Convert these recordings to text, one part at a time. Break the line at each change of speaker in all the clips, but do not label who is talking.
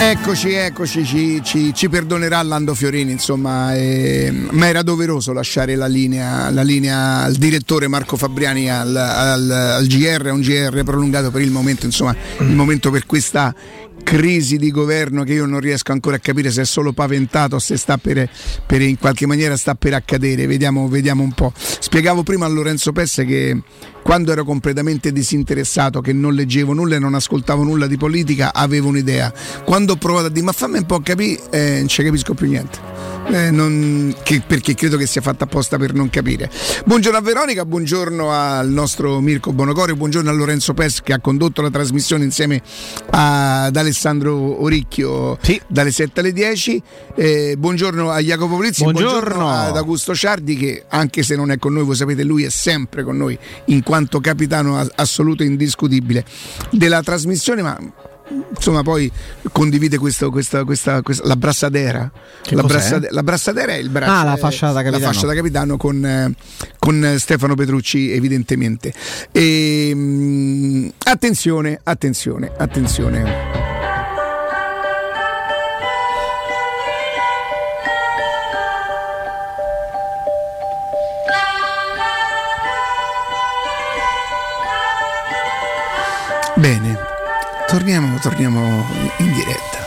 Eccoci, eccoci, ci, ci, ci, perdonerà Lando Fiorini, insomma, eh, ma era doveroso lasciare la linea, la linea al direttore Marco Fabriani al, al, al GR, un GR prolungato per il momento, insomma, il momento per questa crisi di governo che io non riesco ancora a capire se è solo paventato o se sta per, per in qualche maniera sta per accadere. Vediamo, vediamo un po'. Spiegavo prima a Lorenzo Pesse che quando ero completamente disinteressato, che non leggevo nulla e non ascoltavo nulla di politica, avevo un'idea. Quando ho provato a dire ma fammi un po' capire, eh, non ci capisco più niente eh, non, che, perché credo che sia fatta apposta per non capire. Buongiorno a Veronica, buongiorno al nostro Mirko Bonocore, buongiorno a Lorenzo Pes che ha condotto la trasmissione insieme ad Alessandro Oricchio sì. dalle 7 alle 10. Eh, buongiorno a Jacopo Polizzi, buongiorno. buongiorno ad Augusto Ciardi che anche se non è con noi, voi sapete, lui è sempre con noi in quanto capitano assoluto e indiscutibile della trasmissione, ma insomma poi condivide questo, questa, questa, questa, la brassadera la, brassade, la, brassadera è il braccio
ah, la fascia da capitano,
fascia da capitano con, eh, con, Stefano Petrucci evidentemente e, mh, mm, attenzione attenzione attenzione Bene, torniamo, torniamo in diretta.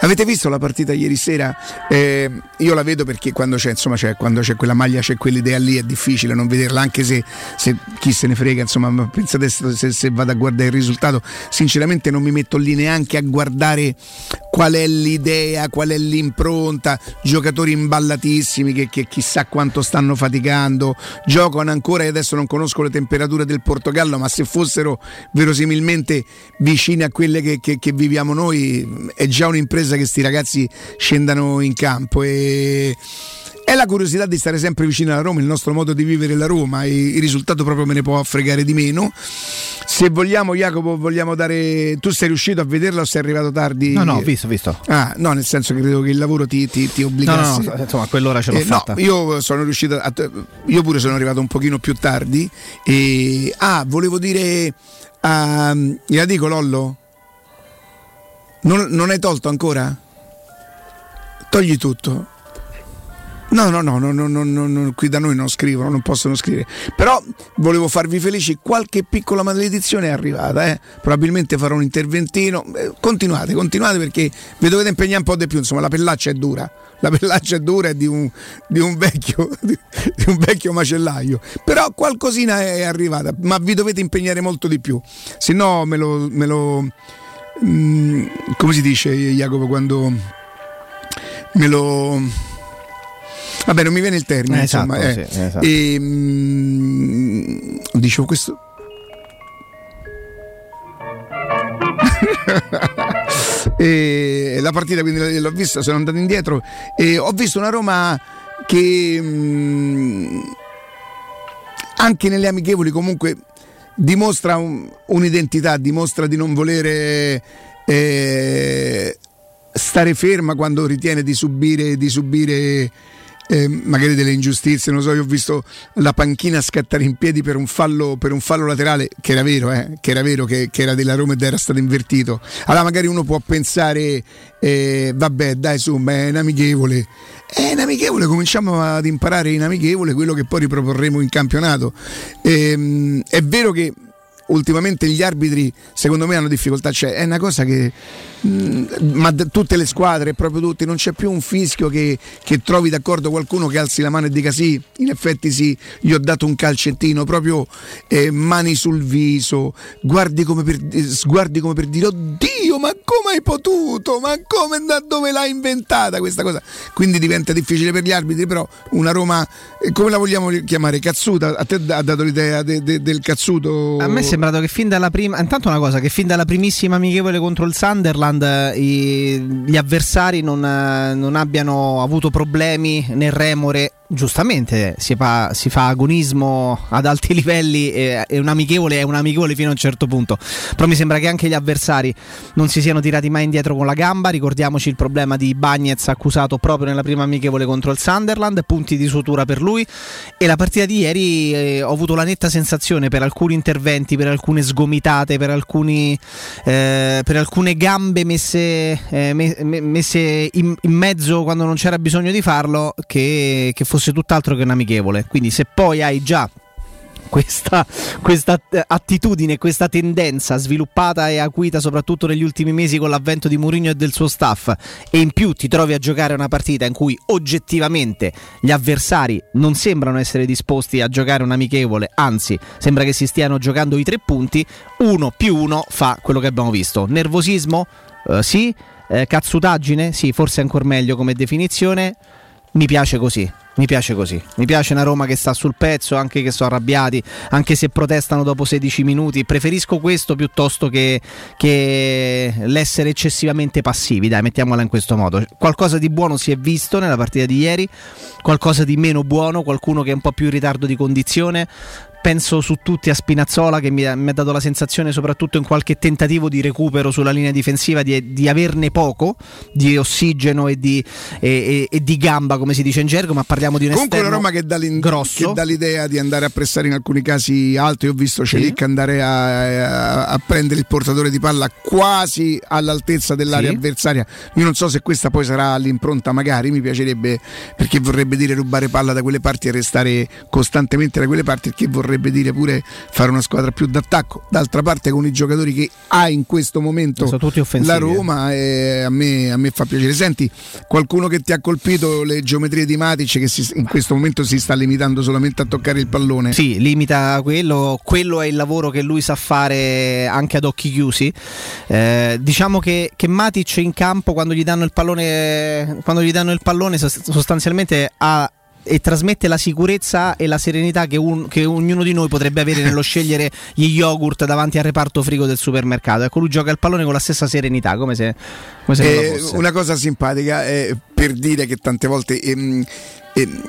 Avete visto la partita ieri sera? Eh, io la vedo perché quando c'è, insomma, c'è, quando c'è quella maglia, c'è quell'idea lì, è difficile non vederla, anche se, se chi se ne frega, insomma, pensate se, se, vado a guardare il risultato, sinceramente non mi metto lì neanche a guardare qual è l'idea, qual è l'impronta, giocatori imballatissimi che, che chissà quanto stanno faticando, giocano ancora e adesso non conosco le temperature del Portogallo, ma se fossero verosimilmente vicine a quelle che, che, che viviamo noi è già un'impresa attesa che questi ragazzi scendano in campo e è la curiosità di stare sempre vicino alla Roma, il nostro modo di vivere la Roma, il risultato proprio me ne può fregare di meno. Se vogliamo, Jacopo, vogliamo dare. Tu sei riuscito a vederla o sei arrivato tardi?
No, no, ho visto, visto.
Ah, no, nel senso che credo che il lavoro ti, ti, ti obbligasse.
No, no, insomma, a quell'ora ce l'ho eh, fatta.
No, io sono riuscito. A, io pure sono arrivato un pochino più tardi. E, ah, volevo dire. Uh, gliela dico, Lollo? Non, non hai tolto ancora? Togli tutto. No, no, no, no, no, no, no, qui da noi non scrivono, non possono scrivere. Però volevo farvi felici, qualche piccola maledizione è arrivata, eh? probabilmente farò un interventino. Eh, continuate, continuate perché vi dovete impegnare un po' di più, insomma la pellaccia è dura, la pellaccia è dura è di un, di un, vecchio, di, un vecchio macellaio. Però qualcosina è arrivata, ma vi dovete impegnare molto di più, se no me lo... Me lo Mm, come si dice Jacopo quando me lo vabbè non mi viene il termine eh, insomma esatto, eh. sì, esatto. e, mm, dicevo questo e la partita quindi l'ho vista sono andato indietro e ho visto una Roma che mh, mm, anche nelle amichevoli comunque dimostra un, un'identità, dimostra di non volere eh, stare ferma quando ritiene di subire, di subire eh, magari delle ingiustizie, non so, io ho visto la panchina scattare in piedi per un fallo, per un fallo laterale, che era vero, eh, che era vero che, che, era della Roma ed era stato invertito. Allora magari uno può pensare, eh, vabbè dai su, ma è inamichevole. È inamichevole, cominciamo ad imparare in amichevole quello che poi riproporremo in campionato. Ehm, è vero che ultimamente gli arbitri secondo me hanno difficoltà, cioè è una cosa che mh, mm, ma tutte le squadre, proprio tutti, non c'è più un fischio che, che, trovi d'accordo qualcuno che alzi la mano e dica sì, in effetti sì, gli ho dato un calcettino, proprio eh, mani sul viso, guardi come per, eh, sguardi come per dire oddio, ma come hai potuto? Ma come da dove l'hai inventata questa cosa? Quindi diventa difficile per gli arbitri, però una Roma, eh, come la vogliamo chiamare? Cazzuta? A te ha dato l'idea de, de, del cazzuto?
A me sembra sembrato che fin dalla prima. Intanto una cosa, che fin dalla primissima amichevole contro il Sunderland i, gli avversari non, non, abbiano avuto problemi nel remore giustamente si fa, si fa, agonismo ad alti livelli e, e un amichevole è un amichevole fino a un certo punto. Però mi sembra che anche gli avversari non si siano tirati mai indietro con la gamba. Ricordiamoci il problema di Bagnez accusato proprio nella prima amichevole contro il Sunderland, punti di sutura per lui. E la partita di ieri eh, ho avuto la netta sensazione per alcuni interventi, per alcune sgomitate, per, alcuni, eh, per alcune gambe messe, eh, messe in, in, mezzo quando non c'era bisogno di farlo, che, che fosse fosse tutt'altro che un amichevole. Quindi se poi hai già questa, questa, attitudine, questa tendenza sviluppata e acuita soprattutto negli ultimi mesi con l'avvento di Mourinho e del suo staff e in più ti trovi a giocare una partita in cui oggettivamente gli avversari non sembrano essere disposti a giocare un amichevole, anzi sembra che si stiano giocando i tre punti, uno più uno fa quello che abbiamo visto. Nervosismo? Uh, sì. Eh, cazzutaggine? Sì, forse ancora meglio come definizione. Mi piace così. Mi piace così, mi piace una Roma che sta sul pezzo, anche che sono arrabbiati, anche se protestano dopo 16 minuti. Preferisco questo piuttosto che, che l'essere eccessivamente passivi, dai, mettiamola in questo modo. Qualcosa di buono si è visto nella partita di ieri, qualcosa di meno buono, qualcuno che è un po' più in ritardo di condizione, penso su tutti a Spinazzola che mi ha, mi ha, dato la sensazione soprattutto in qualche tentativo di recupero sulla linea difensiva di, di averne poco di ossigeno e di, e, e, e di, gamba come si dice in gergo ma parliamo di un
comunque
una
Roma che dà, grosso. che dà l'idea di andare a pressare in alcuni casi alto io ho visto Celic sì. andare a, a, a, prendere il portatore di palla quasi all'altezza dell'area sì. avversaria io non so se questa poi sarà l'impronta magari mi piacerebbe perché vorrebbe dire rubare palla da quelle parti e restare costantemente da quelle parti perché vorrebbe vorrebbe dire pure fare una squadra più d'attacco. D'altra parte, con i giocatori che ha in questo momento la Roma, eh, a, me, a, me, fa piacere. Senti, qualcuno che ti ha colpito le geometrie di Matic, che si, in questo momento si sta limitando solamente a toccare il pallone?
Sì, limita quello. Quello è il lavoro che lui sa fare anche ad occhi chiusi. Eh, diciamo che, che Matic in campo, quando gli danno il pallone, quando gli danno il pallone sostanzialmente ha e trasmette la sicurezza e la serenità che, un, che, ognuno di noi potrebbe avere nello scegliere gli yogurt davanti al reparto frigo del supermercato. Ecco, lui gioca il pallone con la stessa serenità, come se, come se
eh, Una cosa simpatica è per dire che tante volte... Ehm, ehm,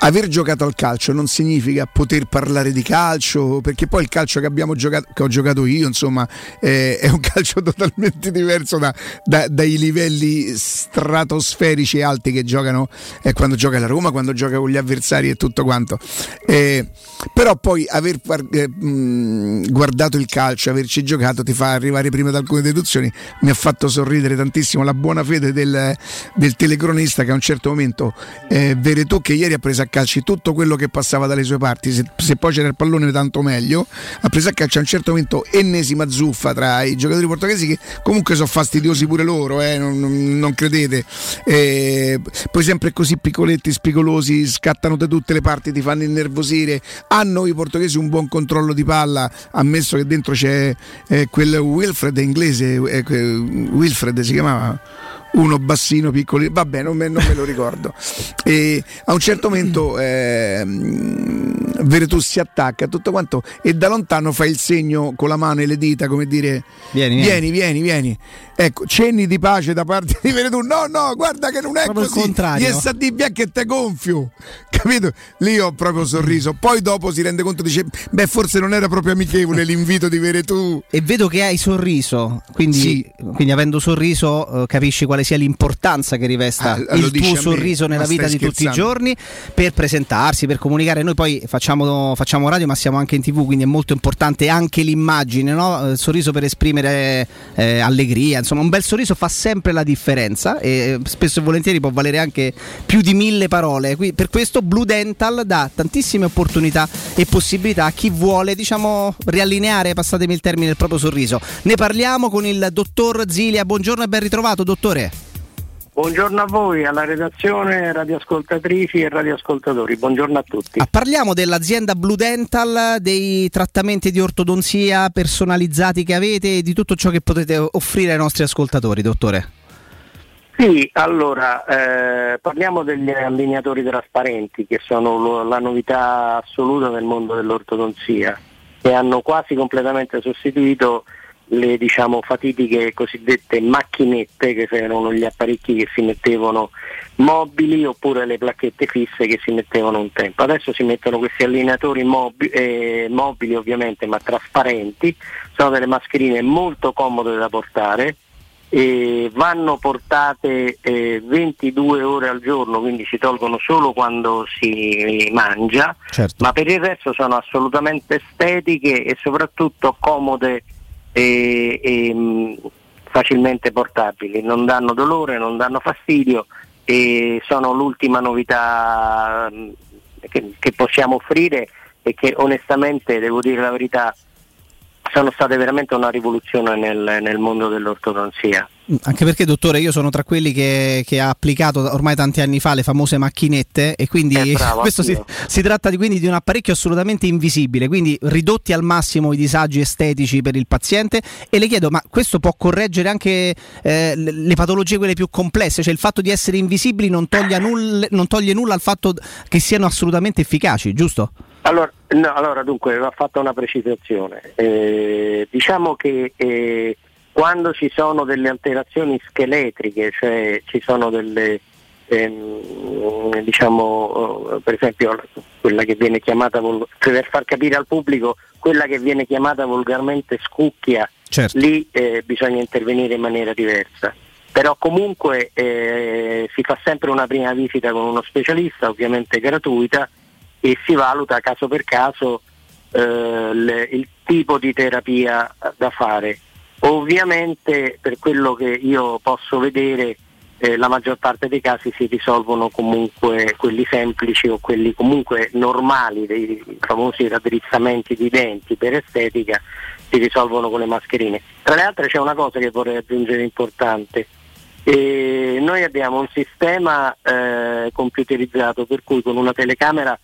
aver giocato al calcio non significa poter parlare di calcio, perché poi il calcio che, abbiamo giocato, che ho giocato io, insomma, eh, è un calcio totalmente diverso da, da, dai livelli stratosferici e alti che giocano eh, quando gioca la Roma, quando gioca con gli avversari e tutto quanto. Eh, però poi aver eh, mh, guardato il calcio, averci giocato, ti fa arrivare prima ad alcune deduzioni. Mi ha fatto sorridere tantissimo la buona fede del, del telecronista che a un certo momento, eh, Veretù, che ieri ha preso a calci tutto quello che passava dalle sue parti, se, se, poi c'era il pallone tanto meglio, ha preso a calcio a un certo momento ennesima zuffa tra i giocatori portoghesi che comunque sono fastidiosi pure loro, eh, non, non, non, credete. Eh, poi sempre così piccoletti, spigolosi, scattano da tutte le parti, ti fanno innervosire. Hanno i portoghesi un buon controllo di palla, ammesso che dentro c'è eh, quel Wilfred inglese, eh, Wilfred si chiamava uno bassino piccolo, vabbè non me, non me lo ricordo. E a un certo momento eh, Veretù si attacca tutto quanto e da lontano fa il segno con la mano e le dita come dire vieni vieni. vieni, vieni. ecco cenni di pace da parte di Veretù no no guarda che non è proprio così. il contrario. Gli di via che te gonfio. Capito? Lì ho proprio sorriso. Poi dopo si rende conto dice beh forse non era proprio amichevole l'invito di Veretù
e vedo che hai sorriso quindi, sì. quindi avendo sorriso uh, capisci quale sia l'importanza che rivesta ah, il tuo sorriso nella vita di tutti i giorni per presentarsi per comunicare. Noi poi facciamo facciamo, facciamo, radio ma siamo anche in tv, quindi è molto importante anche l'immagine, no? il sorriso per esprimere eh, allegria, insomma un bel sorriso fa sempre la differenza e spesso e volentieri può valere anche più di mille parole. Qui, per questo Blue Dental dà tantissime opportunità e possibilità a chi vuole diciamo riallineare, passatemi il termine, il proprio sorriso. Ne parliamo con il dottor Zilia, buongiorno e ben ritrovato dottore.
Buongiorno a voi, alla redazione, radioascoltatrici e radioascoltatori, buongiorno a tutti.
Ah, parliamo dell'azienda Blue Dental, dei trattamenti di ortodonzia personalizzati che avete e di tutto ciò che potete offrire ai nostri ascoltatori, dottore.
Sì, allora eh, parliamo degli allineatori trasparenti che sono lo, la novità assoluta nel mondo dell'ortodonzia e hanno quasi completamente sostituito le diciamo, fatitiche cosiddette macchinette che erano gli apparecchi che si mettevano mobili oppure le placchette fisse che si mettevano un tempo. Adesso si mettono questi allineatori mobi- eh, mobili ovviamente ma trasparenti, sono delle mascherine molto comode da portare, eh, vanno portate eh, 22 ore al giorno, quindi si tolgono solo quando si mangia,
Certo.
ma per il resto sono assolutamente estetiche e soprattutto comode e, e, mh, facilmente portabili, non danno dolore, non danno fastidio e sono l'ultima novità mh, che, che possiamo offrire e che onestamente, devo dire la verità, sono state veramente una rivoluzione nel, nel mondo dell'ortodonzia.
Anche perché, dottore, io sono tra quelli che, che ha applicato ormai tanti anni fa le famose macchinette e quindi
Eh, bravo,
questo si, si tratta di, quindi di un apparecchio assolutamente invisibile, quindi ridotti al massimo i disagi estetici per il paziente e le chiedo, ma questo può correggere anche eh, le le patologie quelle più complesse, cioè il fatto di essere invisibili non toglie, nulla, non toglie nulla al fatto che siano assolutamente efficaci, giusto?
Allora, no, allora, dunque va fatta una precisazione. Eh, diciamo che eh, quando ci sono delle alterazioni scheletriche, cioè ci sono delle ehm, diciamo eh, per esempio quella che viene chiamata vol- per far capire al pubblico quella che viene chiamata volgarmente scucchia,
Certo.
lì eh, bisogna intervenire in maniera diversa. Però comunque eh, si fa sempre una prima visita con uno specialista, ovviamente gratuita, e si valuta caso per caso eh, il tipo di terapia da fare. Ovviamente per quello che io posso vedere eh, la maggior parte dei casi si risolvono comunque quelli semplici o quelli comunque normali, dei famosi raddrizzamenti di denti per estetica, si risolvono con le mascherine. Tra le altre c'è una cosa che vorrei aggiungere importante. Eh, noi abbiamo un sistema eh, computerizzato per cui con una telecamera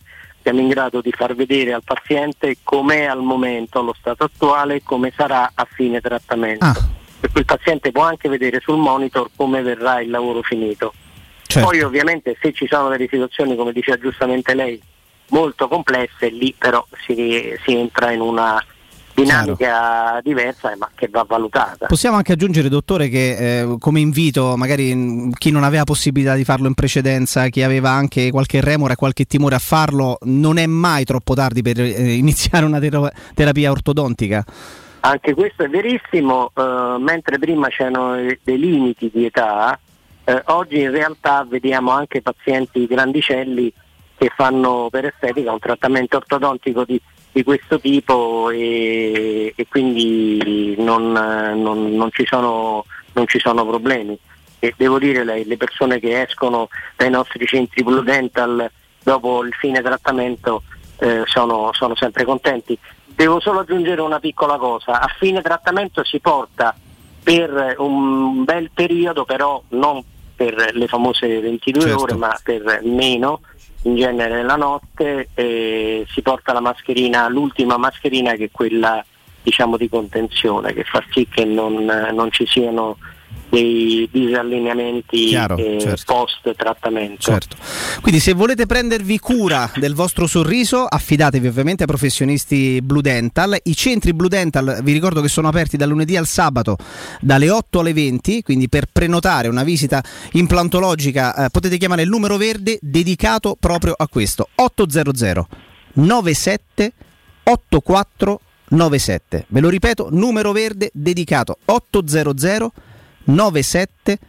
siamo in grado di far vedere al paziente com'è al momento, allo stato attuale e come sarà a fine trattamento.
Ah,
Per cui il paziente può anche vedere sul monitor come verrà il lavoro finito.
certo.
Poi ovviamente se ci sono delle situazioni, come diceva giustamente lei, molto complesse, lì però si, si entra in una dinamica diversa ma che va valutata.
Possiamo anche aggiungere, dottore, che eh, come invito, magari mh, chi non aveva possibilità di farlo in precedenza, chi aveva anche qualche remora qualche timore a farlo, non è mai troppo tardi per eh, iniziare una tero- terapia ortodontica.
Anche questo è verissimo, eh, mentre prima c'erano dei limiti di età, eh, oggi in realtà vediamo anche pazienti grandicelli che fanno per estetica un trattamento ortodontico di, di questo tipo e, e quindi non, non- non ci sono, non ci sono problemi. E devo dire le, le persone che escono dai nostri centri Blue Dental dopo il fine trattamento eh, sono, sono sempre contenti. Devo solo aggiungere una piccola cosa, a fine trattamento si porta per un bel periodo, però non per le famose 22
Certo.
ore, ma per meno, in genere la notte, e si porta la mascherina, l'ultima mascherina che è quella diciamo di contenzione, che fa sì che non, non ci siano dei disallineamenti
Chiaro,
eh,
certo.
post trattamento.
Certo. Quindi se volete prendervi cura del vostro sorriso, affidatevi ovviamente ai professionisti Blue Dental. I centri Blue Dental vi ricordo che sono aperti dal lunedì al sabato dalle 8 alle 20, quindi per prenotare una visita implantologica eh, potete chiamare il numero verde dedicato proprio a questo 800 97 84 97. Ve lo ripeto, numero verde dedicato 800 97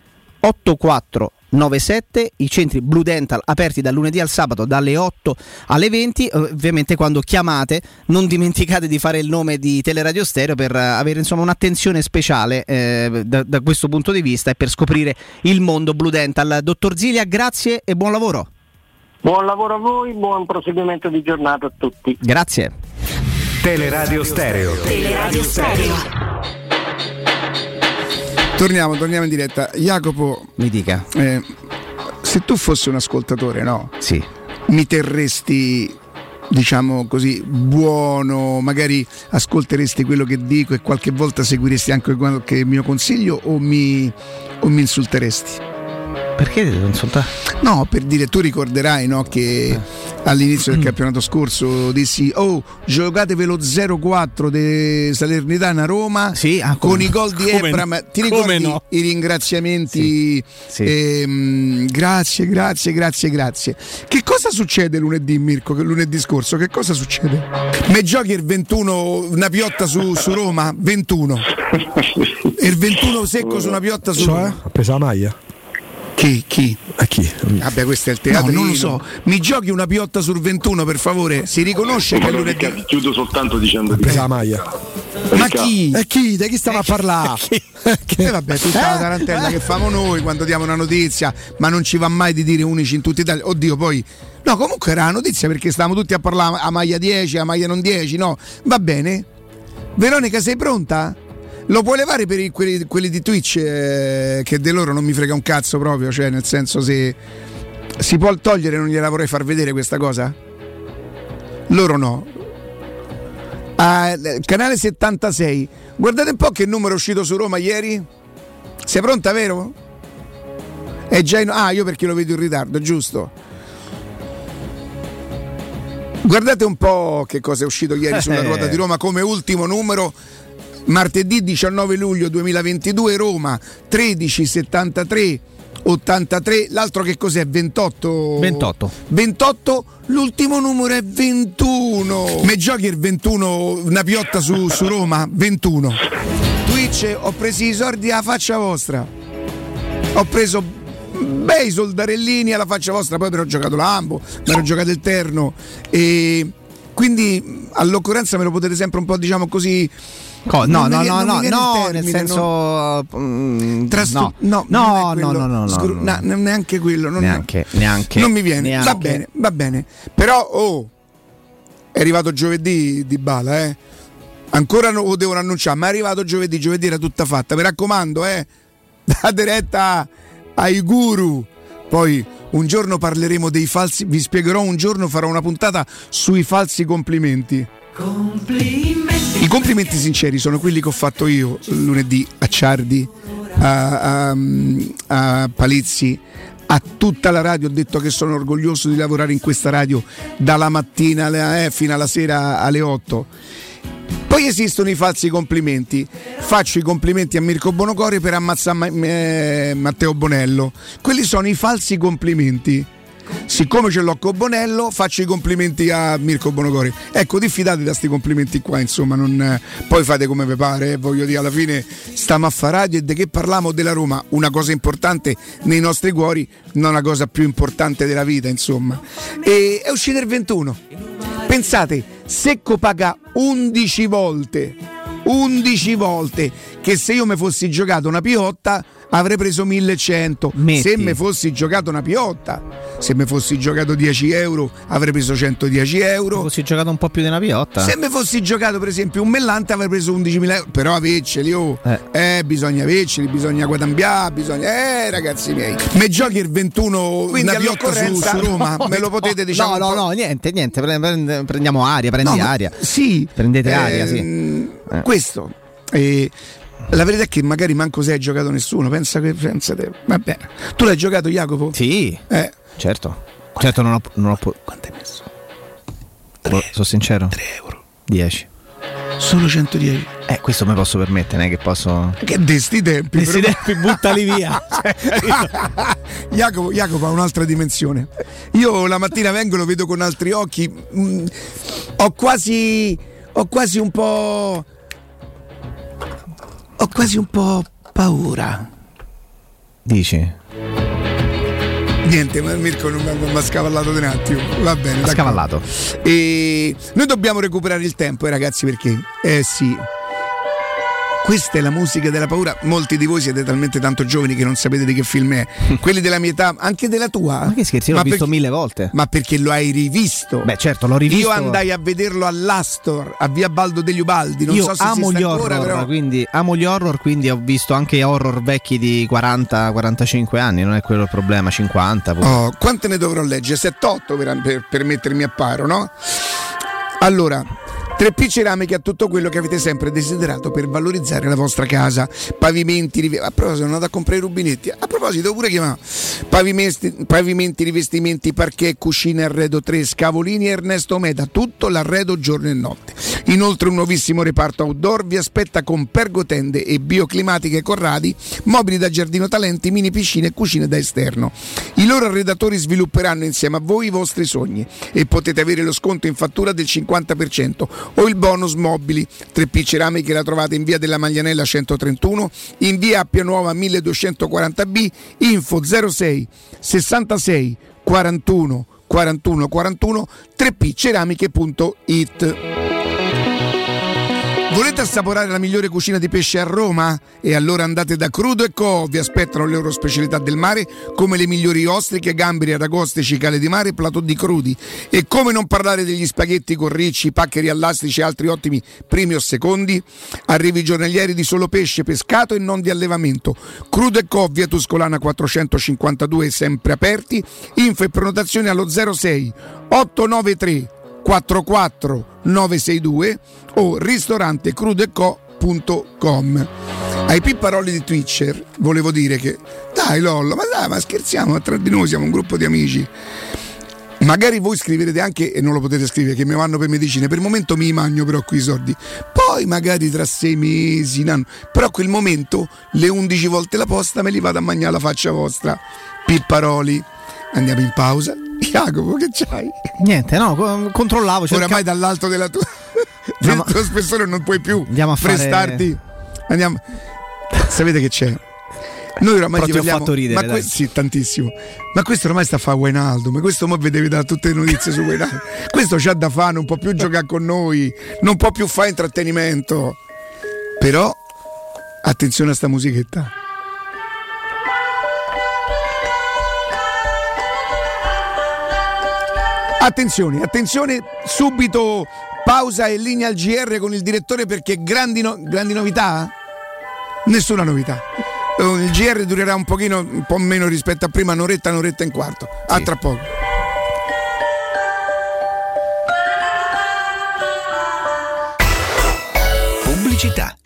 84 97 i centri Blue Dental aperti dal lunedì al sabato dalle 8 alle 20 ovviamente quando chiamate non dimenticate di fare il nome di Teleradio Stereo per eh, avere insomma un'attenzione speciale eh, da, da questo punto di vista e per scoprire il mondo Blue Dental dottor Zilia grazie e buon lavoro
Buon lavoro a voi, buon proseguimento di giornata a tutti.
grazie
Teleradio Stereo.
Teleradio Stereo.
Torniamo, torniamo in diretta. Jacopo,
mi dica
eh, se tu fossi un ascoltatore, no?
sì
Mi terresti, diciamo così, buono, magari ascolteresti quello che dico e qualche volta seguiresti anche qualche mio consiglio o mi, o mi insulteresti?
Perché devo insultare?
No, per dire, tu ricorderai no, che all'inizio del campionato scorso dissi oh giocatevelo 0-4 di Salernitana Roma
Sì, ah,
con i gol di Ebram
no?
ti ricordi
no?
i ringraziamenti
Sì.
ehm, grazie grazie grazie grazie che cosa succede lunedì Mirko che lunedì scorso che cosa succede me giochi il 21 una piotta su, su Roma 21 e il 21 secco su una piotta su
Cioè?
Roma
Ha preso la maglia?
Chi chi
A chi?
Vabbè, questo è il teatro.
No,
non lo so. Mi giochi una piotta sul 21, per favore. Si riconosce che è lunedì.
Chiudo soltanto dicendo di
la maglia.
Ma chi?
E chi? Di chi stava a parlare?
E vabbè, tutta la
Eh?
tarantella che famo noi quando diamo una notizia, ma non ci va mai di dire unici in tutta Italia. Oddio, poi. No, comunque era una notizia perché stavamo tutti a parlare a maglia 10, a maglia non 10, no? Va bene. Veronica, sei pronta? Lo puoi levare per i- quelli, quelli di Twitch eh, che di loro non mi frega un cazzo proprio, cioè nel senso se si può togliere non gliela vorrei far vedere questa cosa? Loro no. Ah, eh, canale 76. Guardate un po' che numero è uscito su Roma ieri. Sei pronta, vero? È già in... Ah, io perché lo vedo in ritardo, giusto? Guardate un po' che cosa è uscito ieri sulla ruota di Roma come ultimo numero. Martedì 19 luglio 2022 Roma 1373 83 l'altro che cos'è? 28
28.
28 l'ultimo numero è 21 me giochi il 21 una piotta su, su Roma? 21 Twitch ho preso i soldi alla faccia vostra. Ho preso bei soldarellini alla faccia vostra poi però ho giocato l'ambo mi ero giocato il terno. E quindi all'occorrenza me lo potete sempre un po' diciamo così
Co- no, no, no, no, no, nel senso. no,
no,
no, no, no, no,
neanche quello. Non,
Neanche, neanche.
non mi viene. Va bene, va bene. Però, oh, è arrivato giovedì di Bala, eh. Ancora non lo devono annunciare, ma è arrivato giovedì. Giovedì era tutta fatta. Mi raccomando, eh. Date retta ai guru. Poi un giorno parleremo dei falsi. Vi spiegherò un giorno, farò una puntata sui falsi complimenti. I complimenti sinceri sono quelli che ho fatto io lunedì a Ciardi, a, a- a Palizzi, a tutta la radio. Ho detto che sono orgoglioso di lavorare in questa radio dalla mattina alle- eh, fino alla sera alle 8. Poi esistono i falsi complimenti. Faccio i complimenti a Mirko Bonocore per ammazzare Ma- eh, Matteo Bonello. Quelli sono i falsi complimenti. Siccome ce l'ho con Bonello, faccio i complimenti a Mirko Bonocore. Ecco, diffidate da questi complimenti qua, insomma, non, eh, poi fate come vi pare, eh, voglio dire, alla fine stiamo a fare radio e di che parliamo della Roma, una cosa importante nei nostri cuori, non la cosa più importante della vita, insomma. E è uscito il 21. Pensate, Secco paga 11 volte, 11 volte, che se io mi fossi giocato una piotta avrei preso 1100.
Metti.
Se mi fossi giocato una piotta, se mi fossi giocato 10 euro avrei preso 110 euro.
Fossi giocato un po' più di una piotta.
Se mi fossi giocato per esempio un mellante avrei preso 11.000 euro, però averceli, oh.
Eh.
eh. bisogna averceli, bisogna guadambiare, bisogna... Eh ragazzi miei, me giochi il 21
Quindi
una piotta su, su Roma,
no,
me lo potete
no,
diciamo...
No, no, no, niente, niente. pre- pre- prendiamo aria, prendi
No,
aria.
Sì.
Prendete aria, sì.
Ehm,
Eh.
Questo. eh, la verità è che magari manco se hai giocato nessuno, pensa che pensa te. Va bene. Tu l'hai giocato Jacopo?
Sì,
Eh.
certo. Certo, non ho. Non ho po-
Quanto hai messo?
Boh, sono sincero.
3 euro.
10.
Solo 110.
Eh, questo me posso permettere, non è che posso.
Che de sti tempi. Però-
tempi buttali via.
Jacopo, Jacopo ha un'altra dimensione. Io la mattina vengo e lo vedo con altri occhi. Mm, ho quasi. Ho quasi un po'. Ho quasi un po' paura.
Dici?
Niente, ma Mirko non mi ha scavallato di un attimo. Va bene.
Ha scavallato.
E noi dobbiamo recuperare il tempo, eh, ragazzi, perché eh sì. Questa è la musica della paura. Molti di voi siete talmente tanto giovani che non sapete di che film è. Quelli della mia età, anche della tua.
Ma che scherzi, io l'ho
Ma
visto
perché-
mille volte.
Ma perché lo hai rivisto?
Beh, certo, l'ho rivisto.
Io andai a vederlo all'Astor, a via Baldo degli Ubaldi. Non
Io
so se
amo gli
ancora,
horror,
però.
quindi amo gli horror, quindi ho visto anche horror vecchi di 40-45 anni, non è quello il problema, 50. pure.
Oh, quante ne dovrò leggere? 7-8 per, per, per mettermi a paro, no? Allora, 3P Ceramiche ha tutto quello che avete sempre desiderato per valorizzare la vostra casa. Pavimenti, a proposito, sono andato a comprare i rubinetti. A proposito, pure chiamare pavimenti, pavimenti, rivestimenti, parquet, cucine, arredo 3, scavolini, Ernesto Meda, tutto l'arredo giorno e notte. Inoltre un nuovissimo reparto outdoor vi aspetta con pergotende e bioclimatiche Corradi, mobili da giardino talenti, mini piscine e cucine da esterno. I loro arredatori svilupperanno insieme a voi i vostri sogni e potete avere lo sconto in fattura del 50% o il bonus mobili. 3P Ceramiche la trovate in via della Maglianella 131, in via Appia Nuova 1240B, info 06 66 41 41 41 3pceramiche.it Volete assaporare la migliore cucina di pesce a Roma? E allora andate da Crudo e Co. Vi aspettano le loro specialità del mare come le migliori ostriche, gamberi, aragoste, cicale di mare e platò di crudi. E come non parlare degli spaghetti con ricci, paccheri allastici e altri ottimi primi o secondi? Arrivi giornalieri di solo pesce, pescato e non di allevamento. Crudo e Co. Via Tuscolana 452 sempre aperti. Info e prenotazioni allo 06 893 44 962 o ristorantecrudeco.com ai pipparoli di Twitcher volevo dire che dai Lollo ma dai ma scherziamo tra di noi siamo un gruppo di amici. Magari voi scriverete anche e non lo potete scrivere che mi vanno per medicine. Per il momento mi mangio però qui i soldi. Poi magari tra sei mesi un anno. Però a quel momento le 11 volte la posta me li vado a mangiare la faccia vostra. Pipparoli andiamo in pausa Jacopo, che c'hai?
Niente, no, co- controllavo. cerca-
Oramai dall'alto della tua, del tuo spessore non puoi più
Andiamo a fare-
prestarti. Andiamo. Sapete che c'è? Noi oramai
Però ti ho
parliamo-
fatto ridere,
ma
dai.
sì, tantissimo. Ma questo ormai sta a fare Wijnaldum, ma questo mo vi deve dare tutte le notizie su Wijnaldum. Questo c'ha da fare, non può più giocare con noi, non può più fare intrattenimento. Però attenzione a sta musichetta. Attenzione, attenzione, subito pausa e linea al GR con il direttore perché grandi, no- grandi novità? Nessuna novità. Eh, Il GR durerà un pochino, un po' meno rispetto a prima, un'oretta, un'oretta e un quarto. A tra poco.
Pubblicità.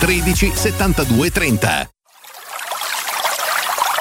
13 72 30.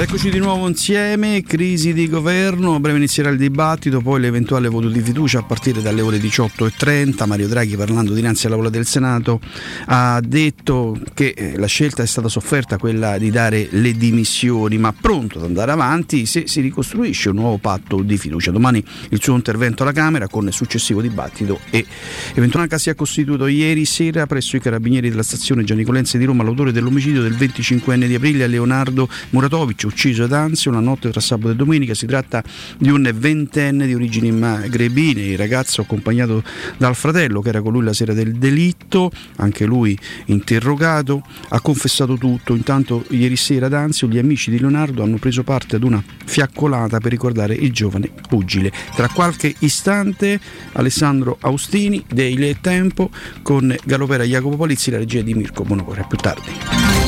Eccoci di nuovo insieme, crisi di governo, a breve inizierà il dibattito, poi l'eventuale voto di fiducia a partire dalle ore 18.30. Mario Draghi parlando dinanzi all'Aula del Senato ha detto che eh, la scelta è stata sofferta, quella di dare le dimissioni, ma pronto ad andare avanti se si ricostruisce un nuovo patto di fiducia. Domani il suo intervento alla Camera con il successivo dibattito e eventualmente si è costituito ieri sera presso i carabinieri della stazione Gianicolense di Roma l'autore dell'omicidio del 25enne di aprile Leonardo Muratovic ucciso ad Anzio una notte tra sabato e domenica. Si tratta di un ventenne di origini magrebine, il ragazzo accompagnato dal fratello che era con lui la sera del delitto, anche lui interrogato, ha confessato tutto. Intanto ieri sera ad Anzio gli amici di Leonardo hanno preso parte ad una fiaccolata per ricordare il giovane pugile. Tra qualche istante Alessandro Austini, Daily e Tempo con Galopera Jacopo Palizzi, la regia di Mirko Bonocore. A più tardi.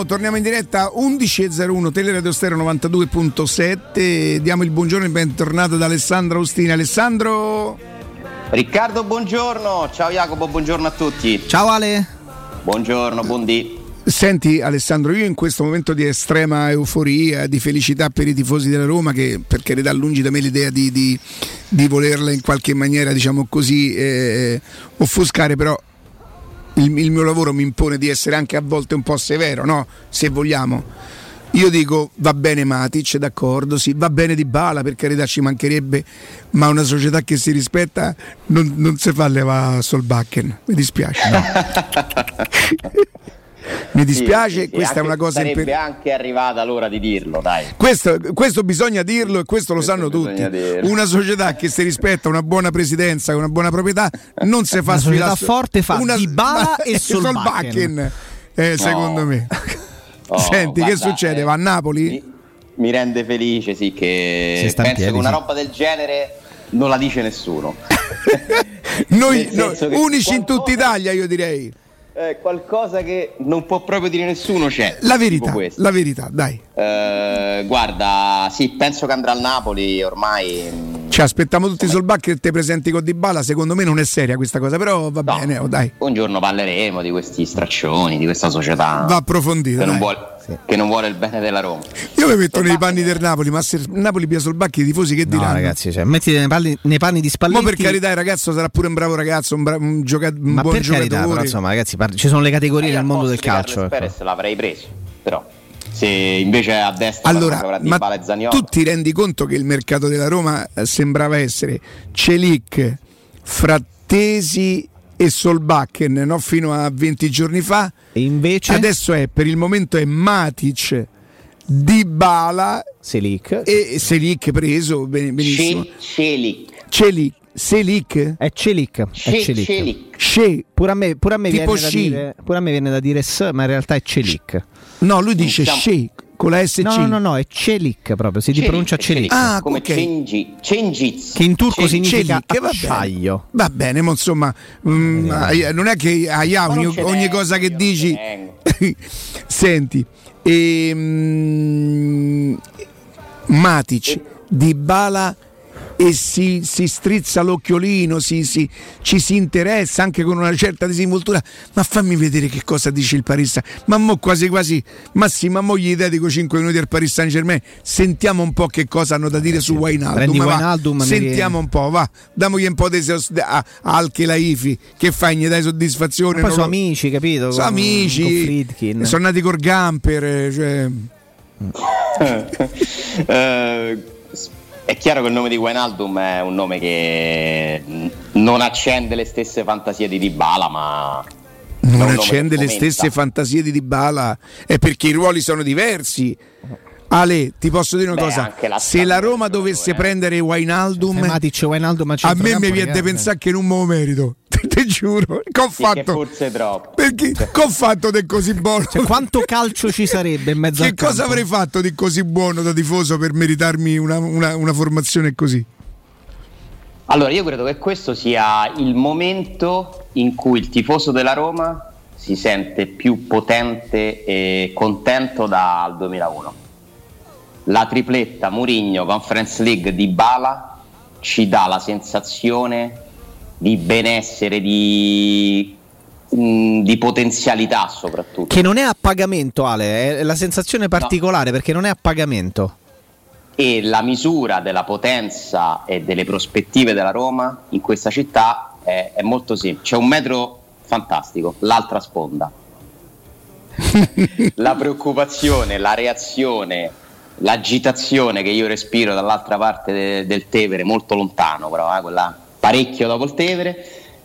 Torniamo, torniamo in diretta 11.01 Teleradio Stereo 92.7 diamo il buongiorno e bentornato ad Alessandro Austina Alessandro
Riccardo, buongiorno. Ciao Jacopo, buongiorno a tutti.
Ciao Ale.
Buongiorno, buondì.
Senti Alessandro, io in questo momento di estrema euforia, di felicità per i tifosi della Roma, che per carità lungi da me l'idea di, di, di volerla in qualche maniera, diciamo così, eh, offuscare, però il, il mio lavoro mi impone di essere anche a volte un po' severo, no? Se vogliamo. Io dico va bene Matic, d'accordo, sì, va bene Di Bala, per carità ci mancherebbe, ma una società che si rispetta non, non si fa levare Solbakken, mi dispiace. mi dispiace,
Sì, sì, sì,
questa è una cosa
Sarebbe
imper-
anche arrivata l'ora di dirlo, dai.
questo, questo bisogna dirlo e questo lo sanno tutti.
dirlo.
Una società che si rispetta una buona presidenza, una buona proprietà, non si fa
Una società
sfilare-
forte fa Dybala e
Solbakken. Eh, secondo
No.
me.
Oh,
Senti, che
guarda,
succede?
eh,
Va a Napoli?
Mi rende felice, sì, che penso
piedi,
che una roba del genere non la dice nessuno.
Noi no,
che
unici in tutta Italia, io direi.
Eh, qualcosa che non può proprio dire nessuno c'è.
La verità, la verità, dai.
Eh, guarda, sì, penso che andrà al Napoli ormai. mm,
Ci aspettiamo tutti Solbakken che te presenti con Dybala, secondo me non è seria questa cosa, però va bene, oh, dai.
Un giorno parleremo di questi straccioni, di questa società
Va approfondito.
che non,
dai.
Che non vuole il bene della Roma.
Io mi metto nei panni del Napoli, ma se Napoli pia Solbakken i tifosi che
No,
diranno?
ragazzi, cioè, mettiti nei, palli- nei panni di
Ma
Spalletti.
per carità, il ragazzo sarà pure un bravo ragazzo, un, bra- un gioca- un
Ma
buon
per carità,
giocatore.
però, insomma, ragazzi, par- ci sono le categorie nel mondo del calcio. ecco.
Perez l'avrei preso, però se invece a destra
Allora, ma tu ti rendi conto che il mercato della Roma eh, sembrava essere Celic, Frattesi e Solbakken no? fino a 20 giorni fa?
E invece
Adesso è, per il momento è Matic, Dybala
Selic
e Selic preso ben- benissimo.
Celic.
Celic, Selic?
È Celic. È
Ce-
Celic.
Sce-
Pure a me, pure a me
Tipo
viene da dire, pure a me viene da dire S, ma in realtà è Celic.
No, lui dice Sce con la SC.
No, no, no, no, è Celic proprio, si
Celic,
pronuncia
Celic.
Celic.
Ah,
come
ok.
Cengi- Cengiz.
Che in turco
Celic.
significa
Celic, va bene.
acciaio.
Va bene, ma insomma, mm, ah, non è che ah,
non
ogni, ogni cosa che dici. Senti, ehm, Matic, Dybala e si, si strizza l'occhiolino, si- si- ci si interessa anche con una certa disinvoltura. Ma fammi vedere che cosa dice il Paris Saint- Ma mo quasi quasi, ma sì, ma mo gli dedico 5 minuti al Paris Saint Germain. Sentiamo un po' che cosa hanno da dire su Wijnaldum.
Prendi
va.
Wijnaldum, mi
Sentiamo un po', va. Damogli un po' di a, a Al Khelaifi che fa, gli dai soddisfazione.
Poi
non
sono
lo-
amici, capito?
sono amici, sono nati col Gamper, eh, cioè,
Eh, è chiaro che il nome di Wijnaldum è un nome che mm, non accende le stesse fantasie di Dybala, ma
non accende le stesse fantasie di Dybala, è perché i ruoli sono diversi. Ale, ti posso dire una
Beh,
cosa:
la
se la Roma dovesse prendere Wijnaldum,
Fai Matic, Wijnaldum a
a me mi viene da pensare che non me lo merito. Giuro, che ho
Sì, che
fatto?
forse troppo.
Perché che ho fatto di così buono?
Cioè, quanto calcio ci sarebbe in mezzo
che
al
cosa
campo?
avrei fatto di così buono da tifoso per meritarmi una, una- una formazione così?
Allora, io credo che questo sia il momento in cui il tifoso della Roma si sente più potente e contento dal 2001. La tripletta Murigno Conference League di Bala ci dà la sensazione di benessere, di, mm, di potenzialità soprattutto.
Che non è a pagamento, Ale, è la sensazione particolare perché non è a pagamento.
e la misura della potenza e delle prospettive della Roma in questa città è, è molto semplice. C'è un metro fantastico, l'altra sponda. la preoccupazione, la reazione, l'agitazione che io respiro dall'altra parte de- del Tevere, molto lontano però, eh, quella parecchio dopo il Tevere,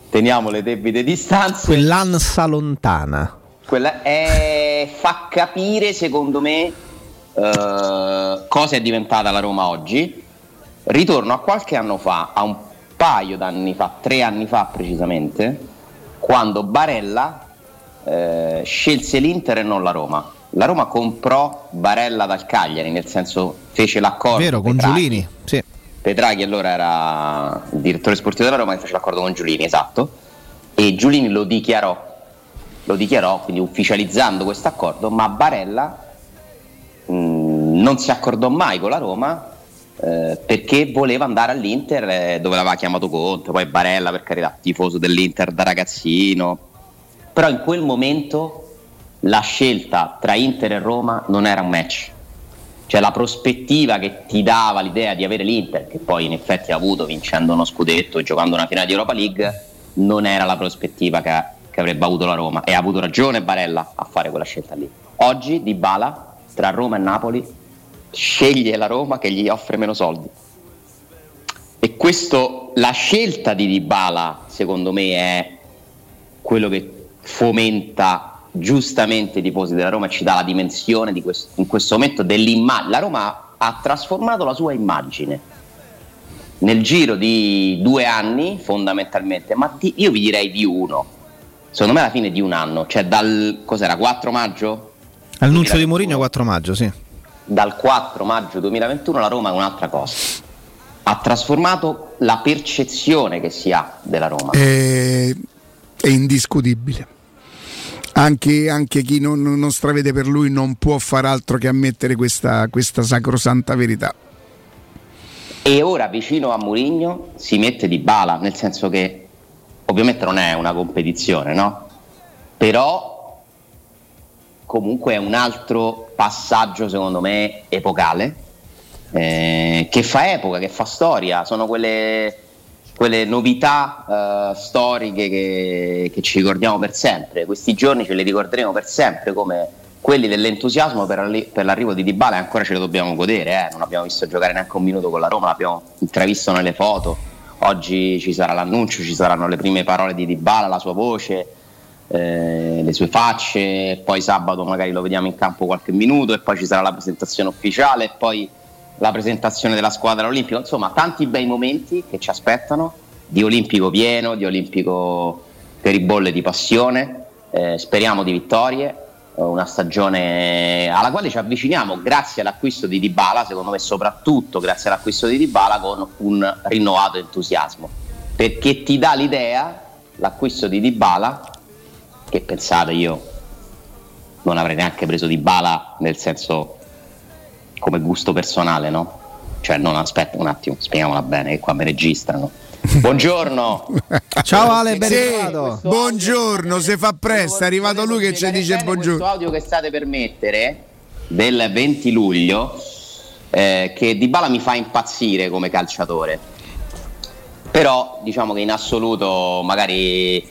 teniamo le debite distanze.
Quell'ansa lontana.
Quella è- fa capire, secondo me, eh, cosa è diventata la Roma oggi. Ritorno a qualche anno fa, a un paio d'anni fa, tre anni fa precisamente, quando Barella eh, scelse l'Inter e non la Roma. La Roma comprò Barella dal Cagliari, nel senso fece l'accordo.
Vero, con. Giulini. Sì.
Petraghi allora era il direttore sportivo della Roma e fece l'accordo con Giulini, esatto. E Giulini lo dichiarò lo dichiarò, quindi ufficializzando questo accordo, ma Barella mh, non si accordò mai con la Roma eh, perché voleva andare all'Inter eh, dove l'aveva chiamato Conte, poi Barella per carità, tifoso dell'Inter da ragazzino, però in quel momento la scelta tra Inter e Roma non era un match. Cioè la prospettiva che ti dava l'idea di avere l'Inter, che poi in effetti ha avuto vincendo uno scudetto e giocando una finale di Europa League, non era la prospettiva che, che avrebbe avuto la Roma. E ha avuto ragione Barella a fare quella scelta lì. Oggi Di Bala tra Roma e Napoli sceglie la Roma che gli offre meno soldi. E questo, la scelta di Dybala, secondo me, è quello che fomenta giustamente i tifosi della Roma e ci dà la dimensione di questo, in questo momento dell'immagine. La Roma ha trasformato la sua immagine nel giro di due anni, fondamentalmente, ma di- io vi direi di uno. Secondo me alla fine di un anno, cioè dal cos'era 4 maggio?
Annuncio di Mourinho 4 maggio, sì.
dal 4 maggio 2021 la Roma è un'altra cosa. Ha trasformato la percezione che si ha della Roma.
È, è indiscutibile. Anche, anche chi non, non stravede per lui non può far altro che ammettere questa, questa sacrosanta verità.
E ora vicino a Mourinho si mette di bala, nel senso che ovviamente non è una competizione, no? Però comunque è un altro passaggio secondo me epocale eh, che fa epoca, che fa storia, sono quelle, quelle novità eh, storiche che, che ci ricordiamo per sempre. Questi giorni ce li ricorderemo per sempre come quelli dell'entusiasmo per, arri- per l'arrivo di Dybala e ancora ce lo dobbiamo godere, eh. non abbiamo visto giocare neanche un minuto con la Roma, l'abbiamo intravisto nelle foto. Oggi ci sarà l'annuncio, ci saranno le prime parole di Dybala, la sua voce, eh, le sue facce, poi sabato magari lo vediamo in campo qualche minuto e poi ci sarà la presentazione ufficiale e poi la presentazione della squadra olimpica, insomma tanti bei momenti che ci aspettano di olimpico pieno, di olimpico per i bolle di passione, eh, speriamo di vittorie, eh, una stagione alla quale ci avviciniamo grazie all'acquisto di Dybala, secondo me soprattutto grazie all'acquisto di Dybala con un rinnovato entusiasmo, perché ti dà l'idea, l'acquisto di Dybala, che pensate io non avrei neanche preso Dybala nel senso come gusto personale, no? Cioè non aspetta un attimo, spieghiamola bene che qua mi registrano. Buongiorno.
Ciao Ale, ben
Sì, buongiorno, se fa presto, è arrivato lui che ci dice buongiorno.
Questo audio che state per mettere del 20 luglio eh, che Di Bala mi fa impazzire come calciatore. Però diciamo che in assoluto magari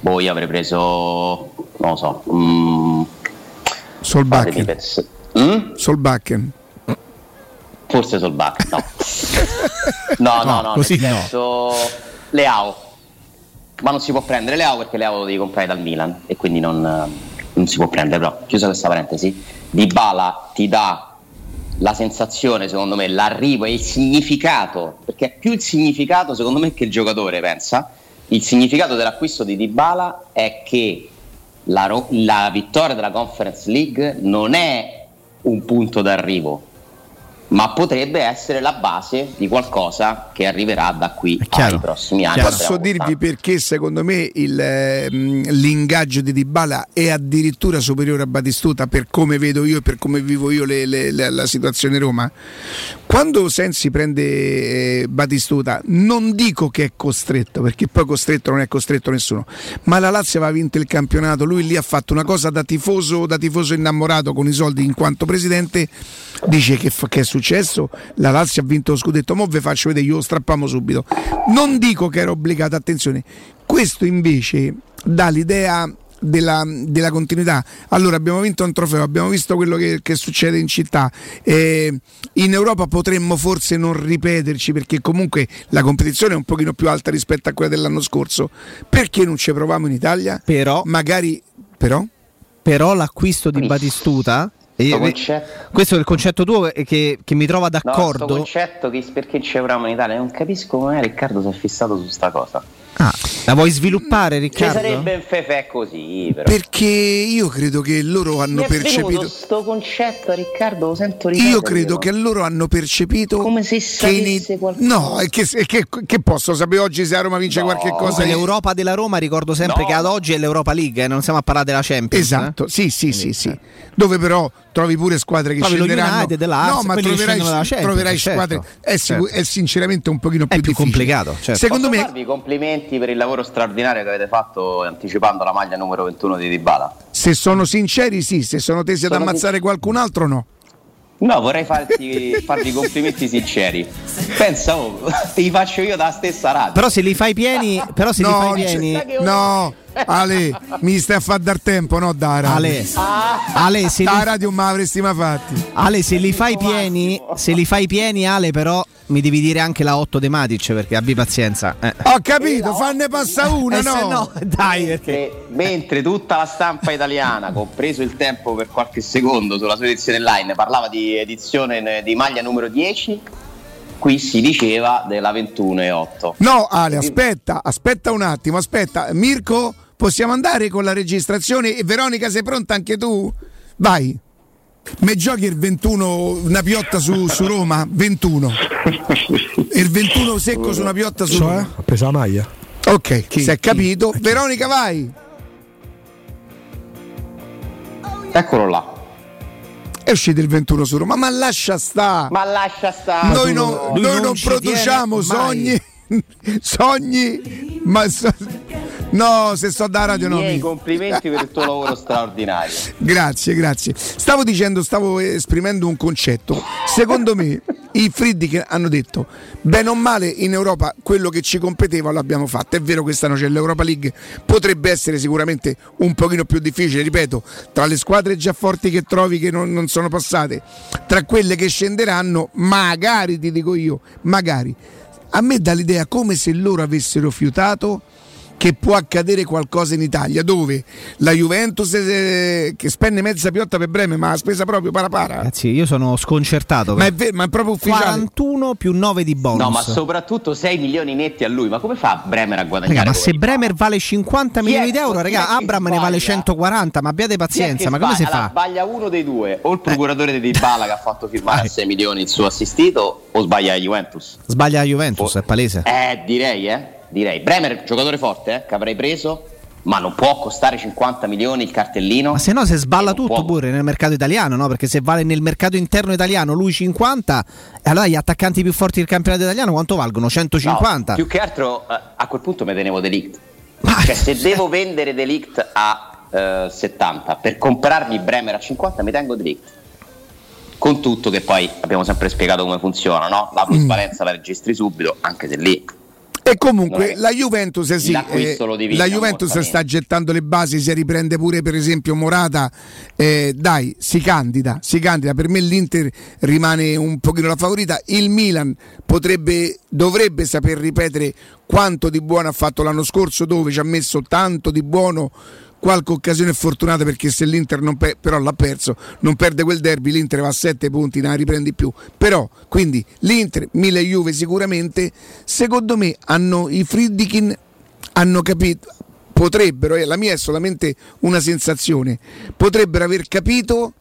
boh, io avrei preso non lo so, mm,
Solbakken.
Mm?
Solbakken.
Forse Solbakken, no. no, no, no,
così
nel
no.
Leao. Ma non si può prendere Leao perché Leao lo devi comprare dal Milan e quindi non, non si può prendere. Però, chiusa questa parentesi, Di Bala ti dà la sensazione, secondo me, l'arrivo e il significato, perché è più il significato, secondo me, che il giocatore pensa. Il significato dell'acquisto di Dybala è che la, la vittoria della Conference League non è un punto d'arrivo, ma potrebbe essere la base di qualcosa che arriverà da qui ai prossimi anni.
Posso dirvi perché secondo me il, ehm, l'ingaggio di Dybala è addirittura superiore a Batistuta per come vedo io e per come vivo io le- le- le- la situazione Roma. Quando Sensi prende eh, Batistuta non dico che è costretto perché poi costretto non è costretto nessuno, ma la Lazio aveva vinto il campionato, lui lì ha fatto una cosa da tifoso, da tifoso innamorato con i soldi in quanto presidente, dice che, fa- che è successo, la Lazio ha vinto lo scudetto, mo ve faccio vedere, io lo strappiamo subito. Non dico che era obbligato, attenzione, questo invece dà l'idea della, della continuità. Allora abbiamo vinto un trofeo, abbiamo visto quello che, che succede in città. Eh, in Europa potremmo forse non ripeterci perché comunque la competizione è un pochino più alta rispetto a quella dell'anno scorso. Perché non ci proviamo in Italia?
Però
magari però
Però l'acquisto di Batistuta
Sto concetto-
questo è il concetto tuo che, che- mi trova
No, sto
d'accordo.
concetto che perché ci avremo in Italia, non capisco come Riccardo si è fissato su sta cosa.
La vuoi sviluppare,
Ci
Riccardo?
sarebbe un fefè così, però.
Perché io credo che loro hanno
è
percepito.
sto concetto, Riccardo, lo sento ripetere.
Io credo che loro hanno percepito
Come se
che in-
sapesse qualcosa.
No, è che, è che- che posso sapere oggi se a Roma vince qualche cosa?
L'Europa della Roma ricordo sempre
No.
che ad oggi è l'Europa League, eh, non stiamo a parlare della Champions.
Esatto,
eh.
sì, sì, sì, sì. Dove però trovi pure squadre che
Trovi
scenderanno.
United,
no, ma troverai,
Champions,
troverai
certo,
squadre. È, sicu-
certo.
è sinceramente un pochino più, difficile.
complicato, certo.
Secondo
Posso
me,
farvi i complimenti per il lavoro straordinario che avete fatto anticipando la maglia numero 21 di Dybala.
se sono sinceri, sì, se sono tesi ad
Sono
ammazzare qualcun altro, no.
No, vorrei farti, farvi i complimenti sinceri. Pensa, oh, ti faccio io dalla stessa radio.
Però se li fai pieni, però se
no,
li fai pieni,
no, Ale, mi stai a far dar tempo, no, da radio.
Ale, Ale, se
da
li-
radio non me l'avresti mai fatti.
Ale, se li fai pieni, se li fai pieni, Ale, però mi devi dire anche la 8 de Matic perché abbi pazienza. Eh.
Ho capito, fanne passa una,
Eh, se
no.
no, dai,
Mentre, mentre tutta la stampa italiana, compreso il tempo per qualche secondo sulla sua edizione online, parlava di edizione di maglia numero 10, qui si diceva della 21 e 8.
No, Ale, aspetta, aspetta un attimo, aspetta. Mirko, possiamo andare con la registrazione? E Veronica, sei pronta anche tu? Vai. Me giochi il 21, una piotta su, su Roma? 21. Il 21 secco su una piotta su
Cioè,
Roma.
ha preso la maglia.
Ok, si è capito. Veronica, vai.
Eccolo là.
È uscito il 21 su Roma, ma lascia sta.
Ma lascia stare.
Noi non,
lui
noi
non
non
ci
produciamo sogni. Sogni, ma so- no, se so da radio no.
Miei
mi-
complimenti per il tuo lavoro straordinario.
Grazie, grazie. Stavo dicendo, stavo esprimendo un concetto. Secondo me i Friedrich hanno detto, bene o male in Europa quello che ci competeva l'abbiamo fatto. È vero quest'anno c'è l'Europa League, potrebbe essere sicuramente un pochino più difficile, ripeto, tra le squadre già forti che trovi che non, non sono passate, tra quelle che scenderanno, magari ti dico io, magari. A me dà l'idea come se loro avessero fiutato che può accadere qualcosa in Italia dove la Juventus eh, che spende mezza piotta per Bremen ma ha spesa proprio para para
Ragazzi, io sono sconcertato.
ma è, ver- ma è proprio ufficiale
41 più 9 di bonus.
No, ma soprattutto 6 milioni netti a lui. Ma come fa Bremer a guadagnare?
Raga, ma se Bremer vale 50
Chi
milioni di euro, raga, Abram ne vale
sbaglia?
140, ma abbiate pazienza, ma come si
sbaglia?
Fa?
Sbaglia uno dei due, o il procuratore di Dybala che ha fatto firmare a 6 milioni il suo assistito, o sbaglia la Juventus.
Sbaglia la Juventus, è palese.
Eh, direi, eh. Direi. Bremer, giocatore forte, eh, che avrei preso, ma non può costare 50 milioni il cartellino.
Ma se no, se sballa
E non
tutto
può-
pure nel mercato italiano, no? Perché se vale nel mercato interno italiano lui 50, e allora gli attaccanti più forti del campionato italiano quanto valgono? 150?
No, più che altro eh, a quel punto mi tenevo Delict. Cioè, se devo vendere Delict a eh, 70 per comprarmi Bremer a 50, mi tengo Delict. Con tutto che poi abbiamo sempre spiegato come funziona, no? La plusvalenza la registri subito, anche se lì
e comunque la Juventus sì, eh, la Juventus sta gettando le basi se riprende pure per esempio Morata. Eh, dai si candida si candida. Per me l'Inter rimane un pochino la favorita. Il Milan potrebbe dovrebbe saper ripetere quanto di buono ha fatto l'anno scorso dove ci ha messo tanto di buono qualche occasione fortunata perché se l'Inter non pe- però l'ha perso, non perde quel derby, l'Inter va a 7 punti, non riprendi più. Però, quindi l'Inter, Milan e Juve sicuramente, secondo me hanno i Friedkin hanno capito potrebbero, e la mia è solamente una sensazione, potrebbero aver capito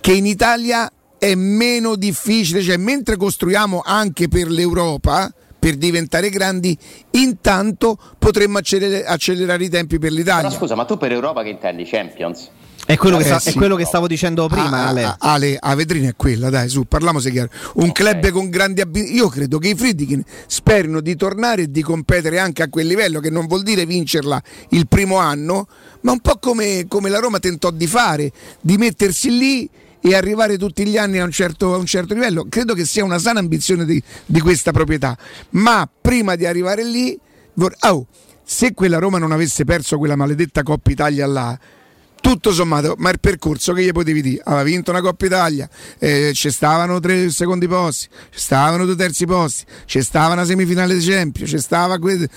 che in Italia è meno difficile, cioè mentre costruiamo anche per l'Europa per diventare grandi, intanto potremmo acceler- accelerare i tempi per l'Italia.
Però scusa, ma tu per Europa che intendi? Champions?
È quello, che,
Eh,
sta-
sì.
è quello che stavo dicendo prima,
Ah,
Ale.
ah, Ale, la vetrina è quella, dai, su, parliamo se chiaro. Un club con grandi abilità. Io credo che i Friedkin sperino di tornare e di competere anche a quel livello, che non vuol dire vincerla il primo anno, ma un po' come, come la Roma tentò di fare, di mettersi lì e arrivare tutti gli anni a un certo, a un certo livello. Credo che sia una sana ambizione di, di questa proprietà. Ma prima di arrivare lì, vor- oh, se quella Roma non avesse perso quella maledetta Coppa Italia là, tutto sommato, ma il percorso che gli potevi dire? Aveva vinto una Coppa Italia, eh, ci stavano tre secondi posti, ci stavano due terzi posti, ci stava una semifinale di Champions, ci stava que-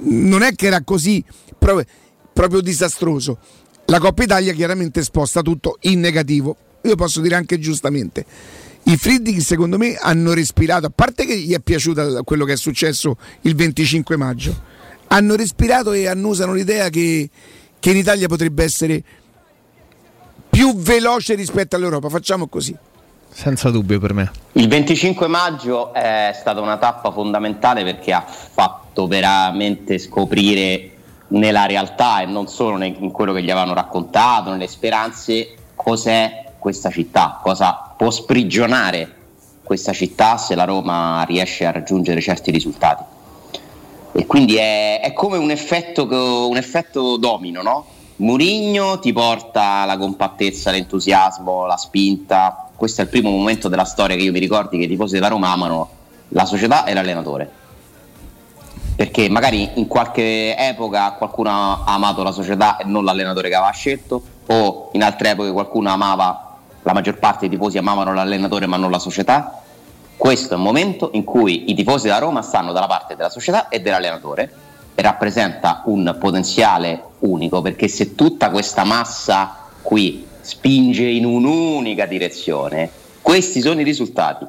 non è che era così proprio, proprio disastroso. La Coppa Italia chiaramente sposta tutto in negativo. Io posso dire anche giustamente. I Friedrich secondo me hanno respirato, a parte che gli è piaciuto quello che è successo il 25 maggio, hanno respirato e annusano l'idea che, che in Italia potrebbe essere più veloce rispetto all'Europa. Facciamo così.
Senza dubbio per me.
Il 25 maggio è stata una tappa fondamentale perché ha fatto veramente scoprire nella realtà e non solo in quello che gli avevano raccontato, nelle speranze, cos'è questa città, cosa può sprigionare questa città se la Roma riesce a raggiungere certi risultati. E quindi è, è come un effetto, un effetto domino, no? Murigno ti porta la compattezza, l'entusiasmo, la spinta. Questo è il primo momento della storia che io mi ricordi che i tifosi della Roma amano la società e l'allenatore. Perché magari in qualche epoca qualcuno ha amato la società e non l'allenatore che aveva scelto, o in altre epoche qualcuno amava, la maggior parte dei tifosi amavano l'allenatore ma non la società. Questo è un momento in cui i tifosi della Roma stanno dalla parte della società e dell'allenatore e rappresenta un potenziale unico perché se tutta questa massa qui spinge in un'unica direzione, questi sono i risultati.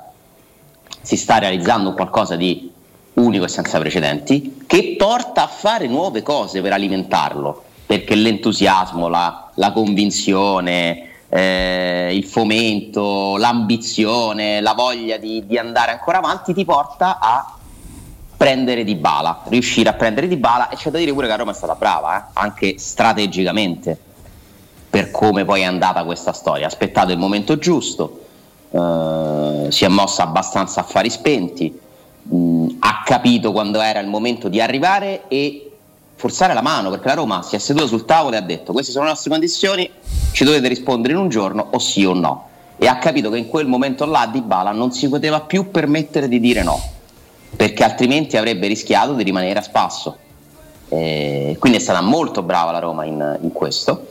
Si sta realizzando qualcosa di unico e senza precedenti che porta a fare nuove cose per alimentarlo, perché l'entusiasmo, la, la convinzione, eh, il fomento, l'ambizione, la voglia di, di andare ancora avanti ti porta a prendere di bala, riuscire a prendere di bala e c'è da dire pure che la Roma è stata brava, eh, anche strategicamente per come poi è andata questa storia. Ha aspettato il momento giusto, eh, si è mossa abbastanza a fari spenti, mh, ha capito quando era il momento di arrivare e forzare la mano perché la Roma si è seduta sul tavolo e ha detto queste sono le nostre condizioni, ci dovete rispondere in un giorno o sì o no. E ha capito che in quel momento là Di Bala non si poteva più permettere di dire no, perché altrimenti avrebbe rischiato di rimanere a spasso. Eh, quindi è stata molto brava la Roma in, in questo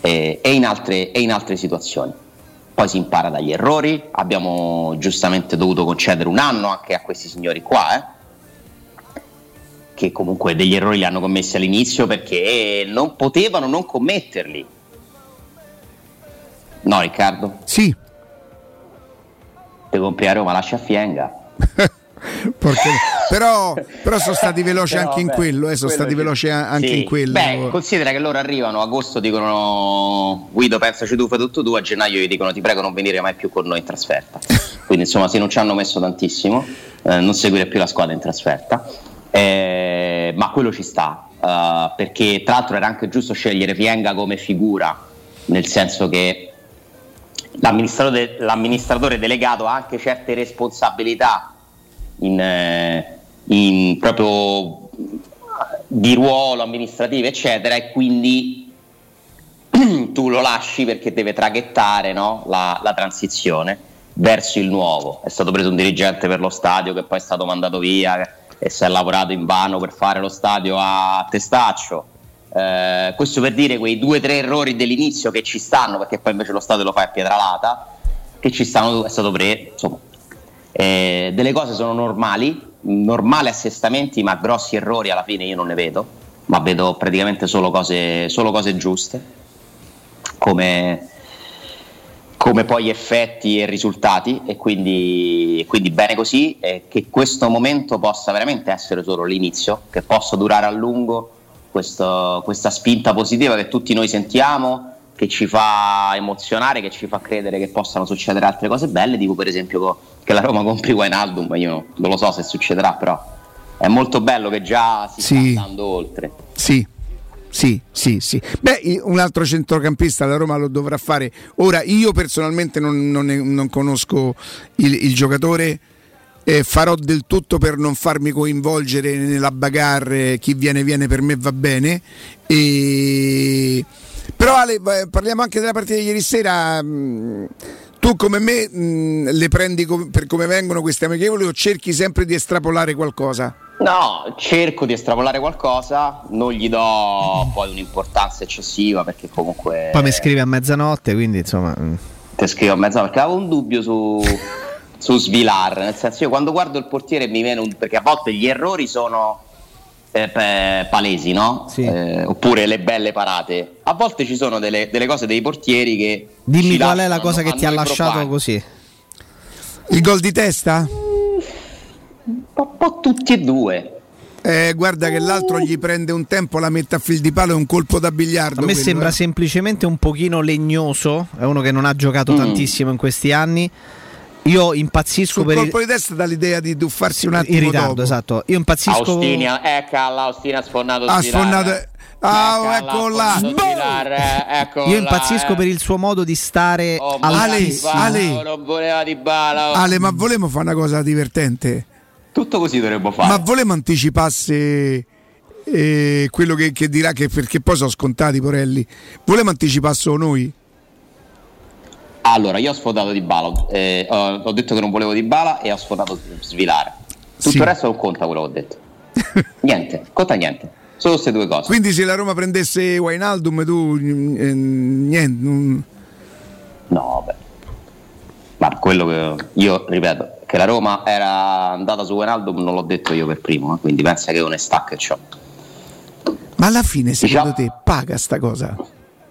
eh, e, in altre, e in altre situazioni. Poi si impara dagli errori, abbiamo giustamente dovuto concedere un anno anche a questi signori qua, eh, che comunque degli errori li hanno commessi all'inizio perché non potevano non commetterli. No Riccardo?
Sì.
Te compri a Roma, lascia Fienga.
Porca- però, però sono stati veloci
Però,
anche in
beh,
quello, eh, sono
quello
stati
sì.
veloci a- anche
Sì.
in quello.
Beh, considera che loro arrivano a agosto, dicono Guido, pensaci tu, fai tutto tu, a gennaio gli dicono ti prego non venire mai più con noi in trasferta. Quindi insomma, se non ci hanno messo tantissimo, eh, non seguire più la squadra in trasferta. Eh, ma quello ci sta, eh, perché tra l'altro era anche giusto scegliere Fienga come figura, nel senso che l'amministratore, l'amministratore delegato ha anche certe responsabilità in, eh, in proprio di ruolo amministrativo, eccetera, e quindi tu lo lasci perché deve traghettare no, la, la transizione verso il nuovo. È stato preso un dirigente per lo stadio che poi è stato mandato via e si è lavorato in vano per fare lo stadio a Testaccio. Eh, questo per dire quei due o tre errori dell'inizio che ci stanno, perché poi invece lo stadio lo fa a Pietralata, che ci stanno, è stato preso, insomma, eh, delle cose sono normali, normali assestamenti, ma grossi errori alla fine io non ne vedo, ma vedo praticamente solo cose, solo cose giuste, come, come poi effetti e risultati, e quindi, quindi bene così, e che questo momento possa veramente essere solo l'inizio, che possa durare a lungo questo- questa spinta positiva che tutti noi sentiamo che ci fa emozionare, che ci fa credere che possano succedere altre cose belle, tipo per esempio che la Roma compri Wijnaldum, io non lo so se succederà, però è molto bello che già si
Sì.
sta andando oltre.
Sì. Sì, sì, sì. Beh, un altro centrocampista la Roma lo dovrà fare. Ora, io personalmente non, non non conosco il, il giocatore, eh, farò del tutto per non farmi coinvolgere nella bagarre, chi viene viene per me va bene. E... Però Ale, parliamo anche della partita di ieri sera. mh, Tu come me mh, le prendi per come vengono queste amichevoli o cerchi sempre di estrapolare qualcosa?
No, cerco di estrapolare qualcosa, non gli do poi un'importanza eccessiva perché comunque
Poi mi scrive a mezzanotte, quindi insomma. mm.
ti scrivo a mezzo perché avevo un dubbio su, su Svilar, nel senso io quando guardo il portiere mi viene un perché a volte gli errori sono eh, pe- palesi, no? Eh, oppure le belle parate. A volte ci sono delle, delle cose dei portieri che
Dimmi qual è la
lasciano
cosa che ti ha lasciato così.
Il gol di testa?
Un po' tutti e due.
Eh, guarda che l'altro gli prende un tempo, la mette a fil di palo e un colpo da biliardo.
A me
quello,
sembra
eh.
semplicemente un pochino legnoso, è uno che non ha giocato
Mm.
tantissimo in questi anni. Io impazzisco
Sul
per il,
colpo di testa dà l'idea di tuffarsi un attimo
in ritardo,
dopo.
esatto. Io impazzisco
Austina, ecco l'Austina ha sfondato
Ha
Svilar.
sfondato. Ah, ecco là.
Ecco
Io
là,
impazzisco
eh.
per il suo modo di stare
Oh,
Ale, Ale.
non voleva di bala.
Ale, ma volevamo fare una cosa divertente?
Tutto così dovremmo fare.
Ma volevamo anticipasse eh, quello che, che dirà che perché poi sono scontati Porelli. Volevamo anticipassero noi?
Allora, io ho sfondato di bala, eh, ho, ho detto che non volevo di bala e ho sfondato Svilare. Tutto
Sì.
il resto non conta quello che ho detto. niente, conta niente. Solo queste due cose.
Quindi se la Roma prendesse Wijnaldum tu eh, niente. non-
No, beh. Ma quello che io ripeto, che la Roma era andata su Wijnaldum non l'ho detto io per primo, eh, quindi pensa che onestà che ho.
Ma alla fine secondo
Diciamo-
te paga sta cosa?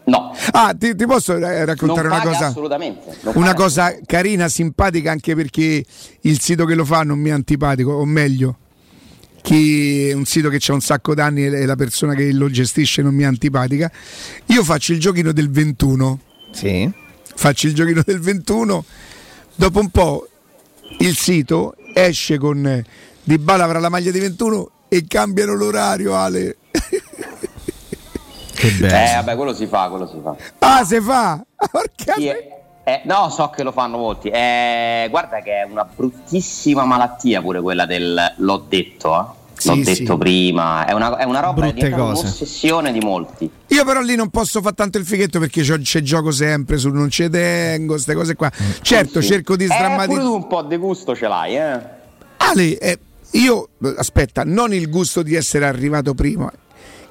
No.
Ah, ti, ti posso eh, raccontare
non
una cosa?
assolutamente. non
Una cosa carina, simpatica anche perché il sito che lo fa non mi è antipatico, o meglio, che è un sito che c'ha un sacco d'anni e la persona che lo gestisce non mi è antipatica. Io faccio il giochino del 21.
Sì.
Faccio il giochino del 21. Dopo un po' il sito esce con eh, Di Bala avrà la maglia di 21 e cambiano l'orario, Ale.
Che
Eh, vabbè, quello si fa, quello si fa.
Ah, se fa! Porca
Sì, eh, eh, no, so che lo fanno molti. Eh, guarda che è una bruttissima malattia pure quella del l'ho detto, eh. L'ho
Sì,
detto
sì.
prima. È una, è una roba
Brutte
è un'ossessione di molti.
Io però lì non posso fare tanto il fighetto perché c'è gioco sempre su non ci tengo, queste cose qua. Certo,
Sì.
cerco di
Eh,
sdrammatizzare.
tu un po' di gusto ce l'hai, eh.
Ale, eh, io aspetta, non il gusto di essere arrivato prima,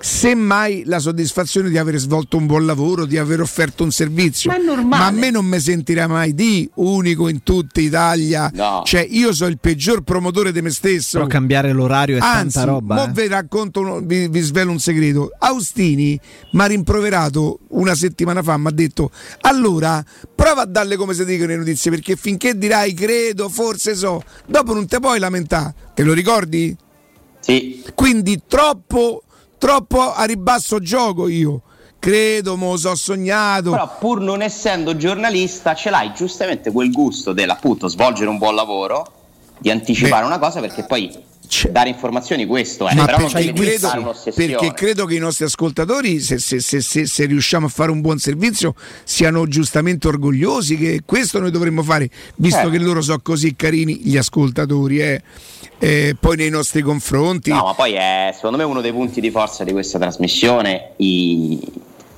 semmai la soddisfazione di aver svolto un buon lavoro, di aver offerto un servizio.
Ma è normale.
Ma a me non mi sentirà mai di unico in tutta Italia.
No.
Cioè, io sono il peggior promotore di me stesso.
Però cambiare l'orario è
Anzi,
tanta roba.
mo
eh.
vi racconto, uno- vi, vi svelo un segreto. Austini mi ha rimproverato una settimana fa, mi ha detto allora prova a darle come si dicono le notizie perché finché dirai credo, forse so, dopo non te puoi lamentare. Te lo ricordi?
Sì.
Quindi troppo, troppo a ribasso gioco io. Credo, mo so sognato.
Però pur non essendo giornalista ce l'hai giustamente quel gusto dell'appunto svolgere un buon lavoro, di anticipare una cosa perché poi dare informazioni questo è,
Ma
però
perché credo, perché credo che i nostri ascoltatori, se, se- se- se- se riusciamo a fare un buon servizio, siano giustamente orgogliosi che questo noi dovremmo fare, visto
Certo.
che loro sono così carini, gli ascoltatori, eh. Eh, poi nei nostri confronti.
No, ma poi è secondo me uno dei punti di forza di questa trasmissione, i-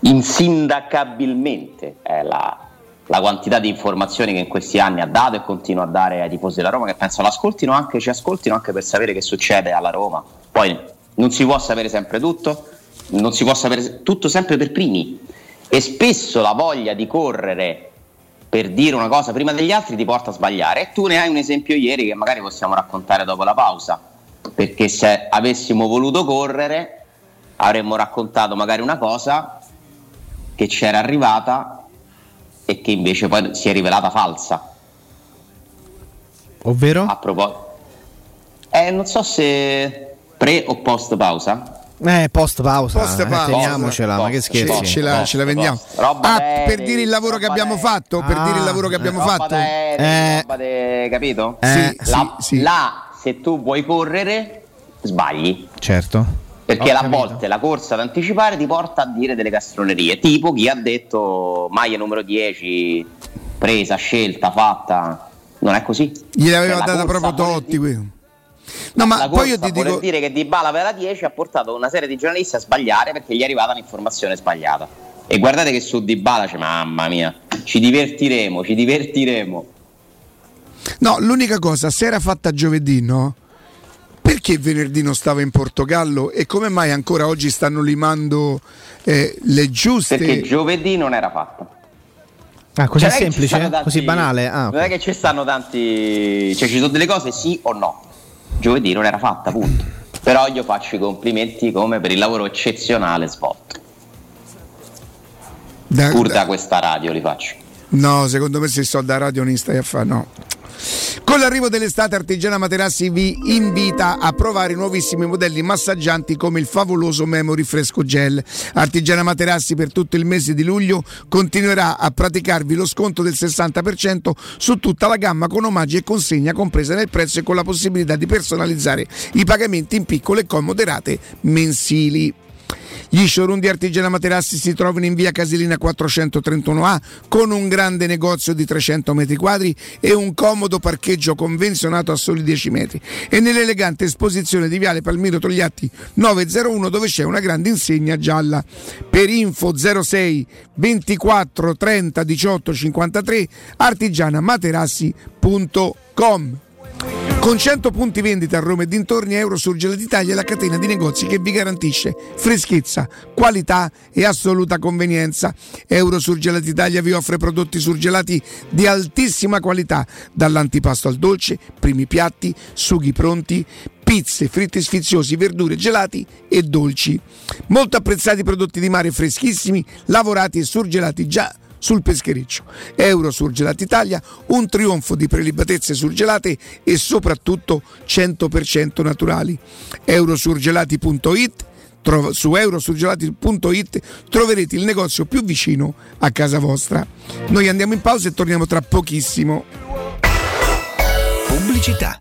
insindacabilmente, è la, la quantità di informazioni che in questi anni ha dato e continua a dare ai tifosi della Roma, che penso l'ascoltino anche, ci ascoltino anche per sapere che succede alla Roma. Poi non si può sapere sempre tutto, non si può sapere tutto sempre per primi. E spesso la voglia di correre per dire una cosa prima degli altri ti porta a sbagliare. E tu ne hai un esempio ieri che magari possiamo raccontare dopo la pausa. Perché se avessimo voluto correre, avremmo raccontato magari una cosa che c'era arrivata e che invece poi si è rivelata falsa.
Ovvero?
A proposito, eh, non so se pre o post pausa.
Eh, post pausa.
Post
eh, teniamocela, ma che
Post,
scherzi.
Ce, ce la, ce la vendiamo.
Roba
Ah,
d'aerei,
per dire il lavoro che
roba
abbiamo
d'aerei.
fatto, per
Ah,
dire il lavoro che abbiamo
Roba
fatto.
d'aerei,
Eh.
roba de- capito?
Eh,
La-
sì, sì.
Là, se tu vuoi correre, sbagli.
Certo.
Perché a volte la corsa ad anticipare ti porta a dire delle castronerie, tipo chi ha detto maglia numero 10, presa, scelta, fatta. Non è così.
Gliel'aveva
Cioè,
data proprio Totti. qui. No, ma
la
poi io ti dico.
dire che Di Bala aveva la 10 ha portato una serie di giornalisti a sbagliare perché gli è arrivata l'informazione sbagliata. E guardate che su Di Bala c'è, mamma mia, ci divertiremo, ci divertiremo.
No, l'unica cosa, se era fatta giovedì, no? Perché venerdì non stava in Portogallo e come mai ancora oggi stanno limando eh, le giuste.
Perché giovedì non era fatta.
Ah, così
Cioè,
semplice?
tanti-
Così banale? Ah.
Non è che ci stanno tanti. Cioè, ci sono delle cose sì o no. Giovedì non era fatta, punto. Però io faccio i complimenti come per il lavoro eccezionale svolto.
Da-
Pur
da-
da questa radio li faccio.
No, secondo me se sto da radio non stai a fare, no. Con l'arrivo dell'estate Artigiana Materassi vi invita a provare i nuovissimi modelli massaggianti come il favoloso Memory Fresco Gel. Artigiana Materassi per tutto il mese di luglio continuerà a praticarvi lo sconto del 60% su tutta la gamma con omaggi e consegna compresa nel prezzo e con la possibilità di personalizzare i pagamenti in piccole e comode rate mensili. Gli showroom di Artigiana Materassi si trovano in via Casilina 431A con un grande negozio di 300 metri quadri e un comodo parcheggio convenzionato a soli 10 metri e nell'elegante esposizione di viale Palmiro Togliatti 901 dove c'è una grande insegna gialla. Per info 06 24 30 18 53 artigianamaterassi.com con 100 punti vendita a Roma e dintorni, Eurosurgelati Italia è la catena di negozi che vi garantisce freschezza, qualità e assoluta convenienza. Eurosurgelati Italia vi offre prodotti surgelati di altissima qualità, dall'antipasto al dolce, primi piatti, sughi pronti, pizze, fritti sfiziosi, verdure, gelati e dolci. Molto apprezzati prodotti di mare freschissimi, lavorati e surgelati già sul peschereccio. Euro Surgelati Italia, un trionfo di prelibatezze surgelate e soprattutto 100% naturali. Eurosurgelati.it su eurosurgelati.it troverete il negozio più vicino a casa vostra. Noi andiamo in pausa e torniamo tra pochissimo.
Pubblicità.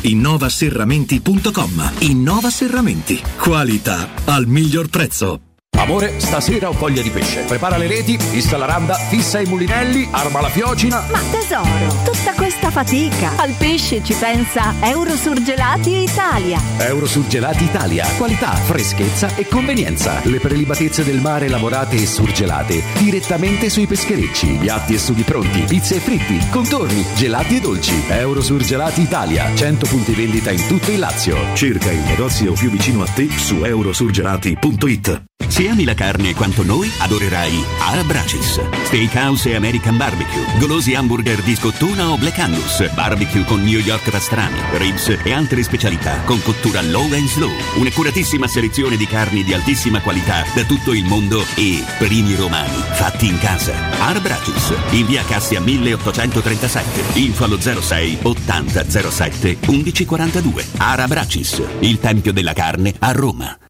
innovaserramenti.com. Innova Serramenti. Qualità al miglior prezzo.
Amore, stasera ho voglia di pesce. Prepara le reti, fissa la randa, fissa i mulinelli, arma la fiocina.
Ma tesoro, tutta fatica. Al pesce ci pensa Eurosurgelati Italia.
Eurosurgelati Italia. Qualità, freschezza e convenienza. Le prelibatezze del mare lavorate e surgelate direttamente sui pescherecci. Piatti e sughi pronti, pizze e fritti, contorni, gelati e dolci. Eurosurgelati Italia. 100 punti vendita in tutto il Lazio. Cerca il negozio più vicino a te su eurosurgelati.it.
Se ami la carne quanto noi, adorerai Arabracis. Steakhouse e American Barbecue. Golosi hamburger di scottuna o Black Angus. Barbecue con New York pastrami, ribs e altre specialità con cottura low and slow. Un'accuratissima selezione di carni di altissima qualità da tutto il mondo e primi romani fatti in casa. Arabracis. In via Cassia 1837. Info allo 06 80 07 1142. Arabracis. Il tempio della carne a Roma.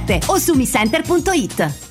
o su micenter.it.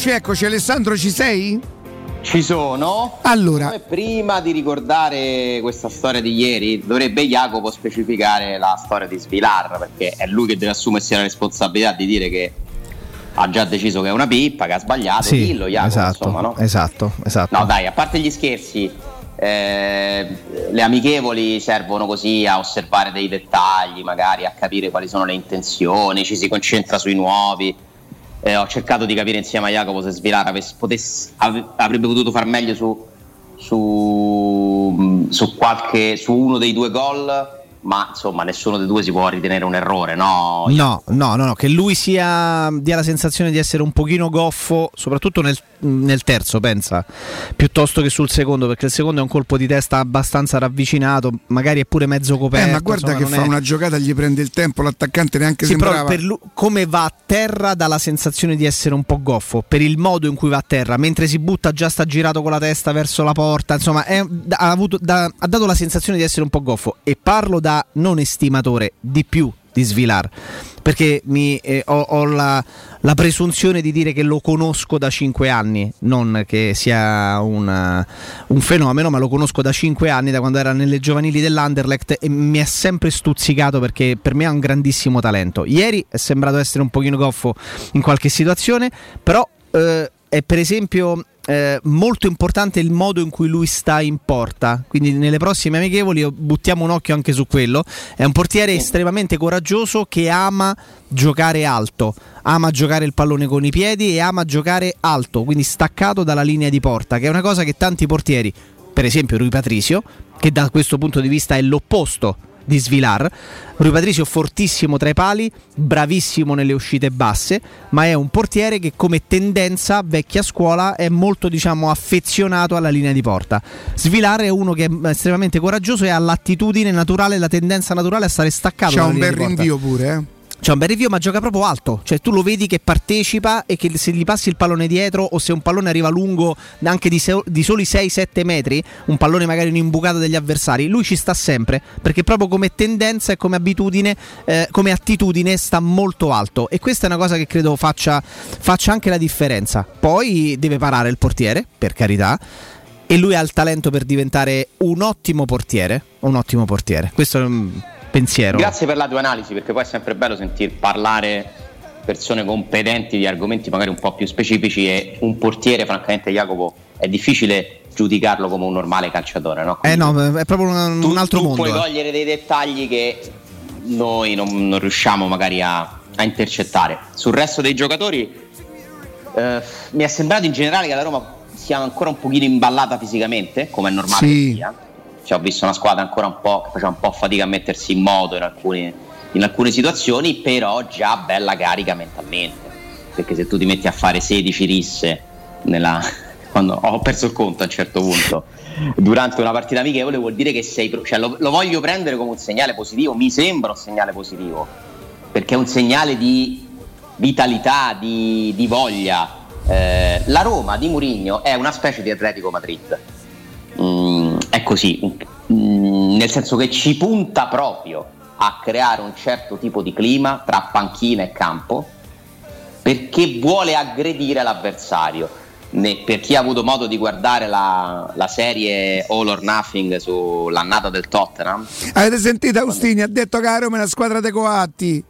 Eccoci, eccoci. Alessandro, ci sei?
Ci sono.
Allora.
Come prima di ricordare questa storia di ieri, dovrebbe Jacopo specificare la storia di Svilar, perché è lui che deve assumersi la responsabilità di dire che ha già deciso che è una pippa, che ha sbagliato.
Sì,
Dillo, Jacopo,
esatto,
insomma, no?
esatto, esatto.
No, dai, a parte gli scherzi, eh, le amichevoli servono così a osservare dei dettagli, magari a capire quali sono le intenzioni, ci si concentra sui nuovi. Eh, ho cercato di capire insieme a Jacopo se Svilar avesse- potesse- av- avrebbe potuto far meglio su, su, su qualche, su uno dei due gol, ma insomma nessuno dei due si può ritenere un errore, no?
No, no, no, no, che lui sia dia la sensazione di essere un pochino goffo, soprattutto nel, nel terzo, pensa, piuttosto che sul secondo, perché il secondo è un colpo di testa abbastanza ravvicinato, magari è pure mezzo coperto.
Eh, ma guarda
insomma,
che fa
è-
una giocata, gli prende il tempo, l'attaccante neanche
Sì, però
sembrava.
per lui- come va a terra dà la sensazione di essere un po' goffo per il modo in cui va a terra, mentre si butta già sta girato con la testa verso la porta, insomma è- ha, avuto- da- ha dato la sensazione di essere un po' goffo e parlo da non estimatore di più di Svilar perché mi, eh, ho, ho la, la presunzione di dire che lo conosco da 5 anni, non che sia una- un fenomeno, ma lo conosco da 5 anni, da quando era nelle giovanili dell'Anderlecht e mi è sempre stuzzicato perché per me ha un grandissimo talento. Ieri è sembrato essere un pochino goffo in qualche situazione, però eh, è per esempio eh, molto importante il modo in cui lui sta in porta. Quindi nelle prossime amichevoli oh, buttiamo un occhio anche su quello. È un portiere estremamente coraggioso che ama giocare alto, ama giocare il pallone con i piedi e ama giocare alto, quindi staccato dalla linea di porta, che è una cosa che tanti portieri, per esempio Rui Patricio, che da questo punto di vista è l'opposto di Svilar. Rui Patricio fortissimo tra i pali, bravissimo nelle uscite basse, ma è un portiere che come tendenza vecchia scuola è molto diciamo affezionato alla linea di porta. Svilar è uno che è estremamente coraggioso e ha l'attitudine naturale, la tendenza naturale a stare staccato dalla
un bel rinvio pure, eh.
C'è un bel review, ma gioca proprio alto. Cioè, tu lo vedi che partecipa e che se gli passi il pallone dietro, o se un pallone arriva lungo anche di, se- di soli 6-7 metri, un pallone magari in imbucata degli avversari, lui ci sta sempre. Perché proprio come tendenza e come abitudine, eh, come attitudine, sta molto alto. E questa è una cosa che credo faccia, faccia anche la differenza. Poi deve parare il portiere, per carità. E lui ha il talento per diventare un ottimo portiere. Un ottimo portiere. Questo è pensiero.
Grazie per la tua analisi, perché poi è sempre bello sentir parlare persone competenti di argomenti magari un po' più specifici e un portiere, francamente Jacopo, è difficile giudicarlo come un normale calciatore, no?
Eh no, è proprio un, un altro
tu
mondo.
puoi
eh.
cogliere dei dettagli che noi non, non riusciamo magari a, a intercettare. Sul resto dei giocatori eh, mi è sembrato in generale che la Roma sia ancora un pochino imballata fisicamente, come è normale
Sì.
che sia. Cioè, ho visto una squadra ancora un po' che faceva un po' fatica a mettersi in moto in alcune, in alcune situazioni, però già bella carica mentalmente. Perché se tu ti metti a fare 16 risse nella, quando ho perso il conto a un certo punto durante una partita amichevole vuol dire che sei cioè lo, lo voglio prendere come un segnale positivo mi sembra un segnale positivo. Perché è un segnale di vitalità di, di voglia. Eh, la Roma di Mourinho è una specie di Atletico Madrid. Mm, è così Mm, nel senso che ci punta proprio a creare un certo tipo di clima tra panchina e campo perché vuole aggredire l'avversario. Ne- per chi ha avuto modo di guardare la, la serie All or Nothing sull'annata del Tottenham,
Avete sentito Austini? Ha detto che la Roma è una squadra dei coatti.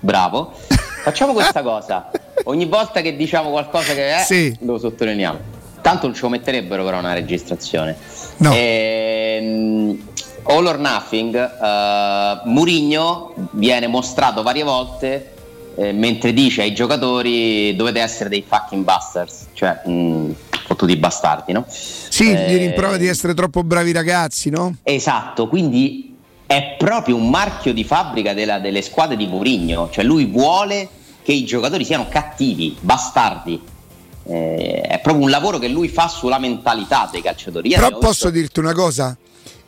bravo, facciamo questa cosa. Ogni volta che diciamo qualcosa che è,
Sì.
lo sottolineiamo. Tanto non lo metterebbero però una registrazione.
No.
Ehm, All or Nothing, eh, Murigno viene mostrato varie volte eh, mentre dice ai giocatori dovete essere dei fucking bastards, cioè mh, fottuti bastardi, no?
Sì,
Eh,
gli rimprovera di essere troppo bravi ragazzi, no?
Esatto, quindi è proprio un marchio di fabbrica della- delle squadre di Mourinho, cioè lui vuole che i giocatori siano cattivi, bastardi. Eh, è proprio un lavoro che lui fa sulla mentalità dei calciatori.
Però posso
visto-
dirti una cosa?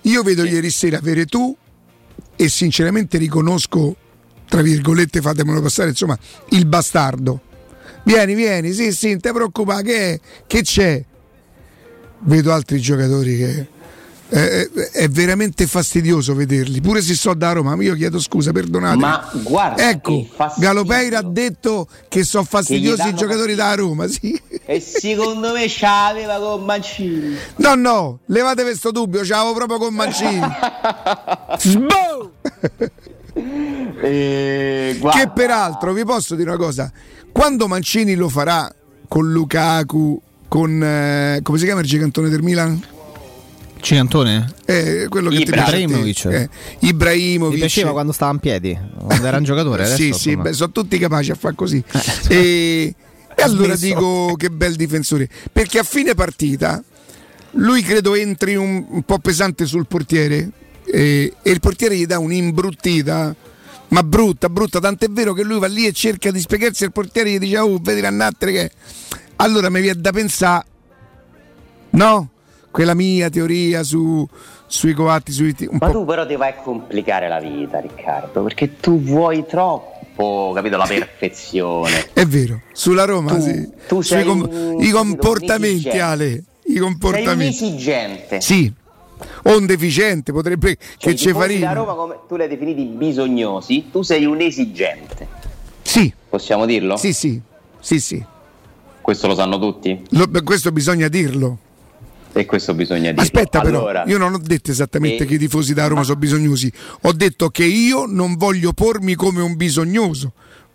Io vedo ieri sera Veretù e sinceramente riconosco, tra virgolette, fatemelo passare, insomma, il bastardo. Vieni, vieni, sì, sì, non ti preoccupare, che, che c'è? Vedo altri giocatori che è, è- è veramente fastidioso vederli, pure se so da Roma, ma io chiedo scusa, perdonate.
Ma guarda,
ecco,
che fastidio.
Galopeira ha detto che sono fastidiosi i
danno
giocatori da Roma, sì.
E secondo me ce l'aveva con Mancini.
No, no, levate questo dubbio, ce l'avevo proprio con Mancini.
Eh,
Che peraltro vi posso dire una cosa: quando Mancini lo farà con Lukaku, con eh, come si chiama il gigantone del Milan?
Cicantone?
Eh, quello che ti piace.
Ibrahimovic.
Eh, Ibrahimovic.
Mi piaceva quando stava in piedi, quando era un giocatore. Adesso,
sì, sì, beh, sono tutti capaci a fare così. e, e allora dico che bel difensore. Perché a fine partita lui credo entri un, un po' pesante sul portiere e, e il portiere gli dà un'imbruttita. Ma brutta, brutta, tant'è vero che lui va lì e cerca di spiegarsi al portiere e gli dice oh, vedi l'annattere che... Allora mi viene da pensare, no? Quella mia teoria su, sui coatti, sui... Un
Ma
po'
tu però ti vai a complicare la vita, Riccardo, perché tu vuoi troppo, capito, la perfezione.
È vero, sulla Roma,
Tu-
sì.
tu sei
com-
un-
I comportamenti,
un.
Ale. I
Sei un
comportamenti.
esigente.
Sì, o un deficiente, potrebbe
Cioè,
che ci farina.
Roma come tu li hai definiti bisognosi, tu sei un esigente.
Sì.
Possiamo dirlo?
Sì, sì, sì, sì.
Questo lo sanno tutti?
Lo- questo bisogna dirlo.
E questo bisogna dirlo.
Aspetta,
Allora,
però, io non ho detto esattamente
eh,
che i tifosi da Roma sono bisognosi. Ho detto che io non voglio pormi come un bisognoso,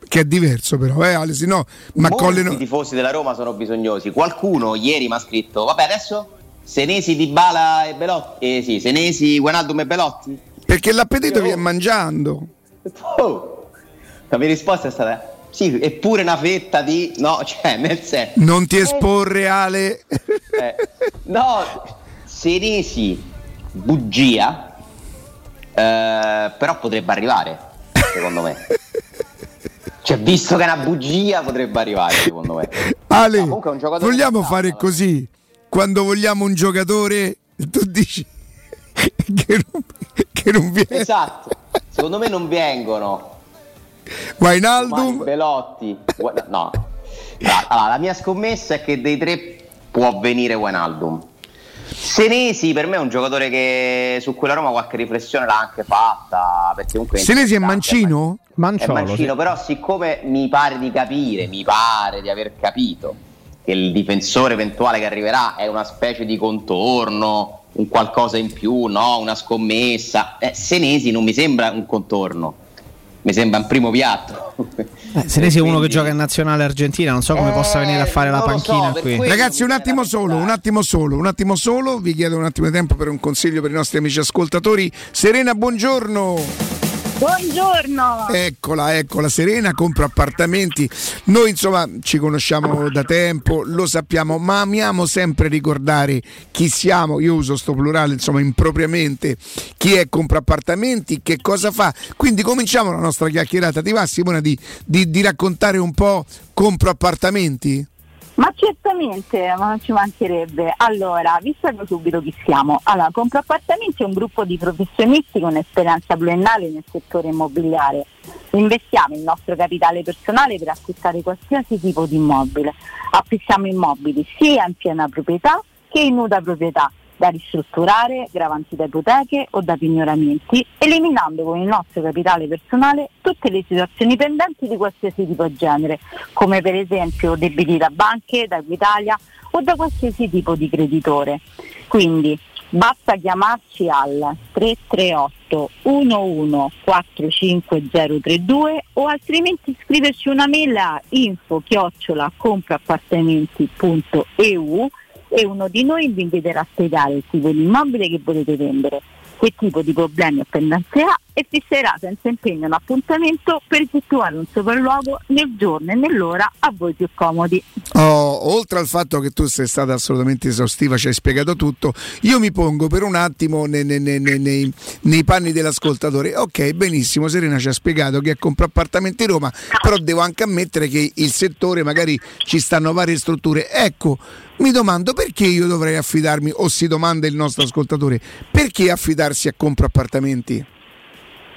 che è diverso, però, eh, Ale, se no, ma
molti
colleno.
tifosi della Roma sono bisognosi. Qualcuno ieri mi ha scritto, vabbè adesso Senesi, Dybala e Belotti. Eh sì, Senesi, Guanaldum e Belotti.
Perché l'appetito viene mangiando.
Oh. La mia risposta è stata sì, eppure una fetta di no, cioè nel senso
Non ti esporre, Ale.
eh, no, Senesi bugia eh, però potrebbe arrivare, secondo me. Cioè, visto che è una bugia, potrebbe arrivare, secondo me.
Ale,
No, comunque è un giocatore
vogliamo fare così? Quando vogliamo un giocatore, tu dici che non, che non viene.
Esatto. Secondo me non vengono Domani Belotti. No. Allora, la mia scommessa è che dei tre può venire Wijnaldum. Senesi per me è un giocatore che su quella Roma qualche riflessione l'ha anche fatta. Perché comunque
Senesi è Mancino?
è Mancino, però siccome mi pare di capire, mi pare di aver capito che il difensore eventuale che arriverà è una specie di contorno, un qualcosa in più, no? una scommessa. Eh, Senesi non mi sembra un contorno, mi sembra un primo piatto.
Eh, Senesi è uno che gioca in nazionale argentina, non so come possa venire a fare la
so,
panchina
per
qui.
Ragazzi, un attimo solo, un attimo solo, un attimo solo. Vi chiedo un attimo di tempo per un consiglio per i nostri amici ascoltatori. Serena, buongiorno.
Buongiorno.
Eccola, eccola, Serena compra appartamenti. Noi insomma ci conosciamo da tempo, lo sappiamo, ma amiamo sempre ricordare chi siamo. Io uso sto plurale insomma impropriamente. Chi è compra appartamenti, che cosa fa. Quindi cominciamo la nostra chiacchierata. Ti va Simona di, di- di raccontare un po' compro appartamenti?
Ma certamente, ma non ci mancherebbe. Allora, vi spiego subito chi siamo. Allora, Compra Appartamenti è un gruppo di professionisti con esperienza pluriennale nel settore immobiliare. Investiamo il nostro capitale personale per acquistare qualsiasi tipo di immobile. Acquistiamo immobili sia in piena proprietà che in nuda proprietà da ristrutturare, gravanti da ipoteche o da pignoramenti, eliminando con il nostro capitale personale tutte le situazioni pendenti di qualsiasi tipo e genere, come per esempio debiti da banche, da Equitalia o da qualsiasi tipo di creditore. Quindi basta chiamarci al 338 11 45032 o altrimenti scriverci una mail a info chiocciola compraappartamenti.eu e uno di noi vi inviterà a spiegare il tipo di immobile che volete vendere, che tipo di problemi o pendenze ha e fisserà senza impegno un appuntamento per effettuare un sopralluogo nel giorno e nell'ora a voi più comodi.
Oh, oltre al fatto che tu sei stata assolutamente esaustiva, ci hai spiegato tutto, io mi pongo per un attimo nei, nei- nei- nei- panni dell'ascoltatore. Ok, benissimo, Serena ci ha spiegato che compra appartamenti Roma, però devo anche ammettere che il settore magari ci stanno varie strutture. Ecco, mi domando perché io dovrei affidarmi, o si domanda il nostro ascoltatore, perché affidarsi a compra appartamenti?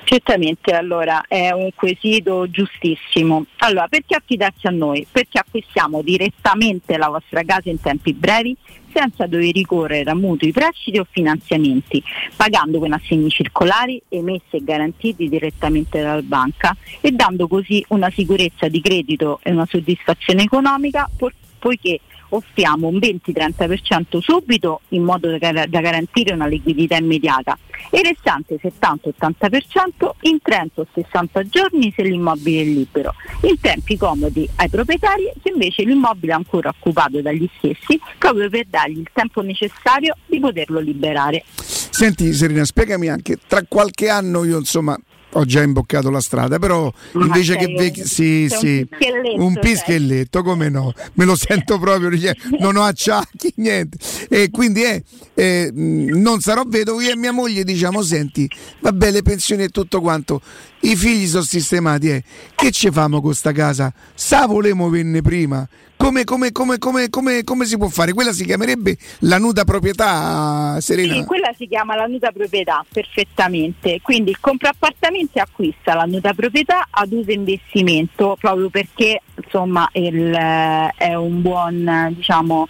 Certamente, allora è un quesito giustissimo. Allora, perché affidarsi a noi? Perché acquistiamo direttamente la vostra casa in tempi brevi senza dover ricorrere a mutui, prestiti o finanziamenti, pagando con assegni circolari emessi e garantiti direttamente dalla banca e dando così una sicurezza di credito e una soddisfazione economica po- poiché offriamo un 20-30% subito in modo da, da garantire una liquidità immediata e il restante 70-80% in 30 o 60 giorni se l'immobile è libero, in tempi comodi ai proprietari se invece l'immobile è ancora occupato dagli stessi proprio per dargli il tempo necessario di poterlo liberare.
Senti Serena, spiegami anche, tra qualche anno io insomma ho già imboccato la strada, però invece che
un-
vec- sì, sì,
pischelletto,
un
sei.
pischelletto, come no? Me lo sento proprio, cioè, non ho acciacchi, niente. E quindi è, eh, mh, non sarò vedovo io e mia moglie diciamo, senti, vabbè le pensioni e tutto quanto, i figli sono sistemati, eh. che ci famo con sta casa? Sa volemo venne prima? Come, come, come, come, si può fare? Quella si chiamerebbe la nuda proprietà, Serena?
Sì, quella si chiama la nuda proprietà perfettamente. Quindi il compraappartamenti acquista la nuda proprietà ad uso investimento proprio perché insomma il, eh, è un buon diciamo,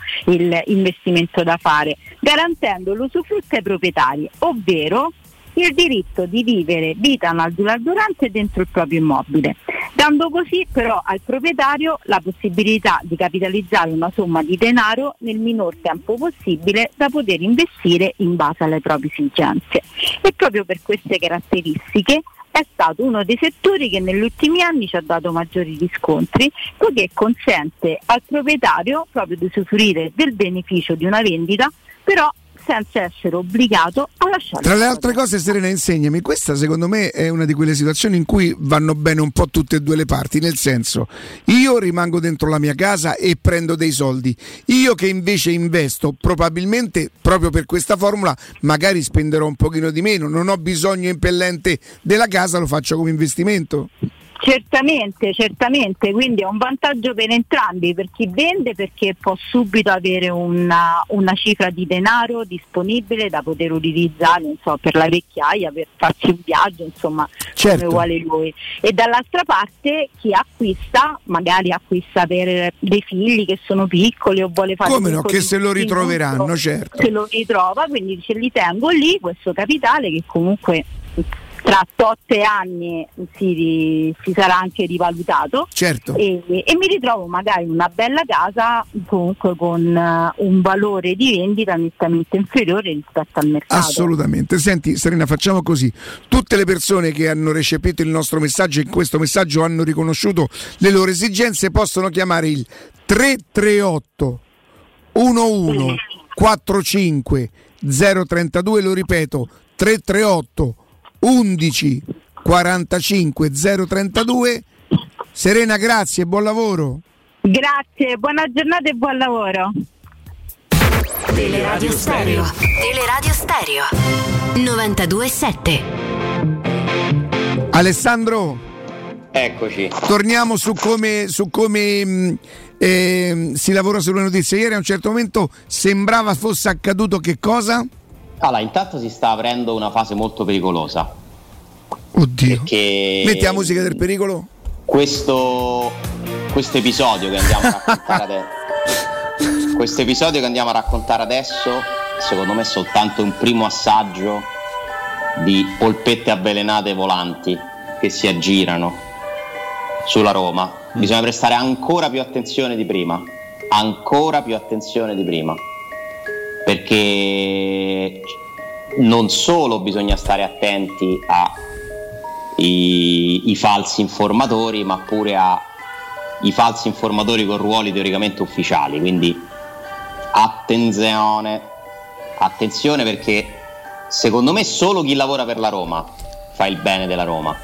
investimento da fare, garantendo l'usufrutto ai proprietari, ovvero il diritto di vivere vita durante dentro il proprio immobile, dando così però al proprietario la possibilità di capitalizzare una somma di denaro nel minor tempo possibile da poter investire in base alle proprie esigenze. E proprio per queste caratteristiche è stato uno dei settori che negli ultimi anni ci ha dato maggiori riscontri, poiché consente al proprietario proprio di usufruire del beneficio di una vendita, però senza essere obbligato a lasciare
Tra le altre cose, Serena, insegnami, questa secondo me è una di quelle situazioni in cui vanno bene un po' tutte e due le parti, nel senso, io rimango dentro la mia casa e prendo dei soldi, io che invece investo, probabilmente proprio per questa formula, magari spenderò un pochino di meno, non ho bisogno impellente della casa, lo faccio come investimento.
Certamente, certamente, quindi è un vantaggio per entrambi, per chi vende perché può subito avere una, una cifra di denaro disponibile da poter utilizzare non so, per la vecchiaia, per farsi un viaggio, insomma,
Certo.
come vuole lui. E dall'altra parte chi acquista, magari acquista per dei figli che sono piccoli o vuole fare
Come no, che se lo ritroveranno, certo.
Se lo ritrova, quindi dice li tengo lì, questo capitale che comunque tra 8 anni si, si sarà anche rivalutato
Certo.
e, e mi ritrovo magari in una bella casa comunque con eh, un valore di vendita nettamente inferiore rispetto al mercato.
Assolutamente. Senti, Serena, facciamo così. Tutte le persone che hanno recepito il nostro messaggio e in questo messaggio hanno riconosciuto le loro esigenze possono chiamare il 338 11 45 032, lo ripeto, 338 11 45 032. Serena, grazie, buon lavoro.
Grazie, buona giornata e buon lavoro.
Teleradio Stereo. Teleradio Stereo. 92.7.
Alessandro,
Eccoci.
torniamo su come, su come mh, ehm, si lavora sulle notizie. Ieri a un certo momento sembrava fosse accaduto che cosa?
Allora, intanto si sta aprendo una fase molto pericolosa.
Oddio.
Perché
Metti la musica del pericolo?
questo, questo episodio che andiamo a raccontare adesso questo episodio che andiamo a raccontare adesso secondo me è soltanto un primo assaggio di polpette avvelenate volanti che si aggirano sulla Roma bisogna prestare ancora più attenzione di prima ancora più attenzione di prima perché non solo bisogna stare attenti a i, i falsi informatori, ma pure a i falsi informatori con ruoli teoricamente ufficiali. Quindi attenzione, attenzione perché secondo me solo chi lavora per la Roma fa il bene della Roma.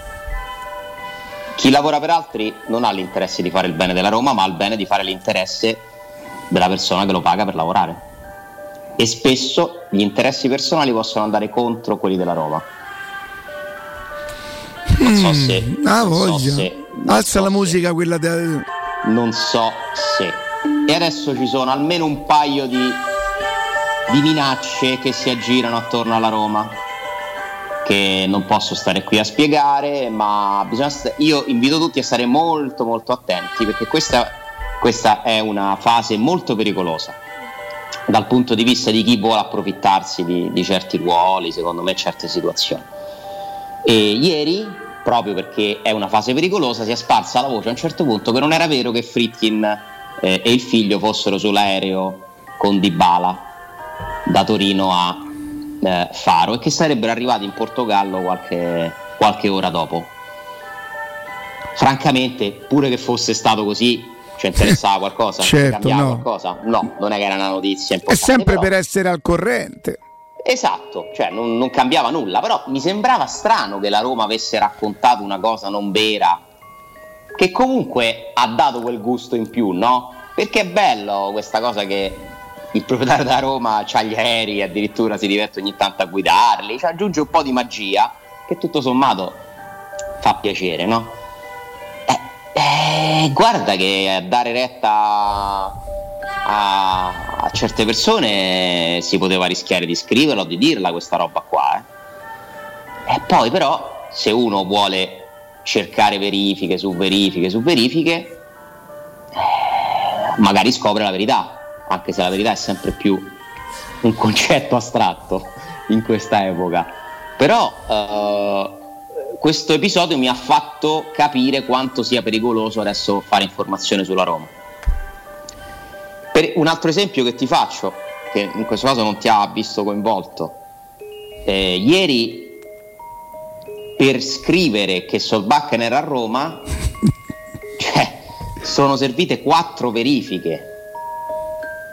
Chi lavora per altri non ha l'interesse di fare il bene della Roma, ma ha il bene di fare l'interesse della persona che lo paga per lavorare. E spesso gli interessi personali possono andare contro quelli della Roma. Non so se.
Mm, ah,
non so se-
Alza la musica, quella de-
non so se. E adesso ci sono almeno un paio di, di minacce che si aggirano attorno alla Roma. Che non posso stare qui a spiegare, ma bisogna sta- io invito tutti a stare molto molto attenti perché questa, questa è una fase molto pericolosa dal punto di vista di chi vuole approfittarsi di, di certi ruoli, secondo me certe situazioni. E ieri, proprio perché è una fase pericolosa, si è sparsa la voce a un certo punto che non era vero che Fritkin eh, e il figlio fossero sull'aereo con Dybala da Torino a eh, Faro e che sarebbero arrivati in Portogallo qualche, qualche ora dopo. Francamente, pure che fosse stato così, ci interessava qualcosa?
Certo,
Cambiava
no.
qualcosa? No, non è che era una notizia
È
importante.
sempre
però-
per essere al corrente.
Esatto, cioè non, non cambiava nulla, però mi sembrava strano che la Roma avesse raccontato una cosa non vera, che comunque ha dato quel gusto in più, no? Perché è bello questa cosa che il proprietario della Roma ha gli aerei, addirittura si diverte ogni tanto a guidarli, ci aggiunge un po' di magia, che tutto sommato fa piacere, no? Eh, guarda che dare retta a, a certe persone si poteva rischiare di scriverla o di dirla questa roba qua. eh. E poi però se uno vuole cercare verifiche su verifiche su verifiche, eh, magari scopre la verità, anche se la verità è sempre più un concetto astratto in questa epoca. Però eh, questo episodio mi ha fatto capire quanto sia pericoloso adesso fare informazione sulla Roma. Per un altro esempio che ti faccio, che in questo caso non ti ha visto coinvolto, eh, ieri per scrivere che Solbakken era a Roma, cioè, sono servite quattro verifiche.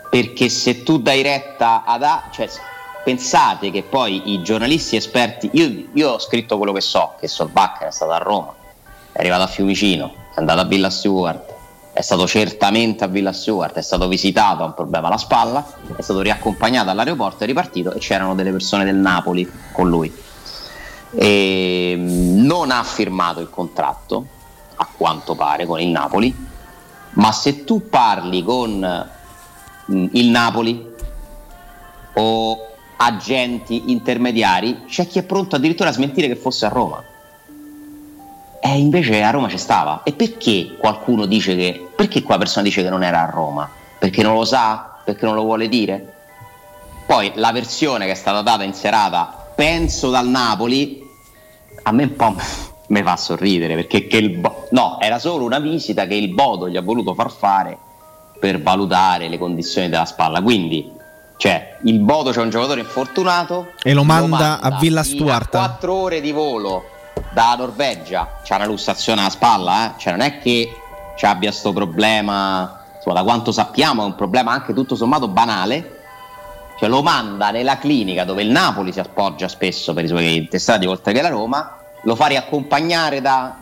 Perché se tu dai retta ad A, cioè, pensate che poi i giornalisti esperti, io, io ho scritto quello che so, che Solbakken è stato a Roma, è arrivato a Fiumicino, è andato a Villa Stewart, è stato certamente a Villa Stewart, è stato visitato, ha un problema alla spalla, è stato riaccompagnato all'aeroporto, è ripartito e c'erano delle persone del Napoli con lui. E non ha firmato il contratto, a quanto pare, con il Napoli, ma se tu parli con mm, il Napoli o agenti intermediari, c'è chi è pronto addirittura a smentire che fosse a Roma. E invece a Roma ci stava. E perché qualcuno dice che. Perché quella persona dice che non era a Roma? Perché non lo sa? Perché non lo vuole dire? Poi la versione che è stata data in serata, penso dal Napoli, a me un po' mi fa sorridere perché che il Bo- no, era solo una visita che il Bodo gli ha voluto far fare per valutare le condizioni della spalla. Quindi, cioè, il Bodo c'è un giocatore infortunato
E lo manda a Villa Stuart.
4 ore di volo dalla Norvegia, c'ha una lussazione alla spalla, eh? cioè non è che ci abbia sto problema, insomma, da quanto sappiamo è un problema anche tutto sommato banale. Cioè lo manda nella clinica dove il Napoli si appoggia spesso per i suoi intestati, oltre che la Roma, lo fa riaccompagnare da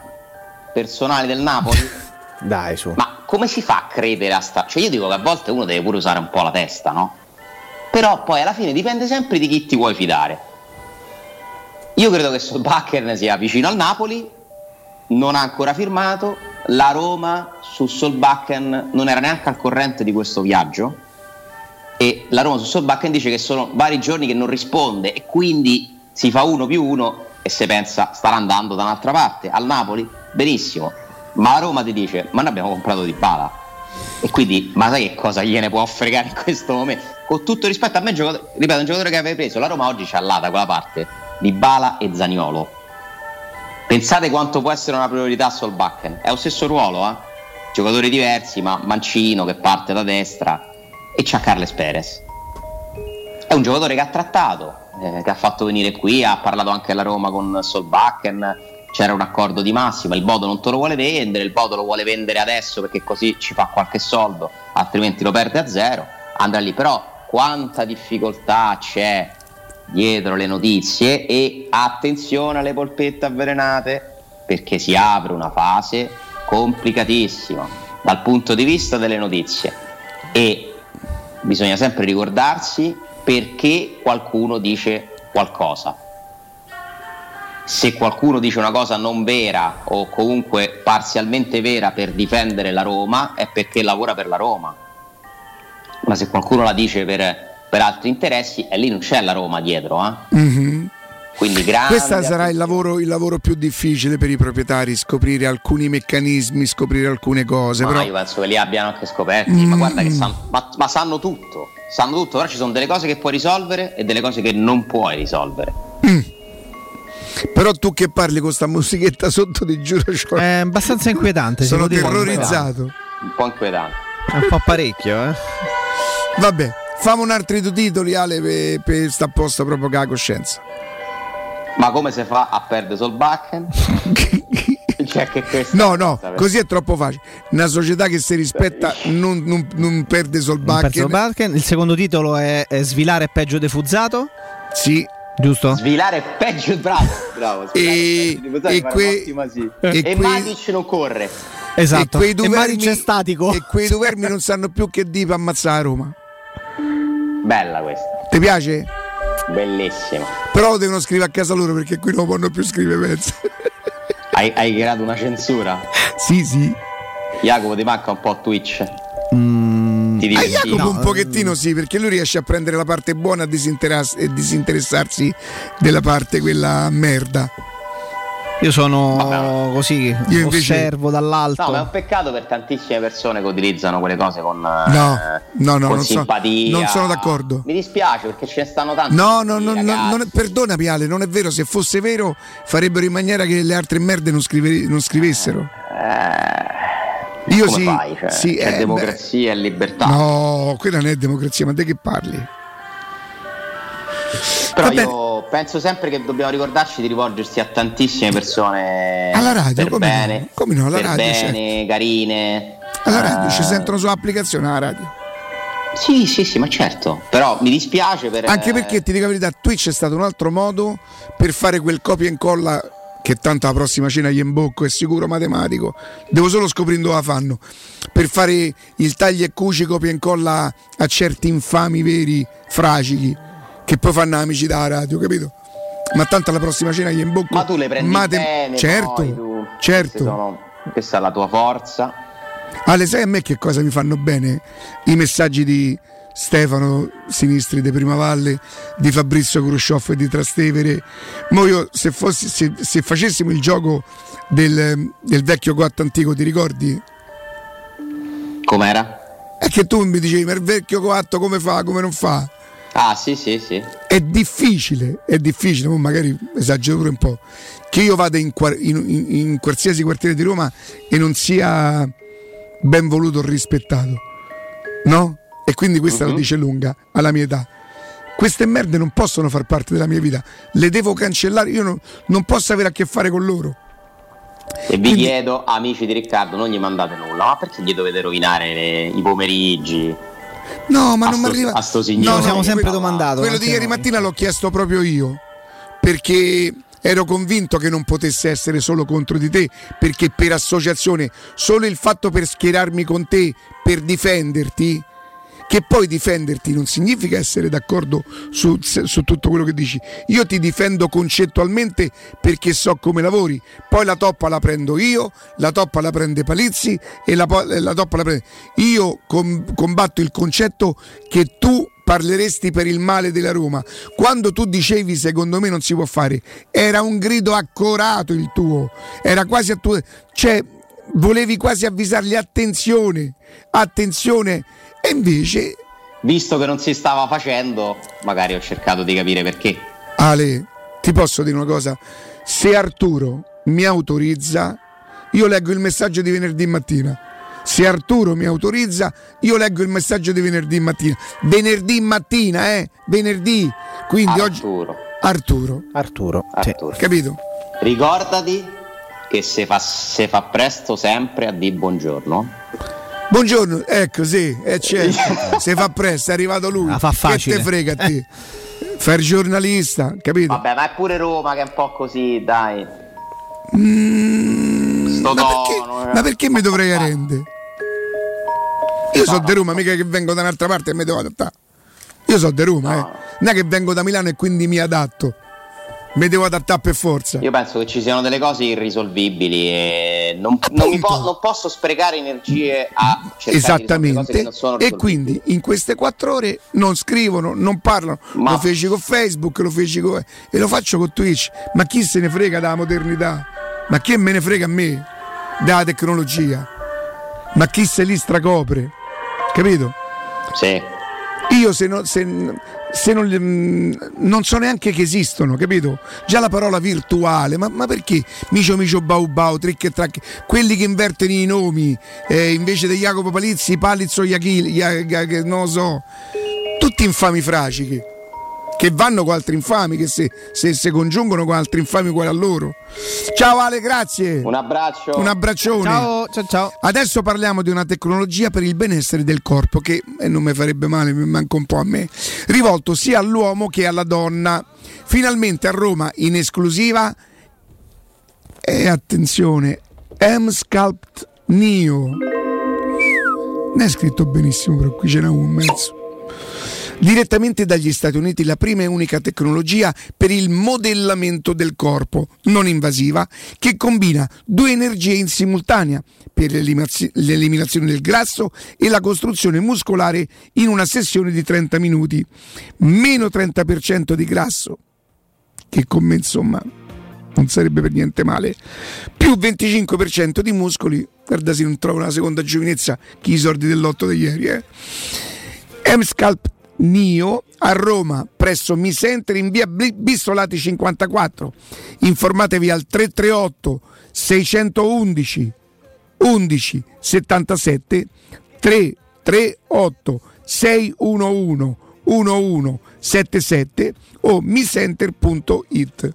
personale del Napoli.
Dai, su.
Ma come si fa a credere a sta... Cioè io dico che a volte uno deve pure usare un po' la testa, no? Però poi alla fine dipende sempre di chi ti vuoi fidare. Io credo che Solbakken sia vicino al Napoli, non ha ancora firmato la Roma su Solbakken non era neanche al corrente di questo viaggio e la Roma su Solbakken dice che sono vari giorni che non risponde e quindi si fa uno più uno e si pensa starà andando da un'altra parte al Napoli? Benissimo. Ma la Roma ti dice ma noi abbiamo comprato di bala e quindi ma sai che cosa gliene può fregare in questo momento? Con tutto rispetto a me un giocatore, ripeto un giocatore che aveva preso la Roma oggi là da quella parte. Di Bala e Zaniolo. Pensate quanto può essere una priorità sul Bakken è lo stesso ruolo eh? giocatori diversi ma Mancino che parte da destra e c'ha Carles Perez. È un giocatore che ha trattato eh, che ha fatto venire qui ha parlato anche la Roma con Solbakken c'era un accordo di massima il Bodo non te lo vuole vendere il Bodo lo vuole vendere adesso perché così ci fa qualche soldo altrimenti lo perde a zero andrà lì. Però quanta difficoltà c'è dietro le notizie e attenzione alle polpette avvelenate perché si apre una fase complicatissima dal punto di vista delle notizie. E bisogna sempre ricordarsi perché qualcuno dice qualcosa se qualcuno dice una cosa non vera o comunque parzialmente vera per difendere la Roma è perché lavora per la Roma ma se qualcuno la dice per, per altri interessi e lì non c'è la Roma dietro eh?
Mhm.
quindi grande
Questo sarà il lavoro, il lavoro più difficile per i proprietari, scoprire alcuni meccanismi, scoprire alcune cose.
ma
però
io penso che li abbiano anche scoperti ma
Mm.
guarda che sanno, ma, ma sanno tutto sanno tutto però ci sono delle cose che puoi risolvere e delle cose che non puoi risolvere
Però tu che parli con sta musichetta sotto, ti giuro, c'ho-
È abbastanza inquietante.
sono terrorizzato.
un po' inquietante
È un po' parecchio, eh.
Vabbè, fammi un altro due titoli, Ale, per, per sta a posto proprio con la coscienza.
ma come si fa a perdere Solbakken? cioè che questo
No, no, così è troppo facile. Una società che si rispetta non, non- non perde Solbakken.
Il secondo titolo è, è Svilare è peggio defuzzato.
Sì.
Giusto?
Svilare è peggio, bravo, bravo.
E- e que-
e,
e que-
Matic non corre.
Esatto.
E quei due
E Maric
vermi-
è statico.
E quei due vermi non sanno più che dire per ammazzare Roma.
Bella questa,
Ti piace?
bellissima.
Però lo devono scrivere a casa loro perché qui non possono più scrivere penso.
Hai, hai creato una censura?
Sì, sì.
Jacopo ti manca un po' Twitch. Ti
A
diverti?
Jacopo un pochettino sì, perché lui riesce a prendere la parte buona e e disinteressarsi della parte quella merda.
Io sono così,
Io invece-
osservo dall'alto.
No, ma è un peccato per tantissime persone che utilizzano quelle cose con,
No,
eh,
no, no,
con
non, so-
simpatia.
non sono d'accordo.
Mi dispiace perché ce ne stanno tanti.
No, no, no, no,
ragazzi.
non è- perdona Piale, non è vero, se fosse vero farebbero in maniera che le altre merde non, scrive- non scrivessero. Io
Eh, Come
sì,
fai? Cioè,
sì,
c'è
eh,
democrazia e libertà.
No, quella non è democrazia, ma di che parli?
Però
Va bene.
io penso sempre che dobbiamo ricordarci di rivolgersi a tantissime persone
Alla radio,
per
come no?
bene,
Come no, alla
per
radio,
bene, carine.
Alla radio
Eh,
ci sentono sull'applicazione alla radio.
Sì, sì, sì, ma certo. Però mi dispiace per
Anche perché ti dico la verità, Twitch è stato un altro modo per fare quel copia e incolla che tanto la prossima cena gli imbocco, è sicuro matematico. Devo solo scoprire dove la fanno. Per fare il taglia e cuci copia e incolla a certi infami veri fracichi che poi fanno amici dalla radio, capito? Ma tanto alla prossima cena gli imbocco.
Ma tu le prendi
mate-
bene,
Certo,
tu.
certo.
Sono- questa è la tua forza.
Ale, sai a me che cosa mi fanno bene? I messaggi di Stefano Sinistri di Prima Valle, di Fabrizio Khrushchev e di Trastevere. Mo io se, fossi, se, se facessimo il gioco del, del vecchio coatto antico, ti ricordi?
Com'era?
È che tu mi dicevi, ma il vecchio coatto come fa, come non fa?
Ah, sì, sì, sì.
È difficile, è difficile, mo magari esagero pure un po', che io vada in, in- in- in qualsiasi quartiere di Roma e non sia ben voluto o rispettato, no? E quindi questa
Mhm.
la dice lunga alla mia età. Queste merde non possono far parte della mia vita, le devo cancellare, io non, non posso avere a che fare con loro.
E vi chiedo, amici di Riccardo, non gli mandate nulla, ma perché gli dovete rovinare le- i pomeriggi?
No, ma
A
non mi arriva.
a sto signore.
No,
Siamo sempre
quello-
domandato,
Quello di ieri
noi.
mattina l'ho chiesto proprio io. Perché ero convinto che non potesse essere solo contro di te. Perché per associazione, solo il fatto per schierarmi con te, per difenderti, che poi difenderti non significa essere d'accordo su, su tutto quello che dici. Io ti difendo concettualmente perché so come lavori, poi la toppa la prendo io, la toppa la prende Palizzi e la, la toppa la prende. Io com- combatto il concetto che tu parleresti per il male della Roma. Quando tu dicevi secondo me non si può fare, era un grido accorato il tuo, era quasi a tuo... cioè volevi quasi avvisargli attenzione, attenzione e invece...
Visto che non si stava facendo, magari ho cercato di capire perché.
Ale, ti posso dire una cosa? Se Arturo mi autorizza, io leggo il messaggio di venerdì mattina. Se Arturo mi autorizza, io leggo il messaggio di venerdì mattina. Venerdì mattina, eh? Venerdì. Quindi
Arturo.
oggi. Arturo.
Arturo.
Arturo.
Capito?
Ricordati che se fa, se fa presto sempre a di buongiorno.
Buongiorno, ecco sì, è certo. Se fa presto, è arrivato lui.
La fa facile.
Che te frega a te? Fai il giornalista, capito?
Vabbè, ma è pure Roma che è un po' così, dai.
Mm,
Sto
ma, perché,
tono, eh.
ma perché mi dovrei arrendere? Io sono di Roma, mica che vengo da un'altra parte e mi devo adattare. Io sono di Roma, eh. Non è che vengo da Milano e quindi mi adatto. Mi devo adattare per forza.
Io penso che ci siano delle cose irrisolvibili e non, non po- non posso sprecare energie a cercare
Esattamente.
non sono
E quindi in queste quattro ore non scrivono, non parlano.
Ma-
Lo feci con Facebook, lo feci con. e lo faccio con Twitch. Ma chi se ne frega della modernità? Ma chi me ne frega a me della tecnologia? Ma chi se li stracopre? Capito?
Sì.
Io se, no- se- se non, mm, non so neanche che esistono, capito? Già la parola virtuale, ma, ma perché? Micio Micio Bau Bau, Trick e Track, quelli che invertono i nomi, eh, invece di Jacopo Palizzi, Palizzo Iachil, Ia- Ia- che non lo so, tutti infami fracichi, che vanno con altri infami, che se, se, se congiungono con altri infami uguali a loro. Ciao Ale, grazie.
Un abbraccio.
Un abbraccione.
Ciao, ciao, ciao.
Adesso parliamo di una tecnologia per il benessere del corpo che eh, non mi farebbe male, mi manca un po' a me, rivolto sia all'uomo che alla donna. Finalmente a Roma in esclusiva e attenzione, M-Sculpt Neo. Non è scritto benissimo, però qui ce n'è un mezzo. Direttamente dagli Stati Uniti la prima e unica tecnologia per il modellamento del corpo, non invasiva, che combina due energie in simultanea per l'eliminazio- l'eliminazione del grasso e la costruzione muscolare in una sessione di 30 minuti. Meno 30% di grasso, che con me insomma non sarebbe per niente male, più 25% di muscoli, guarda se non trovo una seconda giovinezza, chi i soldi dell'otto di ieri, eh. M-Scalp Nio a Roma presso Mi Center in via Bistolati 54. Informatevi al 338 611 11 77 338 611 1177 o misenter.it.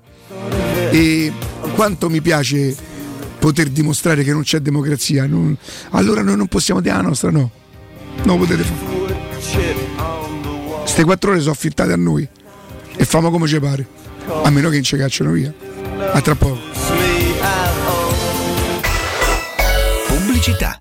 E quanto mi piace poter dimostrare che non c'è democrazia. non- allora noi non possiamo dire la nostra, no. Non potete fare. Queste quattro ore sono affittate a noi e famo come ci pare. A meno che non ci cacciano via. A tra poco.
Pubblicità.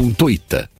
punto it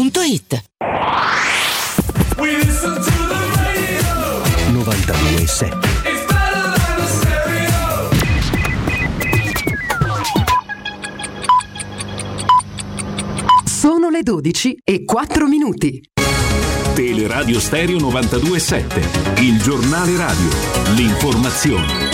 otticasalvagente.it.
92.7
Sono le 12 e 4 minuti.
Teleradio Stereo 92.7, il giornale radio, l'informazione.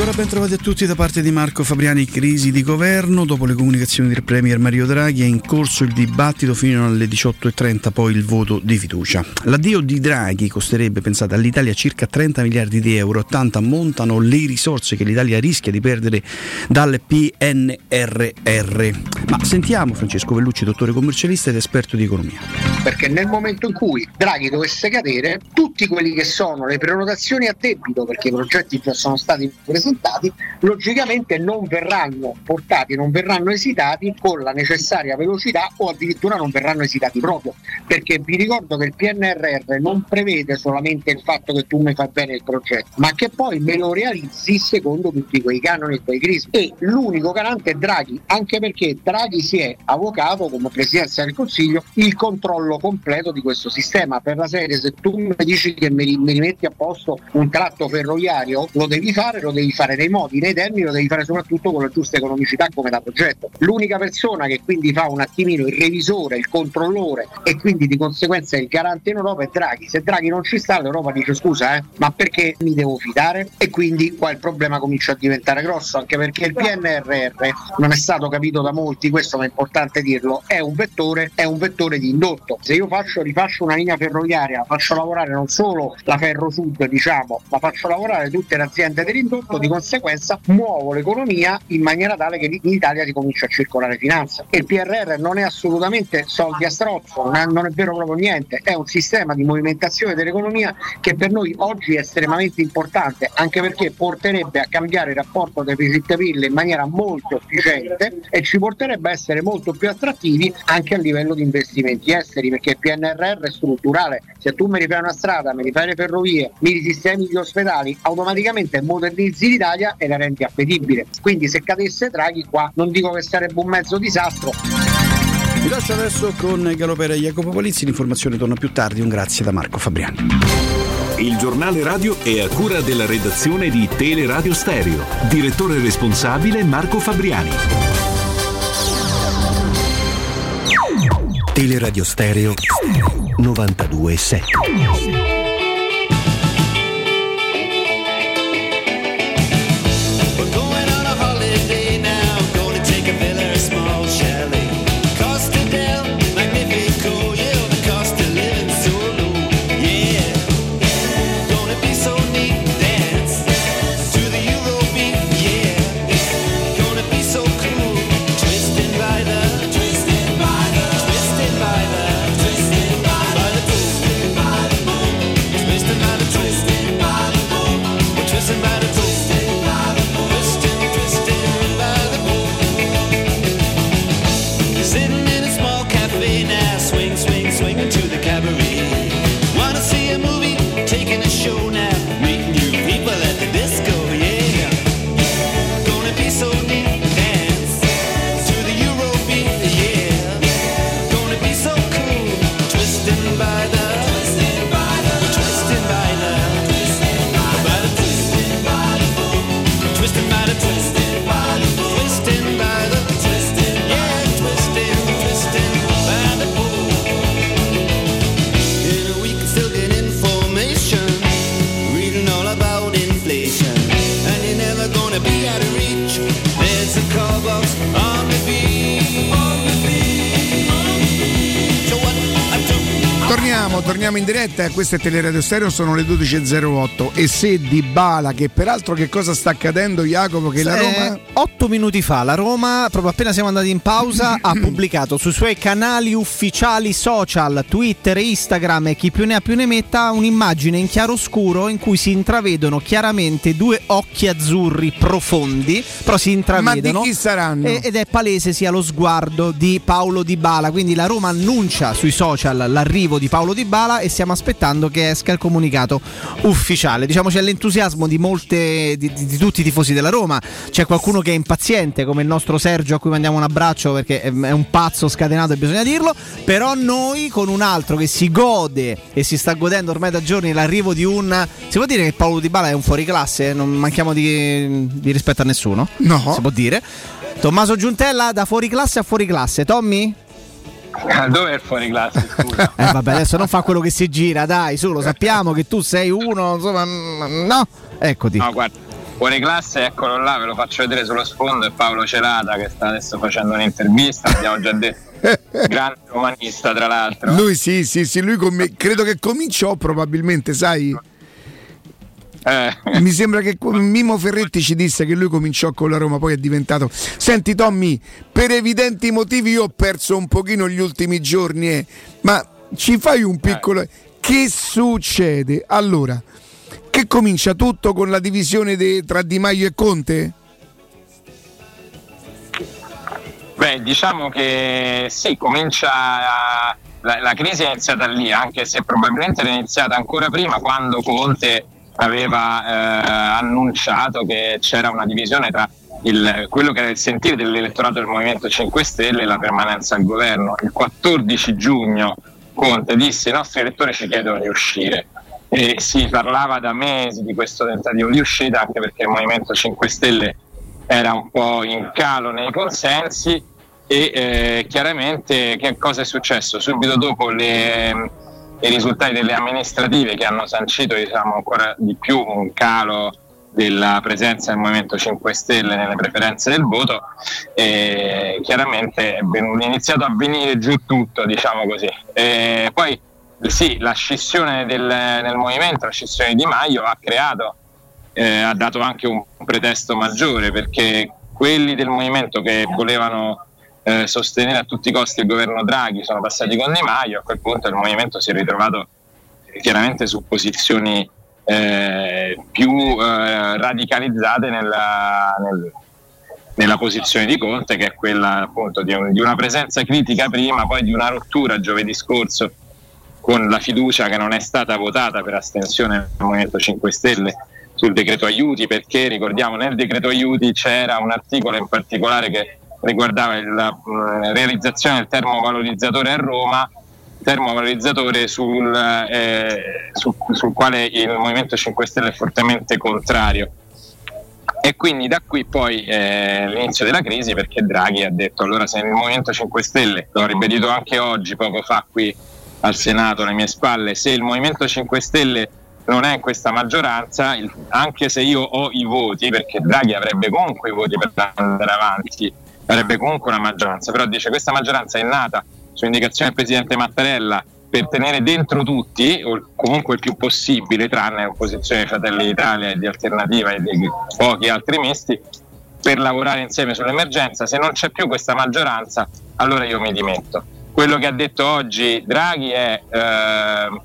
Ancora ben trovati a tutti da parte di Marco Fabriani, crisi di governo. Dopo le comunicazioni del Premier Mario Draghi è in corso il dibattito fino alle 18.30, poi il voto di fiducia. L'addio di Draghi costerebbe, pensate, all'Italia circa 30 miliardi di euro, 80 ammontano le risorse che l'Italia rischia di perdere dal PNRR. Ma sentiamo Francesco Vellucci, dottore commercialista ed esperto di economia.
perché nel momento in cui Draghi dovesse cadere, tutti quelli che sono le prenotazioni a debito, perché i progetti già sono stati presentati, logicamente non verranno portati, non verranno esitati con la necessaria velocità o addirittura non verranno esitati proprio, perché vi ricordo che il PNRR non prevede solamente il fatto che tu mi fai bene il progetto, ma che poi me lo realizzi secondo tutti quei canoni e quei crismi. E l'unico garante è Draghi, anche perché Draghi si è avocato come Presidenza del Consiglio il controllo completo di questo sistema. Per la serie, se tu mi dici che mi rimetti a posto un tratto ferroviario, lo devi fare, lo devi fare nei modi, nei termini, lo devi fare soprattutto con la giusta economicità come da progetto. L'unica persona che quindi fa un attimino il revisore, il controllore e quindi di conseguenza il garante in Europa è Draghi. Se Draghi non ci sta, l'Europa dice scusa, eh, ma perché mi devo fidare? E quindi qua il problema comincia a diventare grosso, anche perché il PNRR non è stato capito da molti, questo ma è importante dirlo, è un vettore, è un vettore di indotto. Se io faccio, rifaccio una linea ferroviaria, faccio lavorare non solo la Ferro Sud, diciamo, ma faccio lavorare tutte le aziende dell'indotto, di conseguenza muovo l'economia in maniera tale che in Italia si comincia a circolare finanza. E il PRR non è assolutamente soldi a strozzo, non è, non è vero proprio niente, è un sistema di movimentazione dell'economia che per noi oggi è estremamente importante, anche perché porterebbe a cambiare il rapporto deficit-PIL in maniera molto efficiente e ci porterebbe a essere molto più attrattivi anche a livello di investimenti esteri, perché il PNRR è strutturale. Se tu mi rifai una strada, mi rifai le ferrovie, mi risistemi gli ospedali, automaticamente modernizzi l'Italia e la rendi appetibile. Quindi se cadesse Draghi qua non dico che sarebbe un mezzo disastro,
Vi lascio adesso con Galopera e Jacopo Palizzi, l'informazione torna più tardi, un grazie da Marco Fabriani.
Il giornale radio è a cura della redazione di Teleradio Stereo. Direttore responsabile Marco Fabriani.
Teleradio Stereo 92.7
diretta, questo è Teleradio Stereo, sono le 12.08 e se Di Bala, che peraltro che cosa sta accadendo Jacopo, che la Roma...
Eh, otto minuti fa la Roma, proprio appena siamo andati in pausa, ha pubblicato sui suoi canali ufficiali social, Twitter, Instagram e chi più ne ha più ne metta un'immagine in chiaroscuro in cui si intravedono chiaramente due occhi azzurri profondi, però si intravedono.
Ma di chi saranno?
Ed è palese sia lo sguardo di Paolo Di Bala, quindi la Roma annuncia sui social l'arrivo di Paolo Di Bala e stiamo aspettando che esca il comunicato ufficiale. Diciamo c'è l'entusiasmo di molte di, di- di tutti i tifosi della Roma, c'è qualcuno che è impaziente come il nostro Sergio a cui mandiamo un abbraccio perché è un pazzo scatenato e bisogna dirlo, però noi con un altro che si gode e si sta godendo ormai da giorni l'arrivo di un si può dire che Paolo Di Bala è un fuoriclasse, non manchiamo di, di rispetto a nessuno?
No.
Si può dire. Tommaso Giuntella da fuoriclasse a fuoriclasse, Tommy?
Dove è il fuori classe? Scusa.
Eh vabbè, adesso non fa quello che si gira, dai, su, lo sappiamo che tu sei uno, insomma, mm, no, eccoti.
No, guarda, fuori classe, eccolo là, ve lo faccio vedere sullo sfondo, è Paolo Celata che sta adesso facendo un'intervista, abbiamo già detto. Grande umanista, tra l'altro.
Lui sì, sì, sì, lui come- credo che cominciò probabilmente, sai?
Eh.
Mi sembra che Mimo Ferretti ci disse che lui cominciò con la Roma, poi è diventato. Senti Tommy, per evidenti motivi io ho perso un pochino gli ultimi giorni, eh, ma ci fai un piccolo. Che succede? Allora, che comincia tutto con la divisione de- tra Di Maio e Conte?
Beh, diciamo che sì, comincia a- la, la crisi è iniziata lì, anche se probabilmente era iniziata ancora prima quando Conte aveva eh, annunciato che c'era una divisione tra il- quello che era il sentire dell'elettorato del Movimento 5 Stelle e la permanenza al governo. Il 14 giugno Conte disse i nostri elettori ci chiedono di uscire. E si parlava da mesi di questo tentativo di uscita anche perché il Movimento 5 Stelle era un po' in calo nei consensi e eh, chiaramente che cosa è successo? Subito dopo le, i risultati delle amministrative che hanno sancito diciamo, ancora di più un calo della presenza del Movimento 5 Stelle nelle preferenze del voto e chiaramente è iniziato a venire giù tutto diciamo così e poi sì la scissione del, nel movimento la scissione di Maio ha creato eh, ha dato anche un pretesto maggiore perché quelli del movimento che volevano eh, sostenere a tutti i costi il governo Draghi sono passati con Di Maio, a quel punto il movimento si è ritrovato chiaramente su posizioni eh, più eh, radicalizzate nella, nel- nella posizione di Conte che è quella appunto di, un- di una presenza critica prima, poi di una rottura giovedì scorso con la fiducia che non è stata votata per astensione del Movimento 5 Stelle sul decreto aiuti perché ricordiamo nel decreto aiuti c'era un articolo in particolare che riguardava la realizzazione del termovalorizzatore a Roma termovalorizzatore sul, eh, sul- sul quale il Movimento 5 Stelle è fortemente contrario. E quindi da qui poi eh, l'inizio della crisi perché Draghi ha detto allora se il Movimento 5 Stelle, l'ho ribadito anche oggi poco fa qui al Senato alle mie spalle, se il Movimento 5 Stelle non è in questa maggioranza, anche se io ho i voti, perché Draghi avrebbe comunque i voti per andare avanti, avrebbe comunque una maggioranza, però dice questa maggioranza è nata su indicazione del Presidente Mattarella per tenere dentro tutti, o comunque il più possibile, tranne l'opposizione Fratelli d'Italia e di Alternativa e di pochi altri misti, per lavorare insieme sull'emergenza. Se non c'è più questa maggioranza, allora io mi dimetto. Quello che ha detto oggi Draghi è eh,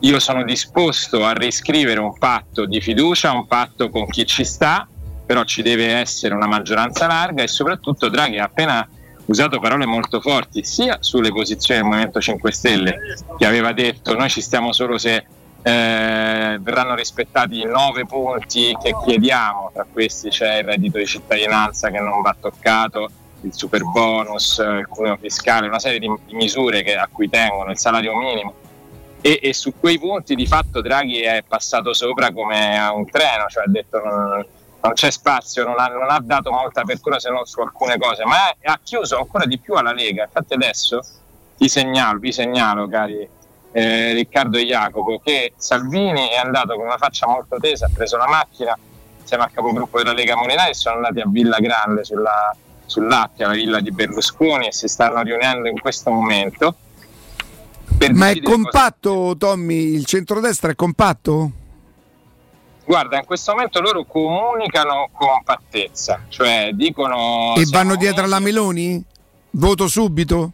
io sono disposto a riscrivere un patto di fiducia, un patto con chi ci sta, però ci deve essere una maggioranza larga e soprattutto Draghi ha appena usato parole molto forti sia sulle posizioni del Movimento 5 Stelle che aveva detto noi ci stiamo solo se eh, verranno rispettati i nove punti che chiediamo, tra questi c'è il reddito di cittadinanza che non va toccato, il super bonus, il cuneo fiscale, una serie di, di misure che- a cui tengono, il salario minimo e, e su quei punti di fatto Draghi è passato sopra come a un treno, cioè ha detto non, non c'è spazio, non ha, non ha dato molta apertura se non su alcune cose, ma ha chiuso ancora di più alla Lega. Infatti adesso ti segnalo, vi segnalo cari eh, Riccardo e Jacopo che Salvini è andato con una faccia molto tesa, ha preso la macchina insieme al capogruppo della Lega Molinari e sono andati a Villa Grande sulla, sull'Appia, la villa di Berlusconi e si stanno riunendo in questo momento.
Ma è
decidere cosa-
compatto, Tommy? Il centrodestra è compatto?
Guarda, in questo momento loro comunicano compattezza, cioè dicono...
E vanno dietro alla Meloni? Voto subito?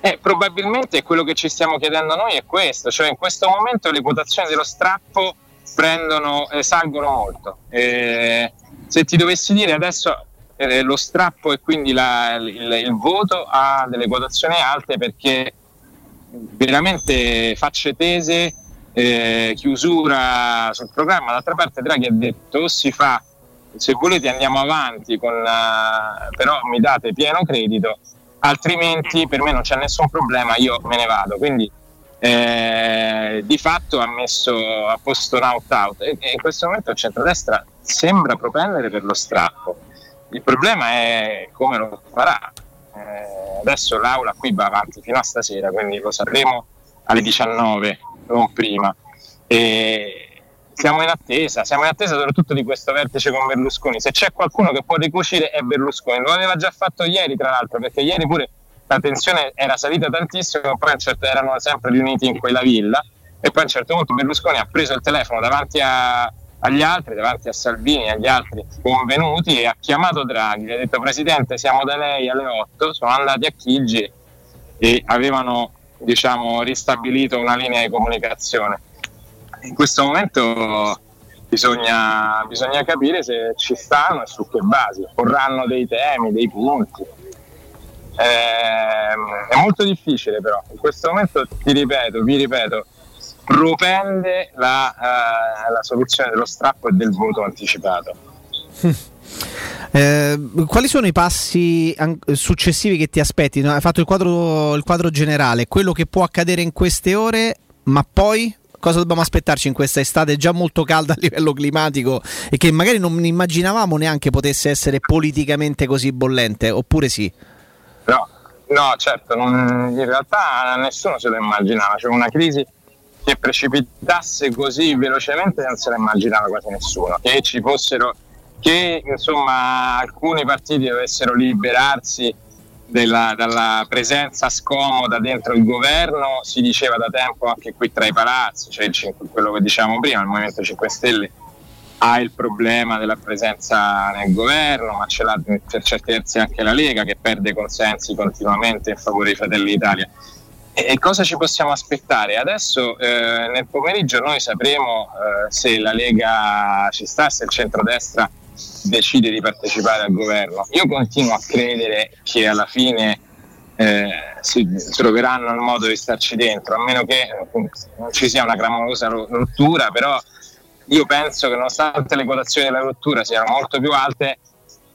Eh, probabilmente quello che ci stiamo chiedendo noi è questo, cioè in questo momento le quotazioni dello strappo prendono, eh, salgono molto. Eh, se ti dovessi dire adesso eh, lo strappo e quindi la- il, il voto ha delle quotazioni alte perché veramente facce tese, eh, chiusura sul programma. D'altra parte Draghi ha detto si fa, se volete andiamo avanti, con, eh, però mi date pieno credito, altrimenti per me non c'è nessun problema, io me ne vado. Quindi eh, di fatto ha messo ha posto un out out e, e in questo momento il centrodestra sembra propendere per lo strappo. Il problema è come lo farà. Eh, adesso l'aula qui va avanti fino a stasera, quindi lo sapremo alle 19, non prima. E siamo in attesa, siamo in attesa soprattutto di questo vertice con Berlusconi. Se c'è qualcuno che può ricucire è Berlusconi, lo aveva già fatto ieri tra l'altro, perché ieri pure la tensione era salita tantissimo, poi certo- erano sempre riuniti in quella villa e poi a un certo punto Berlusconi ha preso il telefono davanti a- agli altri, davanti a Salvini e agli altri convenuti e ha chiamato Draghi, gli ha detto Presidente siamo da lei alle 8, sono andati a Chigi e avevano diciamo, ristabilito una linea di comunicazione. In questo momento bisogna, bisogna capire se ci stanno e su che basi, porranno dei temi, dei punti. Ehm, è molto difficile però, in questo momento ti ripeto, vi ripeto, propende la, eh, la soluzione dello strappo e del voto anticipato.
Eh, quali sono i passi an- successivi che ti aspetti? No, Hai fatto il quadro, il quadro generale, quello che può accadere in queste ore, ma poi cosa dobbiamo aspettarci in questa estate già molto calda a livello climatico e che magari non immaginavamo neanche potesse essere politicamente così bollente, oppure sì?
No, no, certo, non- in realtà nessuno se lo immaginava, cioè una crisi che precipitasse così velocemente non se la immaginava quasi nessuno, che ci fossero, che insomma alcuni partiti dovessero liberarsi della- dalla presenza scomoda dentro il governo, si diceva da tempo anche qui tra i palazzi, cioè il cinque- quello che diciamo prima, il Movimento 5 Stelle ha il problema della presenza nel governo, ma ce l'ha per certi versi anche la Lega che perde consensi continuamente in favore dei Fratelli d'Italia. E cosa ci possiamo aspettare? Adesso eh, nel pomeriggio noi sapremo eh, se la Lega ci sta, se il centrodestra decide di partecipare al governo. Io continuo a credere che alla fine eh, si troveranno il modo di starci dentro, a meno che non ci sia una clamorosa ro- rottura, però io penso che nonostante le quotazioni della rottura siano molto più alte,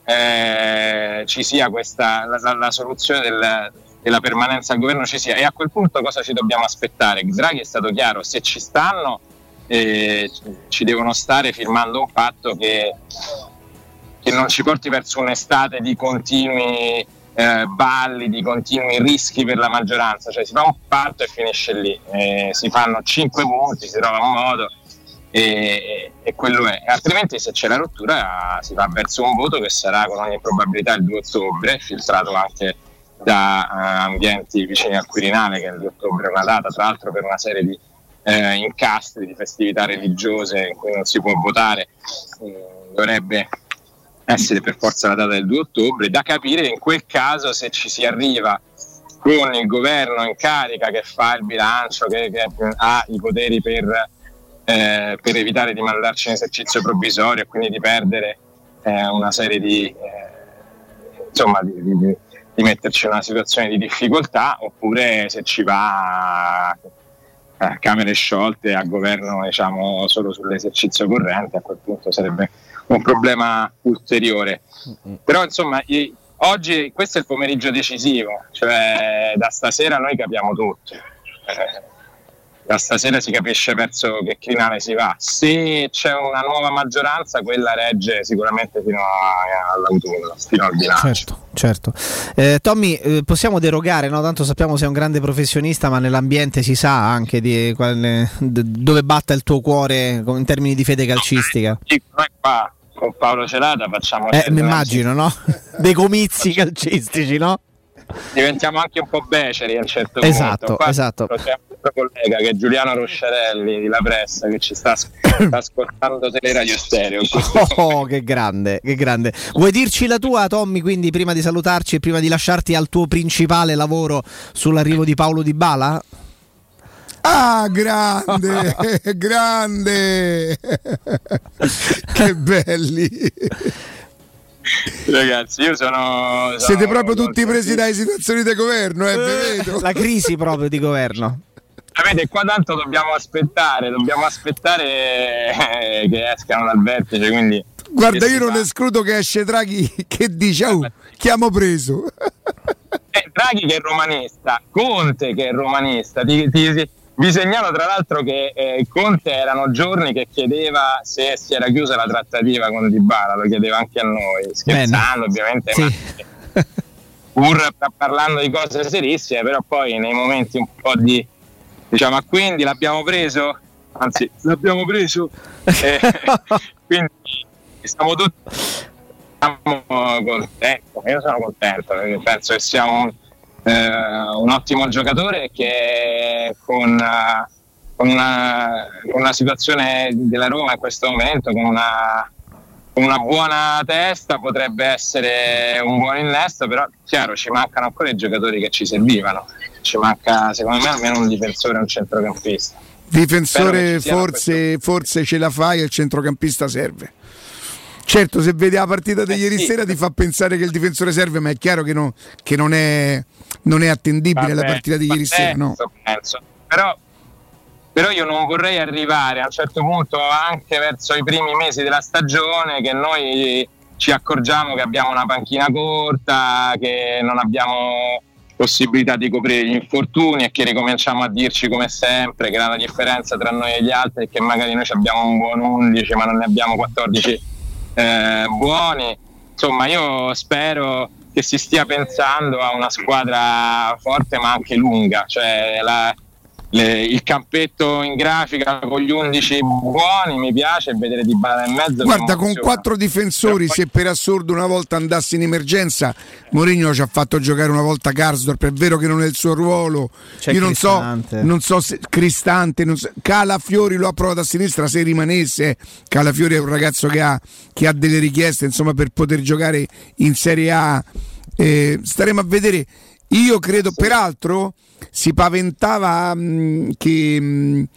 eh, ci sia questa la, la- la soluzione del- della permanenza al governo ci sia e a quel punto cosa ci dobbiamo aspettare? Draghi è stato chiaro, se ci stanno eh, ci devono stare firmando un patto che, che non ci porti verso un'estate di continui eh, balli, di continui rischi per la maggioranza, cioè si fa un patto e finisce lì, Eh, si fanno cinque punti, si trova un modo e, e quello è. Altrimenti se c'è la rottura si va verso un voto che sarà con ogni probabilità il 2 ottobre, filtrato anche da eh, ambienti vicini al Quirinale, che 2 ottobre una data, tra l'altro per una serie di eh, incastri, di festività religiose in cui non si può votare, eh, dovrebbe essere per forza la data del 2 ottobre, da capire in quel caso se ci si arriva con il governo in carica che fa il bilancio, che, che ha i poteri per, eh, per evitare di mandarci in esercizio provvisorio e quindi di perdere eh, una serie di, eh, insomma, di, di- di metterci in una situazione di difficoltà, oppure se ci va a a Camere sciolte, a governo diciamo, solo sull'esercizio corrente, a quel punto sarebbe un problema ulteriore. Però insomma, oggi questo è il pomeriggio decisivo, cioè da stasera noi capiamo tutto. Da stasera si capisce verso che crinale si va. Se c'è una nuova maggioranza, quella regge sicuramente fino a- all'autunno, fino al bilancio.
Certo, certo. Eh, Tommy, eh, possiamo derogare, no? tanto sappiamo sei un grande professionista, ma nell'ambiente si sa anche di quale- dove batta il tuo cuore in termini di fede calcistica.
Sì, qua con Paolo Celata facciamo
Eh, mi immagino, no? Dei comizi calcistici, no?
diventiamo anche un po' beceri a un certo
Esatto,
punto. Qua
esatto.
C'è altro collega che è Giuliano Rosciarelli di La Pressa che ci sta, sta ascoltando Teleradio Stereo.
Oh, che grande, che grande. Vuoi dirci la tua, Tommy, quindi prima di salutarci e prima di lasciarti al tuo principale lavoro sull'arrivo di Paolo Di Bala?
Ah, grande, grande. che belli.
Ragazzi, io sono.
Siete
sono
proprio tutti presi dalle situazioni di governo, eh.
La crisi proprio di governo.
Sapete, qua tanto dobbiamo aspettare, dobbiamo aspettare eh, che escano dal vertice, quindi.
Guarda, io non
fa.
escludo che esce Draghi che dice, oh, chiamo preso.
Eh, Draghi che è romanista, Conte che è romanista. Ti- ti- vi segnalo tra l'altro che eh, Conte erano giorni che chiedeva se si era chiusa la trattativa con Dybala, lo chiedeva anche a noi, scherzando ovviamente,
Sì.
ma pur parlando di cose serissime, però poi nei momenti un po' di diciamo, "Ah, quindi l'abbiamo preso? Anzi, l'abbiamo preso. Eh, quindi siamo tutti siamo contenti, io sono contento perché penso che sia un, eh, un ottimo giocatore che con, eh, con una, con una situazione della Roma in questo momento, con una, con una buona testa potrebbe essere un buon innesto, però chiaro ci mancano ancora i giocatori che ci servivano, ci manca secondo me almeno un difensore e un centrocampista.
Difensore forse, forse ce la fai e il centrocampista serve. Certo, se vedi la partita di ieri
Eh sì.
sera ti fa pensare che il difensore serve, ma è chiaro che, no- che non, è, non è attendibile la
Vabbè,
partita di ieri sera. No?
penso. Però, però io non vorrei arrivare a un certo punto anche verso i primi mesi della stagione che noi ci accorgiamo che abbiamo una panchina corta, che non abbiamo possibilità di coprire gli infortuni e che ricominciamo a dirci come sempre che la differenza tra noi e gli altri è che magari noi abbiamo un buon 11 ma non ne abbiamo 14 eh, buoni. Insomma, io spero che si stia pensando a una squadra forte ma anche lunga, cioè la- le- il campetto in grafica con gli 11 buoni mi piace, vedere di bala in mezzo.
Guarda, con quattro difensori, se per assurdo una volta andasse in emergenza, Mourinho ci ha fatto giocare una volta Karsdorp, è vero che non è il suo ruolo.
C'è
Io non so,
Cristante.
non so se Cristante, non so- Calafiori lo ha provato a sinistra se rimanesse. Calafiori è un ragazzo che ha, che ha delle richieste, insomma, per poter giocare in Serie A. Eh, staremo a vedere. Io credo, peraltro, si paventava mh, che mh,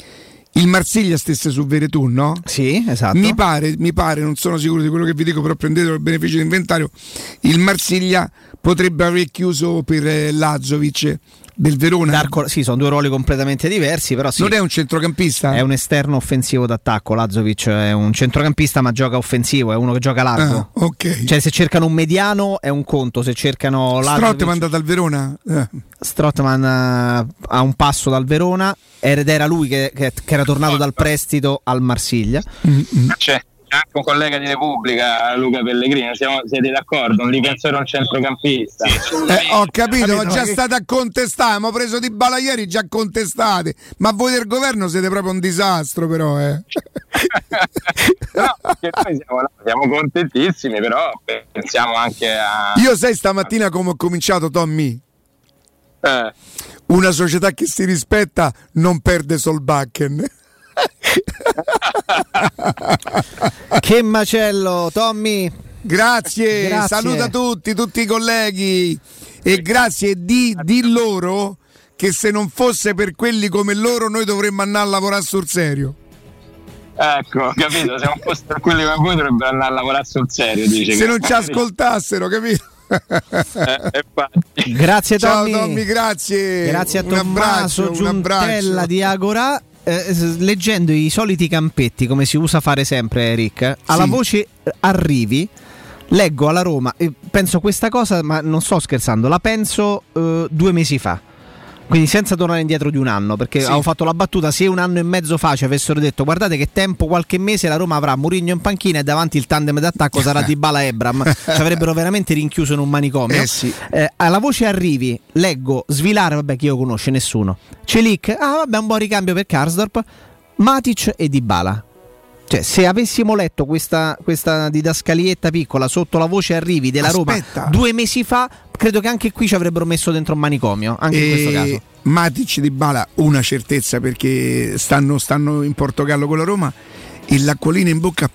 il Marsiglia stesse su Veretù, no?
Sì, esatto.
Mi pare, mi pare, non sono sicuro di quello che vi dico, però prendetelo il beneficio di inventario. Il Marsiglia potrebbe aver chiuso per eh, Lazovic del Verona.
Darko- sì, sono due ruoli completamente diversi, però sì.
Non è un centrocampista?
È un esterno offensivo d'attacco. Lazovic è un centrocampista, ma gioca offensivo, è uno che gioca largo.
Ah, ok.
Cioè, se cercano un mediano è un conto, se cercano
Strottman è
Lazovic.
andato al Verona? Eh.
Strottman eh, ha un passo dal Verona ed era lui che, che- che era tornato dal prestito al Marsiglia.
C'è c'è anche un collega di Repubblica, Luca Pellegrini, siamo- siete d'accordo? Un difensore un centrocampista.
Eh, ho capito, ma già
ma che-
state a contestare, abbiamo preso di bala ieri, già contestate. Ma voi del governo siete proprio un disastro, però, eh.
No, perché noi siamo, siamo contentissimi, però pensiamo anche a...
Io sai stamattina come ho cominciato, Tommy?
Eh,
Una società che si rispetta non perde Solbakken.
che macello, Tommy.
Grazie,
Grazie.
saluta tutti, tutti i colleghi e grazie di, di loro che se non fosse per quelli come loro noi dovremmo andare a lavorare sul serio.
ecco, capito? Se non fosse per quelli come voi dovrebbero andare a lavorare sul serio, dice.
Se
che
non ci ascoltassero, capito?
Eh.
Grazie
Ciao
Tommy.
Tommy, grazie.
Grazie a
Un
Tommaso
abbraccio, un abbraccio.
Giuntella di Agora. Eh, leggendo i soliti campetti, come si usa fare sempre, Eric, alla
Sì.
voce eh, arrivi. Leggo alla Roma, e penso questa cosa, ma non sto scherzando, la penso eh, due mesi fa. Quindi senza tornare indietro di un anno, perché
Sì.
avevo fatto la battuta, se un anno e mezzo fa ci avessero detto guardate che tempo, qualche mese la Roma avrà Mourinho in panchina e davanti il tandem d'attacco sarà Di Bala Ebram, ci avrebbero veramente rinchiuso in un manicomio.
Eh sì.
Eh, alla voce arrivi, leggo, svilare, vabbè chi lo conosce, nessuno. Celic, ah vabbè un buon ricambio per Karsdorp, Matic e Dybala. Cioè, se avessimo letto questa, questa didascalietta piccola sotto la voce arrivi della
Aspetta.
Roma due mesi fa, credo che anche qui ci avrebbero messo dentro un manicomio, anche in questo caso.
Matic di Bala una certezza perché stanno, stanno in Portogallo con la Roma e l'acquolina in bocca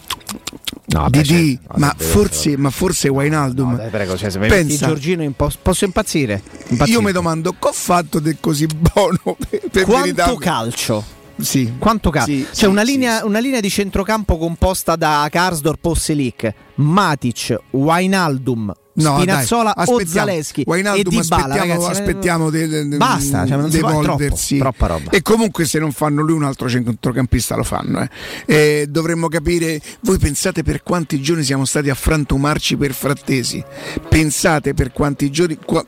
No,
di
beh,
di,
certo. No,
ma, forse, ma forse Wijnaldum
Dai, prego, cioè, se
pensa
Giorgino in pos- posso impazzire? Impazzire.
io mi domando che ho fatto del così buono per, per
Quanto
verità?
calcio?
sì.
Quanto calcio?
Sì,
C'è
sì,
una,
sì,
linea,
sì.
una linea di centrocampo composta da Karsdorp o Selic, Matic, Wijnaldum,
No,
Spinazzola
dai,
o. Zaleschi e
Wijnaldum
Dybala,
aspettiamo,
ragazzi, eh,
aspettiamo de- de- de-
Basta, cioè, non si può- troppo, troppa roba.
E comunque se non fanno lui un altro centrocampista lo fanno. eh. Eh, dovremmo capire, voi pensate per quanti giorni siamo stati a frantumarci per frattesi? Pensate per quanti giorni... qua-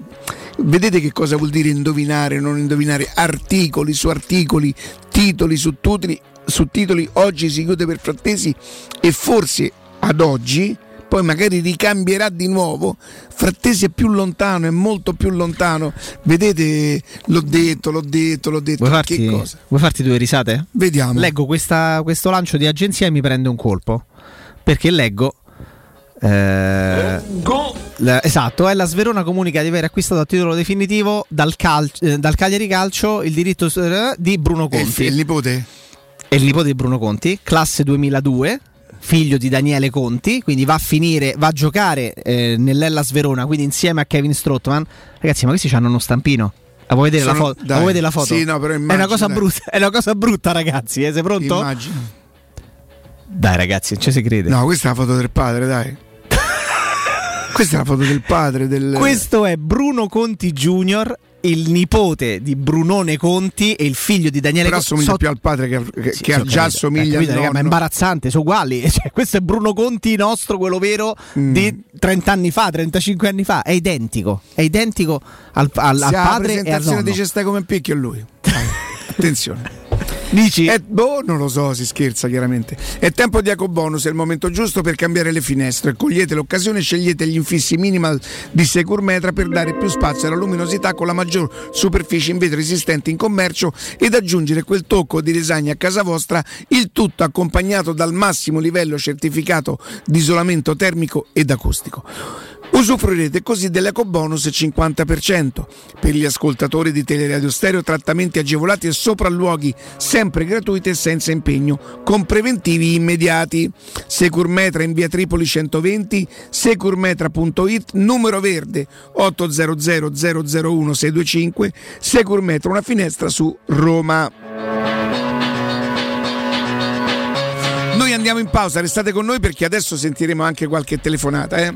Vedete che cosa vuol dire indovinare, non indovinare? Articoli su articoli, titoli su titoli, su titoli. Oggi si chiude per frattesi e forse ad oggi poi magari ricambierà di nuovo. Frattesi è più lontano, è molto più lontano. Vedete, l'ho detto, l'ho detto, l'ho detto.
Vuoi
che
farti,
cosa?
vuoi farti due risate?
Vediamo.
Leggo questa- questo lancio di agenzia e mi prende un colpo. Perché leggo. eh, esatto, è la Sverona comunica di aver acquistato a titolo definitivo dal, cal- eh, dal Cagliari Calcio il diritto eh, di Bruno
E il,
Conti.
il nipote?
È il nipote di Bruno Conti, classe 2002, figlio di Daniele Conti, quindi va a finire, va a giocare eh, nell'Ellas Verona, quindi insieme a Kevin Strottman. Ragazzi, ma questi hanno uno stampino. La vuoi vedere, la,
Sono-
foto? La
dai.
vuoi vedere la foto?
Sì, no, però
è una
immagino,
cosa
dai.
brutta, è una cosa brutta, ragazzi. eh, Sei pronto?
Immagino.
Dai, ragazzi, non ci si crede.
No, questa è la foto del padre, dai. questa è la foto del padre. Del...
Questo è Bruno Conti Junior il nipote di Brunone Conti e il figlio di Daniele
Però
Conti.
assomiglia
so-
più al padre che, che-
Sì,
che a-
ho
già assomiglia
Eh, capito, raga, ma è imbarazzante, sono uguali. Cioè, questo è Bruno Conti nostro, quello vero
Mm.
di 30 anni fa, 35 anni fa. È identico, è identico al, al- al
la
padre e al
presentazione
nonno.
dice stai come picchio è lui. Attenzione.
Dici?
boh, non lo so, si scherza chiaramente. È tempo di ecobonus, è il momento giusto per cambiare le finestre. Cogliete l'occasione scegliete gli infissi minimal di Securmetra per dare più spazio alla luminosità con la maggior superficie in vetro esistente in commercio ed aggiungere quel tocco di design a casa vostra, il tutto accompagnato dal massimo livello certificato di isolamento termico ed acustico. Usufruirete così dell'ecobonus 50%. Per gli ascoltatori di Teleradio Stereo trattamenti agevolati e sopralluoghi sempre gratuiti e senza impegno, con preventivi immediati. Securmetra in via Tripoli 120, securmetra.it, numero verde 800 001 625, Securmetra una finestra su Roma. Noi andiamo in pausa, restate con noi perché adesso sentiremo anche qualche telefonata. Eh?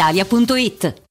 brispalitalia.it.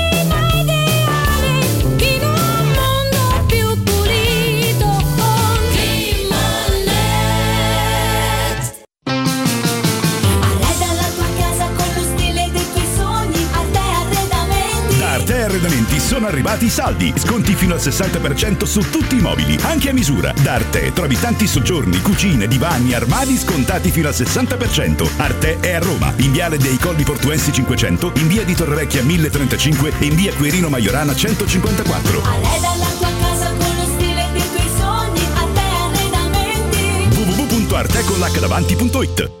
sono arrivati i saldi. Sconti fino al 60% su tutti i mobili, anche a misura. Da Arte trovi tanti soggiorni, cucine, divani, armadi scontati fino al 60%. Arte è a Roma, in viale dei Colli Portuensi 500, in via di Torrevecchia 1035 e in via Quirino Maiorana 154.
Arreda la tua casa con lo stile dei tuoi sogni, a te arredamenti.
www.artecollacdavanti.it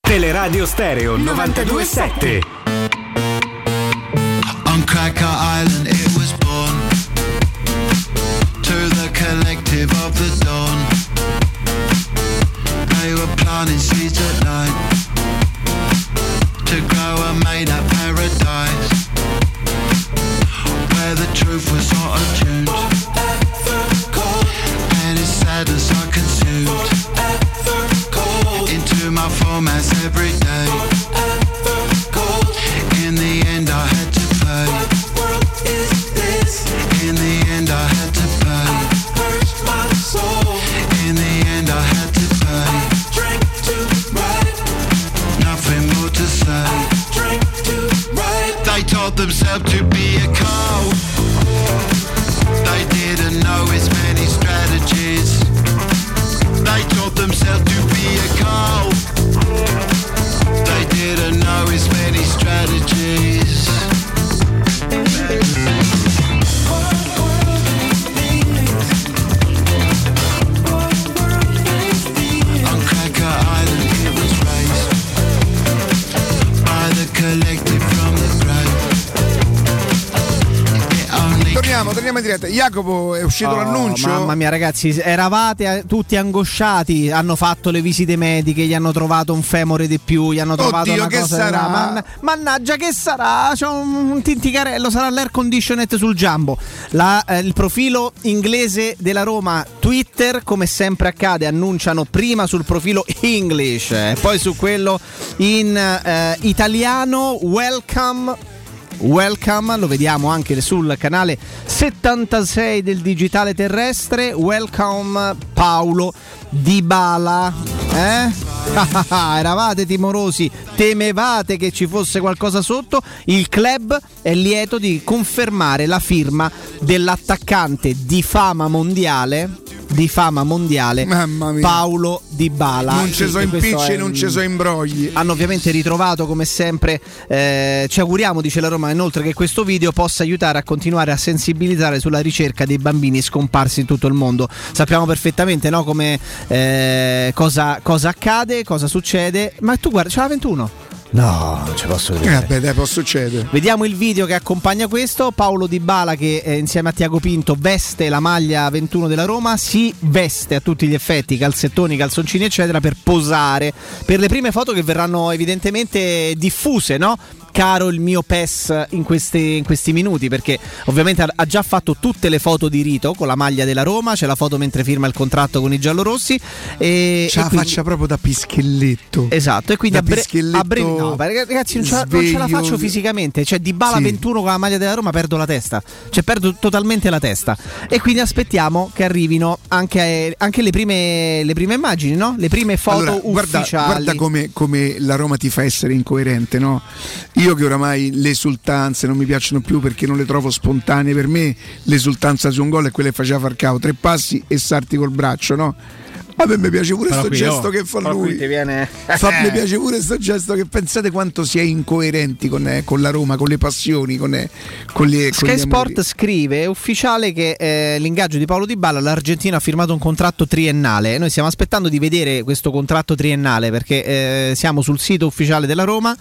Teleradio Stereo 927.
Mamma mia, ragazzi, eravate eh, tutti angosciati. Hanno fatto le visite mediche, gli hanno trovato un femore di più, gli hanno trovato
Oddio,
una
che
cosa.
sarà?
Manna- mannaggia, che sarà? C'è un, un tinticarello, sarà l'air conditioned sul Jumbo. La- eh, il profilo inglese della Roma, Twitter, come sempre accade, annunciano prima sul profilo English, e poi su quello in eh, italiano. Welcome. Welcome, lo vediamo anche sul canale 76 del digitale terrestre. Welcome Paolo Dybala. Eh? Eravate timorosi, temevate che ci fosse qualcosa sotto. Il club è lieto di confermare la firma dell'attaccante di fama mondiale. Di fama mondiale Paolo Dybala.
Non ci sono impicci, non ci sono imbrogli.
hanno ovviamente ritrovato come sempre eh, ci auguriamo dice la Roma inoltre che questo video possa aiutare a continuare a sensibilizzare sulla ricerca dei bambini scomparsi in tutto il mondo sappiamo perfettamente no, come eh, cosa, cosa accade cosa succede ma tu guarda c'è la 21 No, non ci posso
Eh,
credere.
vabbè, dai, può succedere.
Vediamo il video che accompagna questo. Paolo Di Bala che eh, insieme a Tiago Pinto veste la maglia 21 della Roma, si veste a tutti gli effetti, calzettoni, calzoncini eccetera per posare per le prime foto che verranno evidentemente diffuse, no? Caro il mio PES in questi, in questi minuti perché ovviamente ha- già fatto tutte le foto di rito con la maglia della Roma, c'è la foto mentre firma il contratto con i giallorossi e,
C'ha
e
la
quindi-
faccia proprio da pischelletto.
Esatto, e quindi
Da
a, bre- a breve no, ragazzi, non ce, la, non ce la faccio fisicamente. Cioè, di Bala
Sì.
21 con la maglia della Roma perdo la testa. Cioè, perdo totalmente la testa. E quindi aspettiamo che arrivino anche, anche le, prime, le prime immagini, no? Le prime foto
Allora, guarda,
ufficiali.
guarda come, come la Roma ti fa essere incoerente, no? Io che oramai le esultanze non mi piacciono più perché non le trovo spontanee, per me l'esultanza su un gol è quella che faceva Farcao, tre passi e sarti col braccio, no? A me mi piace pure questo gesto
oh,
che fa lui.
qui ti viene-
Fa- mi piace pure questo gesto che pensate quanto si è incoerenti con, eh, con la Roma, con le passioni, con, eh, con le con
Sky
amori.
Sport scrive è ufficiale che eh, l'ingaggio di Paolo Di Balla l'Argentina ha firmato un contratto triennale. Noi stiamo aspettando di vedere questo contratto triennale perché eh, siamo sul sito ufficiale della Roma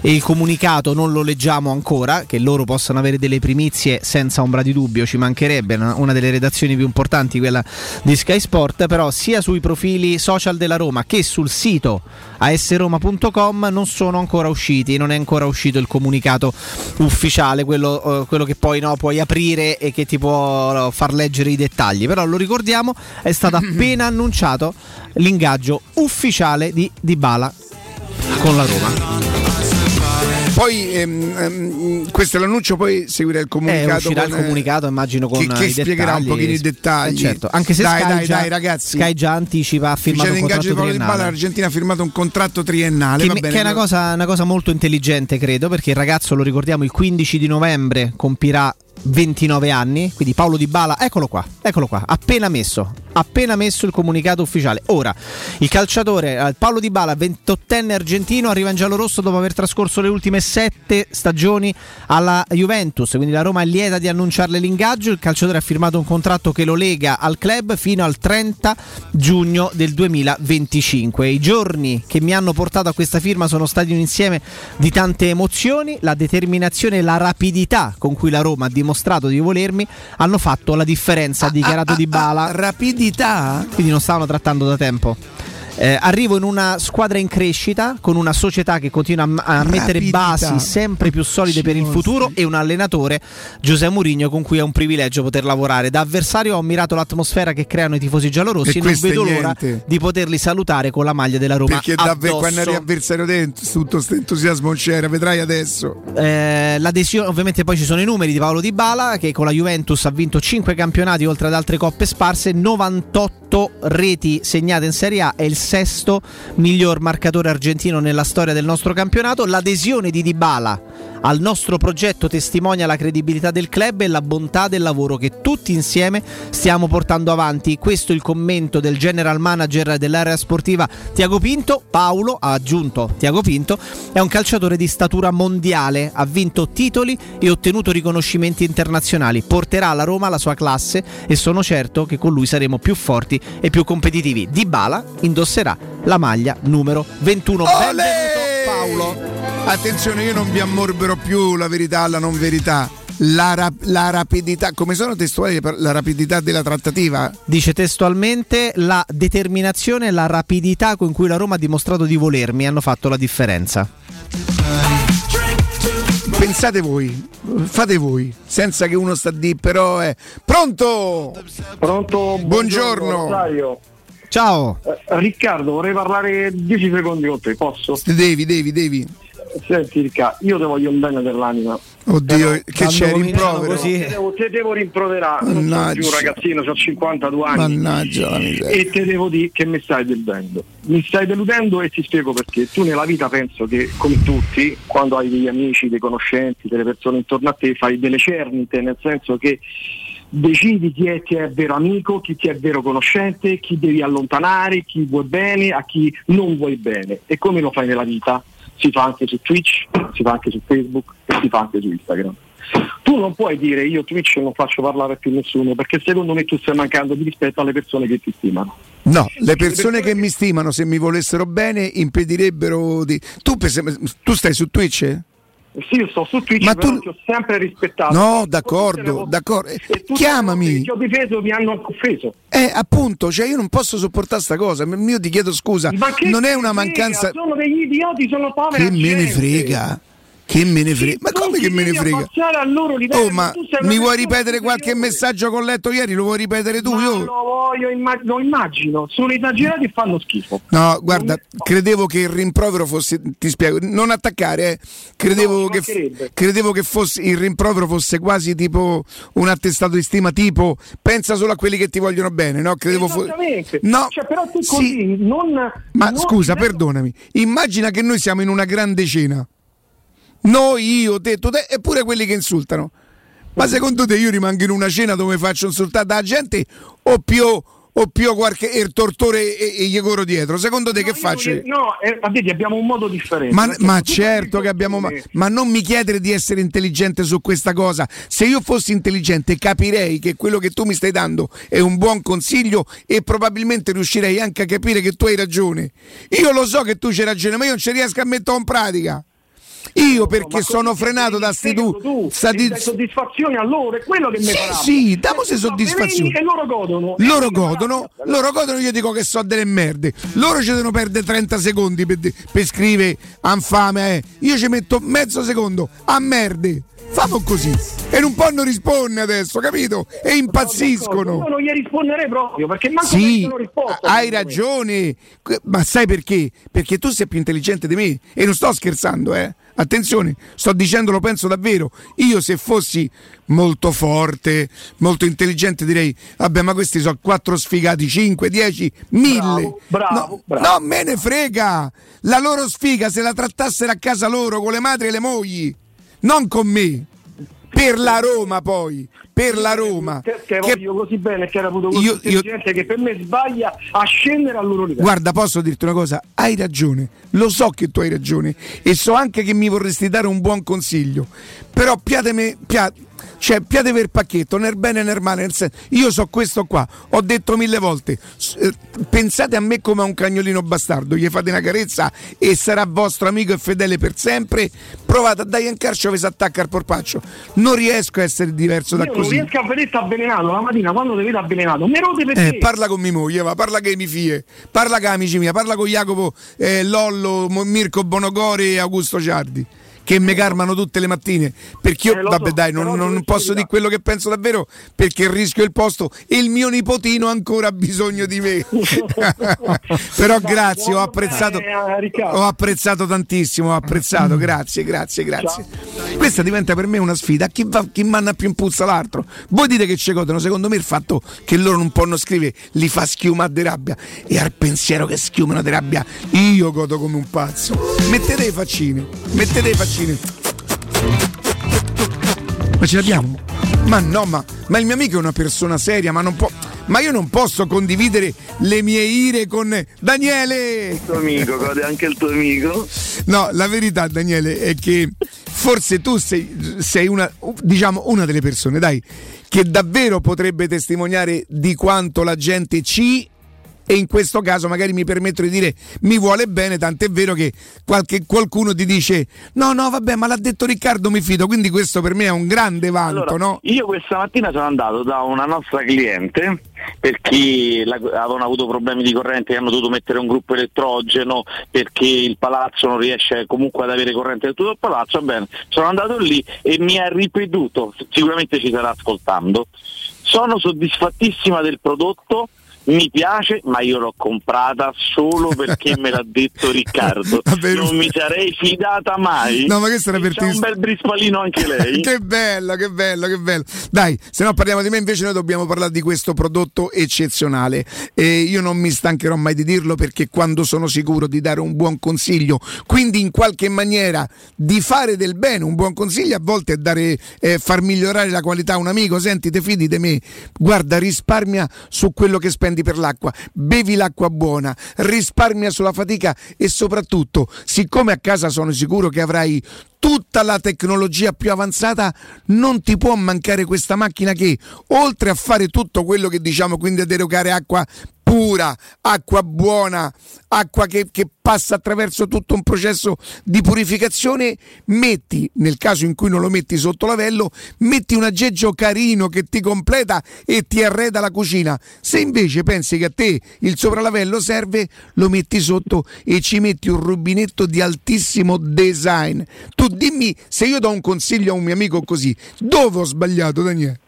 e il comunicato non lo leggiamo ancora, che loro possano avere delle primizie senza ombra di dubbio, ci mancherebbe una, una delle redazioni più importanti, quella di Sky Sport, però sia sui sui profili social della Roma che sul sito asroma.com non sono ancora usciti, non è ancora uscito il comunicato ufficiale, quello, eh, quello che poi no, puoi aprire e che ti può far leggere i dettagli. Però lo ricordiamo, è stato appena annunciato l'ingaggio ufficiale di Dybala con la Roma.
Poi ehm, ehm, questo è l'annuncio, poi seguirà il
Eh,
comunicato.
uscirà il
con, eh,
comunicato, immagino con
che, che spiegherà un pochino i dettagli.
Eh, certo. Anche se
dai,
Sky,
dai,
già,
dai, ragazzi.
Sky già anticipa, ha firmato un contratto triennale.
l'Argentina ha firmato un contratto triennale.
Che,
bene,
che è una cosa, una cosa molto intelligente, credo, perché il ragazzo, lo ricordiamo, il 15 di novembre compirà 29 anni. Quindi Paolo Di Bala, eccolo qua, eccolo qua, appena messo, appena messo il comunicato ufficiale. Ora, il calciatore eh, Paolo Di Bala, 28enne argentino, arriva in giallo-rosso dopo aver trascorso le ultime sette stagioni alla Juventus. Quindi la Roma è lieta di annunciarle l'ingaggio. Il calciatore ha firmato un contratto che lo lega al club fino al 30 giugno del 2025. I giorni che mi hanno portato a questa firma sono stati un insieme di tante emozioni, la determinazione e la rapidità con cui la Roma ha dimostrato di volermi hanno fatto la differenza, ha dichiarato Di Bala.
rapidità?
Quindi non stavano trattando da tempo. Eh, arrivo in una squadra in crescita con una società che continua a, a mettere basi sempre più solide per il futuro e un allenatore Giuseppe Mourinho con cui è un privilegio poter lavorare. Da avversario ho ammirato l'atmosfera che creano i tifosi giallorossi
E
e non vedo l'ora di poterli salutare con la maglia della Roma.
Perché davvero quando eri avversario dentro, tutto questo entusiasmo c'era, vedrai adesso.
Eh, l'adesione, ovviamente poi ci sono i numeri di Paolo Di Bala che con la Juventus ha vinto 5 campionati oltre ad altre coppe sparse, 98 reti segnate in Serie A, è il sesto miglior marcatore argentino nella storia del nostro campionato. L'adesione di Di Bala al nostro progetto testimonia la credibilità del club e la bontà del lavoro che tutti insieme stiamo portando avanti. Questo è il commento del general manager dell'area sportiva Tiago Pinto. Paolo ha aggiunto Tiago Pinto è un calciatore di statura mondiale, ha vinto titoli e ottenuto riconoscimenti internazionali. Porterà alla Roma la sua classe e sono certo che con lui saremo più forti e più competitivi. Di Bala indosserà la maglia numero 21. Benvenuto Paolo.
Attenzione, io non vi ammorbero più la verità alla non verità. La, rap- la rapidità, come sono testuali la rapidità della trattativa?
Dice testualmente la determinazione e la rapidità con cui la Roma ha dimostrato di volermi hanno fatto la differenza.
Pensate voi, fate voi, senza che uno sta di però è pronto!
Pronto?
Buongiorno.
Rosario.
Ciao.
Eh, Riccardo, vorrei parlare 10 secondi con te, posso?
Devi, devi, devi.
Senti io ti voglio un bene dell'anima.
Oddio, che
quando
c'è rimprovero?
Te devo, te devo rimproverare, non sono
Mannaggia.
più un ragazzino, ho 52 anni.
Mannaggia la miseria.
E te devo dire che mi stai deludendo. Mi stai deludendo e ti spiego perché. Tu nella vita penso che, come tutti, quando hai degli amici, dei conoscenti, delle persone intorno a te, fai delle cernite, nel senso che decidi chi è, chi è vero amico, chi ti è vero conoscente, chi devi allontanare, chi vuoi bene, a chi non vuoi bene. E come lo fai nella vita? Si fa anche su Twitch, si fa anche su Facebook e si fa anche su Instagram. Tu non puoi dire io Twitch non faccio parlare più nessuno perché secondo me tu stai mancando di rispetto alle persone che ti stimano.
No, le persone che mi stimano, se mi volessero bene, impedirebbero di. Tu, tu stai su Twitch? eh?
Sì, io sto su Twitch,
Ma tu-
ti ho sempre rispettato.
No, d'accordo, d'accordo.
Le
Chiamami.
Ti ho difeso, mi hanno offeso.
Eh, appunto, cioè io non posso sopportare sta cosa. Io ti chiedo scusa.
Ma che
Non è una
ne
mancanza.
frega? Sono degli idioti, sono poveri.
Che me ne frega? Che me ne frega? Ma come che me ne frega? Oh, ma mi vuoi ripetere qualche messaggio che ho letto ieri? Lo vuoi ripetere tu?
Ma
Io-
lo voglio, imma- lo immagino. Sono esagerati e fanno schifo.
No, guarda, credevo che il rimprovero fosse. Ti spiego, non attaccare, eh. Credevo,
No,
che, credevo che fosse il rimprovero fosse quasi tipo un attestato di stima, tipo pensa solo a quelli che ti vogliono bene, no? Credevo fosse. No,
Cioè, però tu
sì.
così non.
Ma
non-
scusa, perdonami, immagina che noi siamo in una grande cena. Noi, io, te, tu, te, e pure quelli che insultano. Ma secondo te io rimango in una cena dove faccio insultare la gente o più, o più qualche il tortore e, e gli corro dietro? Secondo te che faccio? io?
No, eh, vedi, abbiamo un modo differente.
Ma, ma certo che abbiamo. Ma, ma non mi chiedere di essere intelligente su questa cosa. Se io fossi intelligente, capirei che quello che tu mi stai dando è un buon consiglio e probabilmente riuscirei anche a capire che tu hai ragione. Io lo so che tu c'hai ragione, ma io non ci riesco a mettere in pratica. Io perché sono frenato da sti tu.
tu
sta di-
dai soddisfazione a loro, è quello che mi
Sì,
farà.
sì, dammo se
Sto
soddisfazioni.
E loro godono.
Loro godono, loro godono, io dico che so delle merde. Loro ci devono perdere 30 secondi per, per scrivere anfame. eh. Io ci metto mezzo secondo a merde. Famo così. E un po' non risponde adesso, capito? E impazziscono.
Io non gli risponderei proprio perché manco
Sì,
mettono risposta.
hai ragione. Ma sai perché? Perché tu sei più intelligente di me e non sto scherzando, eh. Attenzione, sto dicendo, lo penso davvero. Io se fossi molto forte, molto intelligente direi, vabbè ma questi sono quattro sfigati, 5, 10, 1000.
bravo,
no,
bravo.
no, me ne frega. La loro sfiga se la trattassero a casa loro con le madri e le mogli, non con me. Per la Roma poi, per la Roma.
Che, che voglio così bene che era avuto così
Io- io-
che per me sbaglia a scendere al loro livello.
Guarda, posso dirti una cosa? Hai ragione, lo so che tu hai ragione e so anche che mi vorresti dare un buon consiglio. Però piatemi, pia, cioè, piate per pacchetto, nel bene e nel male. Nel senso, io so questo qua, ho detto mille volte. eh, pensate a me come a un cagnolino bastardo, gli fate una carezza e sarà vostro amico e fedele per sempre. Provate a dargli un calcio che si attacca al porpaccio. Non riesco a essere diverso da
Io non
così.
riesco a vedere avvelenato la mattina quando ti vedo avvelenato. Mi rode perché
Eh, parla con mia moglie, va, parla con i miei figli, parla con amici miei, parla con Jacopo, eh, Lollo, Mirko Bonogori e Augusto Ciardi. Che mi carmano tutte le mattine perché io,
Eh,
vabbè,
so,
dai, non, non posso
dire
quello che penso davvero perché rischio il posto e il mio nipotino ancora ha bisogno di me. però grazie, ho apprezzato, ho apprezzato tantissimo, ho apprezzato, grazie, grazie, grazie. Questa diventa per me una sfida. Chi, va, chi manna più in puzza l'altro? Voi dite che ci godono, secondo me il fatto che loro non possono scrivere li fa schiumare di rabbia. E al pensiero che schiumano di rabbia, io godo come un pazzo. Mettete i faccini, mettete i faccini. Ma ce l'abbiamo? Ma no, ma, ma il mio amico è una persona seria, ma non può. Ma io non posso condividere le mie ire con Daniele! Il
tuo amico, gode anche il tuo amico.
No, la verità, Daniele, è che forse tu sei, sei una, diciamo, una delle persone, dai, che davvero potrebbe testimoniare di quanto la gente ci e in questo caso magari mi permetto di dire mi vuole bene, tant'è vero che qualche- qualcuno ti dice no, no, vabbè, ma l'ha detto Riccardo, mi fido, quindi questo per me è un grande vanto,
Allora,
no?
Io questa mattina sono andato da una nostra cliente perché avevano avuto problemi di corrente e hanno dovuto mettere un gruppo elettrogeno perché il palazzo non riesce comunque ad avere corrente da tutto il palazzo. Bene, sono andato lì e mi ha ripetuto, sicuramente ci sarà ascoltando, sono soddisfattissima del prodotto. Mi piace, ma io l'ho comprata solo perché me l'ha detto Riccardo. non mi sarei fidata mai.
No, ma per
C'ha un bel brispalino anche lei.
che bello, che bello, che bello. Dai, se no parliamo di me, invece noi dobbiamo parlare di questo prodotto eccezionale. E io non mi stancherò mai di dirlo perché quando sono sicuro di dare un buon consiglio, quindi in qualche maniera di fare del bene, un buon consiglio a volte è dare, eh, far migliorare la qualità a un amico, senti, te fidi di me, guarda, risparmia su quello che spendi per l'acqua, bevi l'acqua buona, risparmia sulla fatica e soprattutto, siccome a casa sono sicuro che avrai tutta la tecnologia più avanzata, non ti può mancare questa macchina che, oltre a fare tutto quello che diciamo, quindi ad erogare acqua pura, acqua buona, acqua che, che passa attraverso tutto un processo di purificazione, metti, nel caso in cui non lo metti sotto lavello, metti un aggeggio carino che ti completa e ti arreda la cucina. Se invece pensi che a te il sopralavello serve, lo metti sotto e ci metti un rubinetto di altissimo design. Tu dimmi se io do un consiglio a un mio amico così, dove ho sbagliato, Daniele?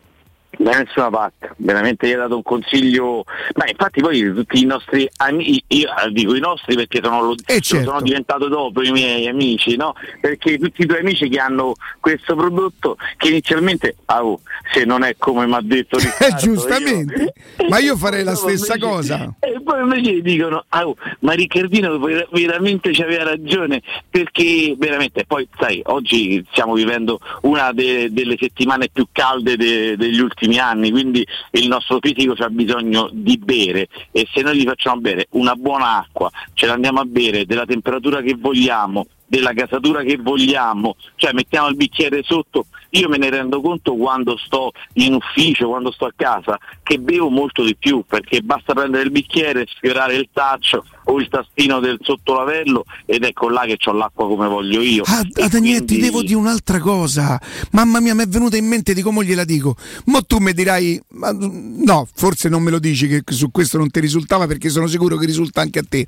Da nessuna parte, veramente gli ha dato un consiglio, ma infatti poi tutti i nostri amici, io eh, dico i nostri perché sono, lo-
certo.
sono diventato dopo i miei amici, no? Perché tutti i tuoi amici che hanno questo prodotto che inizialmente, ah, oh, se non è come mi ha detto
Eh,
Riccardo,
giustamente, ma io farei la stessa
invece-
cosa.
E poi invece dicono, ah, oh, ma Riccardino ver- veramente ci aveva ragione, perché veramente, poi sai, oggi stiamo vivendo una de- delle settimane più calde de- degli ultimi anni, quindi il nostro fisico ha bisogno di bere e se noi gli facciamo bere una buona acqua, ce l'andiamo a bere della temperatura che vogliamo, della gasatura che vogliamo, cioè mettiamo il bicchiere sotto, io me ne rendo conto quando sto in ufficio, quando sto a casa, che bevo molto di più, perché basta prendere il bicchiere, sfiorare il taccio o il tastino del sottolavello ed ecco là che ho l'acqua come voglio io.
Ah, Daniele, ti
quindi-
devo dire un'altra cosa. Mamma mia, mi è venuta in mente di come gliela dico. Mo tu mi dirai, ma, no, forse non me lo dici che su questo non ti risultava perché sono sicuro che risulta anche a te.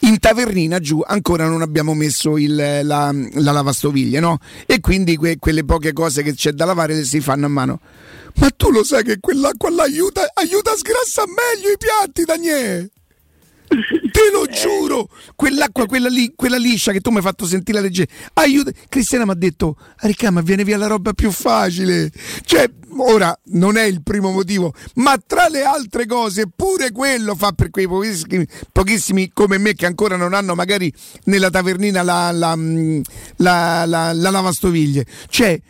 In tavernina giù ancora non abbiamo messo il- la, la lavastoviglie, no? E quindi que- quelle poche cose che c'è da lavare si fanno a mano. Ma tu lo sai che quell'acqua là aiuta, aiuta a sgrassare meglio i piatti, Daniele. Te lo giuro, quell'acqua, quella, lì, quella liscia che tu mi hai fatto sentire leggera, aiuta. Cristiana mi ha detto, Ricca, ma viene via la roba più facile. Cioè, ora non è il primo motivo, ma tra le altre cose, pure quello fa per quei pochissimi, pochissimi come me che ancora non hanno magari nella tavernina la, la, mm, la- la- la lavastoviglie. Cioè,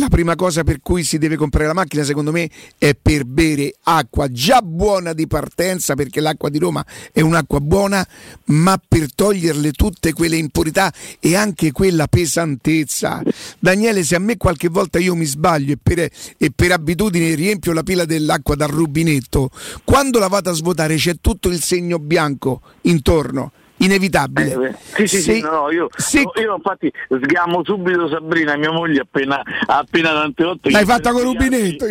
la prima cosa per cui si deve comprare la macchina, secondo me, è per bere acqua già buona di partenza, perché l'acqua di Roma è un'acqua buona, ma per toglierle tutte quelle impurità e anche quella pesantezza. Daniele, se a me qualche volta io mi sbaglio e per, e per abitudine riempio la pila dell'acqua dal rubinetto, quando la vado a svuotare c'è tutto il segno bianco intorno. Inevitabile.
Sì, sì,
Se-
sì, no, no, io, io infatti sgamo subito Sabrina, mia moglie, appena, appena tante volte.
L'hai fatta con rubinetto.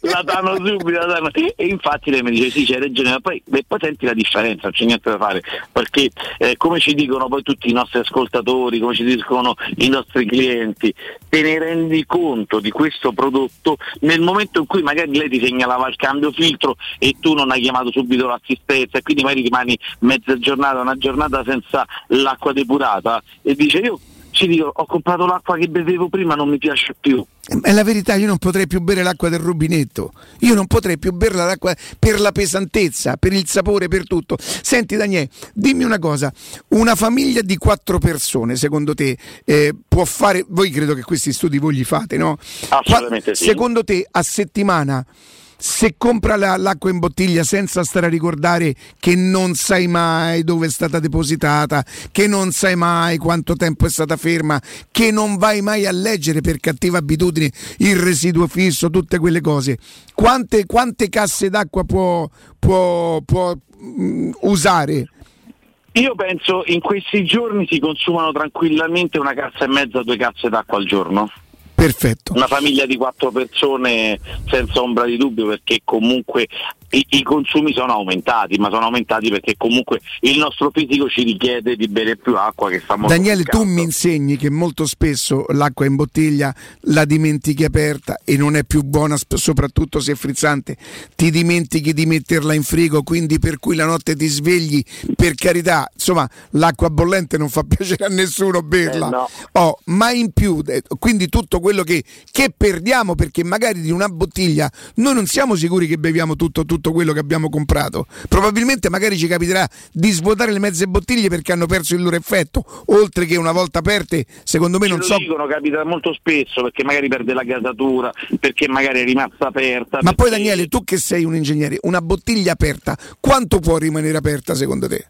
la danno subito, la danno. E infatti lei mi dice sì, c'hai ragione, ma poi, beh, poi senti la differenza, non c'è niente da fare, perché eh, come ci dicono poi tutti i nostri ascoltatori, come ci dicono i nostri clienti, te ne rendi conto di questo prodotto nel momento in cui magari lei ti segnalava il cambio filtro e tu non hai chiamato subito l'assistenza e quindi magari rimani mezza giornata, una giornata senza l'acqua depurata e dice io ci dico ho comprato l'acqua che bevevo prima, non mi piace più.
È la verità, io non potrei più bere l'acqua del rubinetto, io non potrei più berla l'acqua per la pesantezza, per il sapore, per tutto. Senti Daniele, dimmi una cosa, una famiglia di quattro persone secondo te eh, può fare, voi credo che questi studi voi li fate, no?
Assolutamente
Qua-
sì.
Secondo te a settimana se compra la- l'acqua in bottiglia senza stare a ricordare che non sai mai dove è stata depositata, che non sai mai quanto tempo è stata ferma, che non vai mai a leggere per cattiva abitudine il residuo fisso, tutte quelle cose, quante, quante casse d'acqua può, può- può, mm, usare?
Io penso in questi giorni si consumano tranquillamente una cazza e mezza, due cazze d'acqua al giorno.
Perfetto.
Una famiglia di quattro persone senza ombra di dubbio perché comunque i, i consumi sono aumentati, ma sono aumentati perché comunque il nostro fisico ci richiede di bere più acqua che molto
Daniele, tu mi insegni che molto spesso l'acqua in bottiglia la dimentichi aperta e non è più buona, soprattutto se è frizzante. Ti dimentichi di metterla in frigo, quindi per cui la notte ti svegli. Per carità, insomma, l'acqua bollente non fa piacere a nessuno berla.
Eh, no.
Oh, ma in più, quindi tutto quello che, che perdiamo, perché magari di una bottiglia noi non siamo sicuri che beviamo tutto, tutto quello che abbiamo comprato. Probabilmente magari ci capiterà di svuotare le mezze bottiglie perché hanno perso il loro effetto, oltre che una volta aperte, secondo me
Ce
non
lo
so.
dicono, capita molto spesso perché magari perde la gasatura, perché magari è rimasta aperta.
Ma poi
perché-
Daniele, tu che sei un ingegnere, una bottiglia aperta, quanto può rimanere aperta secondo te?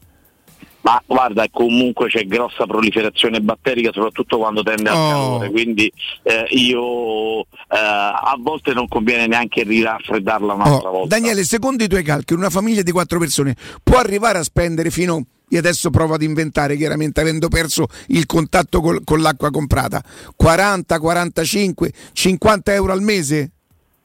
Ma guarda, comunque c'è grossa proliferazione batterica, soprattutto quando tende al
Oh.
calore, quindi eh, io eh, a volte non conviene neanche riraffreddarla un'altra
Oh,
volta.
Daniele, secondo i tuoi calcoli, una famiglia di quattro persone può arrivare a spendere fino. Io adesso provo ad inventare, chiaramente avendo perso il contatto col- con l'acqua comprata. 40, 45, 50 euro al mese?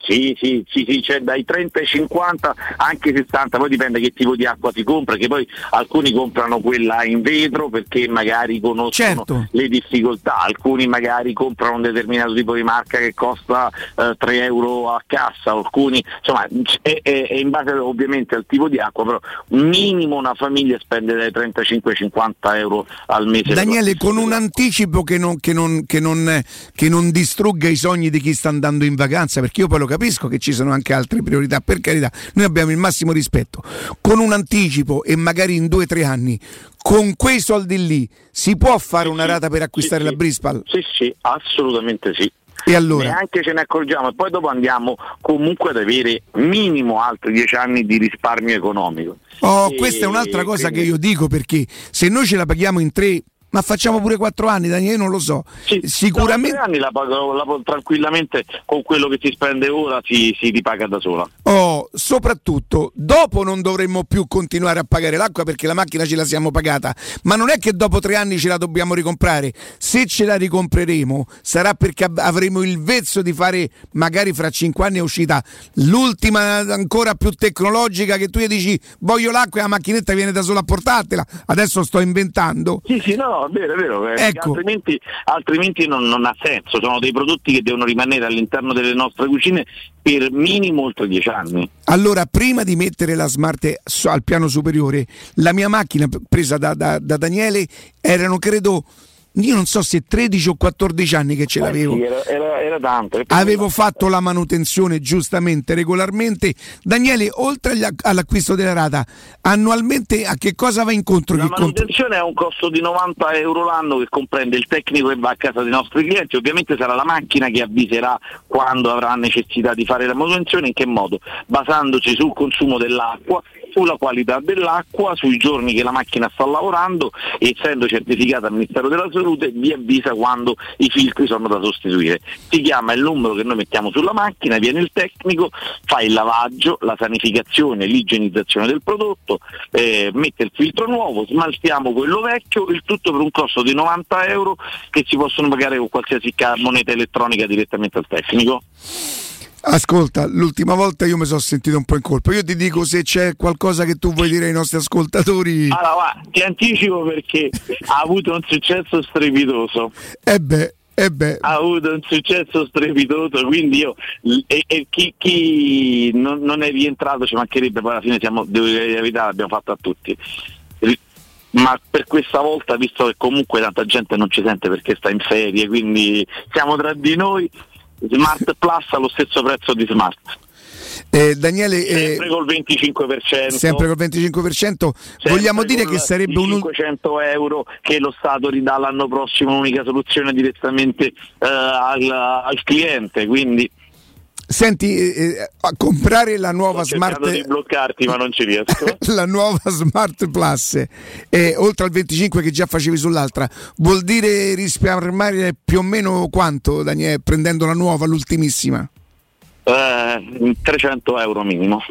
Sì, sì, sì, sì, c'è dai 30 ai 50, anche 60, poi dipende che tipo di acqua si compra, che poi alcuni comprano quella in vetro perché magari conoscono
Certo.
le difficoltà, alcuni magari comprano un determinato tipo di marca che costa eh, 3 euro a cassa, alcuni, insomma, è, è- è in base ovviamente al tipo di acqua, però minimo una famiglia spende dai 35 ai 50 euro al mese.
Daniele, con un anticipo che non, che non- che non- che non distrugga i sogni di chi sta andando in vacanza, perché io poi lo capisco che ci sono anche altre priorità, per carità, noi abbiamo il massimo rispetto. Con un anticipo e magari in due o tre anni, con quei soldi lì, si può fare una rata per acquistare la Brispal?
Sì, sì, assolutamente sì.
E allora?
Neanche ce ne accorgiamo e poi dopo andiamo comunque ad avere minimo altri dieci anni di risparmio economico.
Oh,
E
questa è un'altra cosa
quindi-
che io dico perché se noi ce la paghiamo in tre Ma facciamo pure 4 anni, Daniele, io non lo so. Sicuramente.
Dopo tre anni la pago la tranquillamente con quello che si spende ora si, si ripaga da sola.
Oh, soprattutto dopo non dovremmo più continuare a pagare l'acqua perché la macchina ce la siamo pagata, ma non è che dopo tre anni ce la dobbiamo ricomprare. Se ce la ricompreremo sarà perché avremo il vezzo di fare, magari fra cinque anni è uscita l'ultima ancora più tecnologica che tu gli dici voglio l'acqua e la macchinetta viene da sola a portartela. Adesso sto inventando.
Sì, sì, no, è vero, è vero, perché
Ecco.
altrimenti, altrimenti non, non ha senso, sono dei prodotti che devono rimanere all'interno delle nostre cucine per minimo oltre dieci anni.
Allora, prima di mettere la smart al piano superiore, la mia macchina presa da, da- da Daniele erano credo, io non so se 13 o 14 anni che ce l'avevo.
Eh sì, era, era, era tanto.
Avevo fatto la manutenzione giustamente, regolarmente. Daniele, oltre agli- all'acquisto della rata, annualmente a che cosa va incontro?
La manutenzione è un costo di 90 euro l'anno che comprende il tecnico che va a casa dei nostri clienti, ovviamente sarà la macchina che avviserà quando avrà necessità di fare la manutenzione, in che modo? Basandosi sul consumo dell'acqua, sulla qualità dell'acqua, sui giorni che la macchina sta lavorando essendo certificata dal Ministero della Salute vi avvisa quando i filtri sono da sostituire. Si chiama il numero che noi mettiamo sulla macchina, viene il tecnico, fa il lavaggio, la sanificazione, l'igienizzazione del prodotto, eh, mette il filtro nuovo, smaltiamo quello vecchio, il tutto per un costo di 90 euro che si possono pagare con qualsiasi moneta elettronica direttamente al tecnico.
Ascolta, l'ultima volta io mi sono sentito un po' in colpa. Io ti dico se c'è qualcosa che tu vuoi dire ai nostri ascoltatori.
Allora, va, ti anticipo perché ha avuto un successo strepitoso.
Eh beh, eh beh.
Ha avuto un successo strepitoso, quindi io e, e chi, chi non, non è rientrato ci mancherebbe, poi alla fine siamo, devo dire la verità, l'abbiamo fatto a tutti. Ma per questa volta, visto che comunque tanta gente non ci sente perché sta in ferie, quindi siamo tra di noi, Smart Plus allo stesso prezzo di Smart.
Eh, Daniele, eh,
Sempre col 25%.
sempre col 25%, vogliamo dire che sarebbe un...
500 euro che lo Stato ridà l'anno prossimo un'unica soluzione direttamente eh, al, al cliente quindi
Senti, eh, eh, a comprare la nuova
sto cercando di
Smart
bloccarti ma non ci riesco.
La nuova Smart Plus eh, oltre al 25 che già facevi sull'altra vuol dire risparmiare più o meno quanto Daniele prendendo la nuova l'ultimissima?
Eh, 300 euro minimo.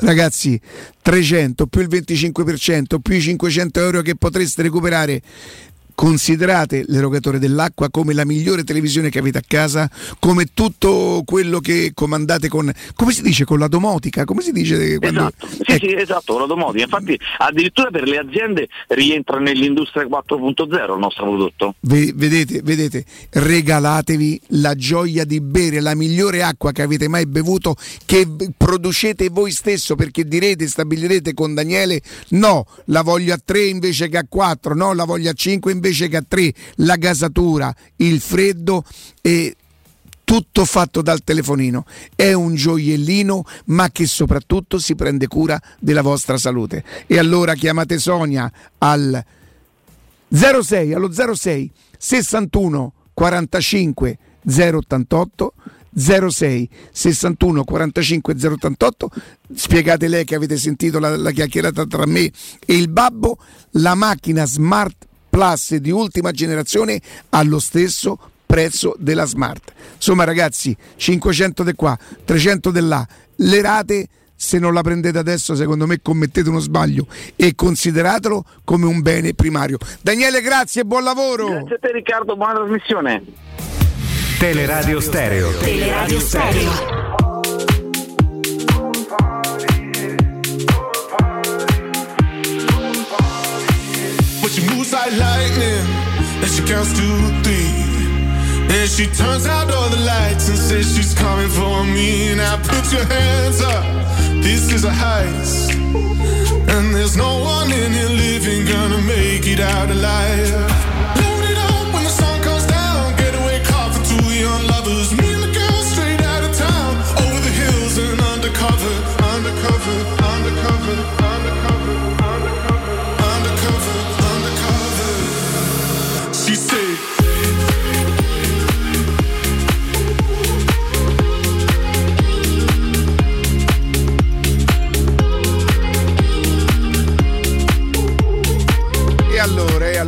Ragazzi 300 più il 25% più i 500 euro che potreste recuperare considerate l'erogatore dell'acqua come la migliore televisione che avete a casa come tutto quello che comandate con come si dice con la domotica come si dice quando...
Sì, sì, esatto, la domotica. Infatti, addirittura per le aziende rientra nell'industria 4.0 il nostro prodotto.
Ve- vedete, vedete, regalatevi la gioia di bere la migliore acqua che avete mai bevuto, che v- producete voi stesso, perché direte, stabilirete con Daniele, no, la voglio a 3 invece che a 4, no, la voglio a 5 invece che a 3, la gasatura, il freddo e tutto fatto dal telefonino. È un gioiellino, ma che soprattutto si prende cura della vostra salute. E allora chiamate Sonia al 06 allo 06 61 45 088 06 61 45 088 spiegate lei che avete sentito la, la chiacchierata tra me e il babbo la macchina Smart Plus di ultima generazione allo stesso prezzo della Smart insomma ragazzi 500 di qua 300 di là le rate se non la prendete adesso secondo me commettete uno sbaglio e consideratelo come un bene primario Daniele grazie e buon lavoro
Grazie a te Riccardo, buona trasmissione.
Teleradio Stereo.
Teleradio Stereo.
Moves like lightning, and she counts to three. And she turns out all the lights and says she's coming for me. Now put your hands up, this is a heist. And there's no one in here living gonna make it out alive.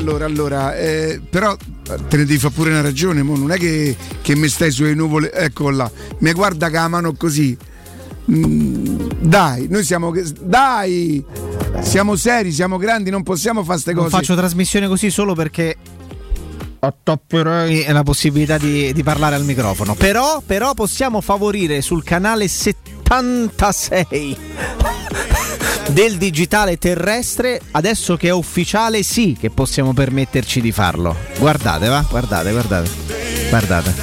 Allora, allora, eh, però te ne devi fare pure una ragione, mo, non è che, che mi stai sulle nuvole, ecco là, mi guarda che la mano così. Mm, dai, noi siamo. Dai! Siamo seri, siamo grandi, non possiamo fare queste
Non
cose.
faccio trasmissione così solo perché attapperei la possibilità di, di parlare al microfono. Però, però possiamo favorire sul canale 76 del digitale terrestre, adesso che è ufficiale, sì che possiamo permetterci di farlo. Guardate, va, guardate, guardate. Guardate.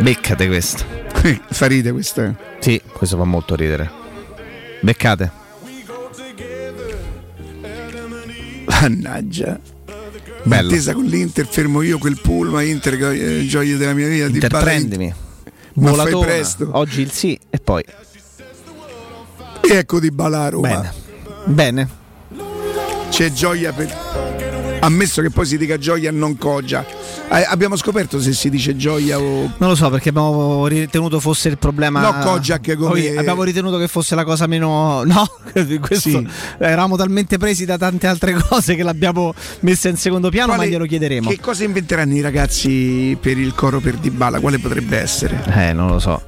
Beccate questo.
fa ride questo. eh.
Sì, questo fa molto ridere. Beccate.
Mannaggia.
Bello.
Attesa con l'Inter, fermo io quel pullman Inter, eh, gioia della mia vita. Ma fai
Volatona.
presto.
Oggi il sì e poi.
E ecco di Bala a Roma.
Bene. Bene.
C'è gioia per. Ammesso che poi si dica gioia non coggia. Eh, abbiamo scoperto se si dice gioia o.
Non lo so perché abbiamo ritenuto fosse il problema.
No, Kojak come-
Abbiamo ritenuto che fosse la cosa meno. No, questo
Sì.
eravamo talmente presi da tante altre cose che l'abbiamo messa in secondo piano,
Quale-
ma glielo chiederemo.
Che cosa inventeranno i ragazzi per il coro per Dybala? Quale potrebbe essere?
Eh, non lo so.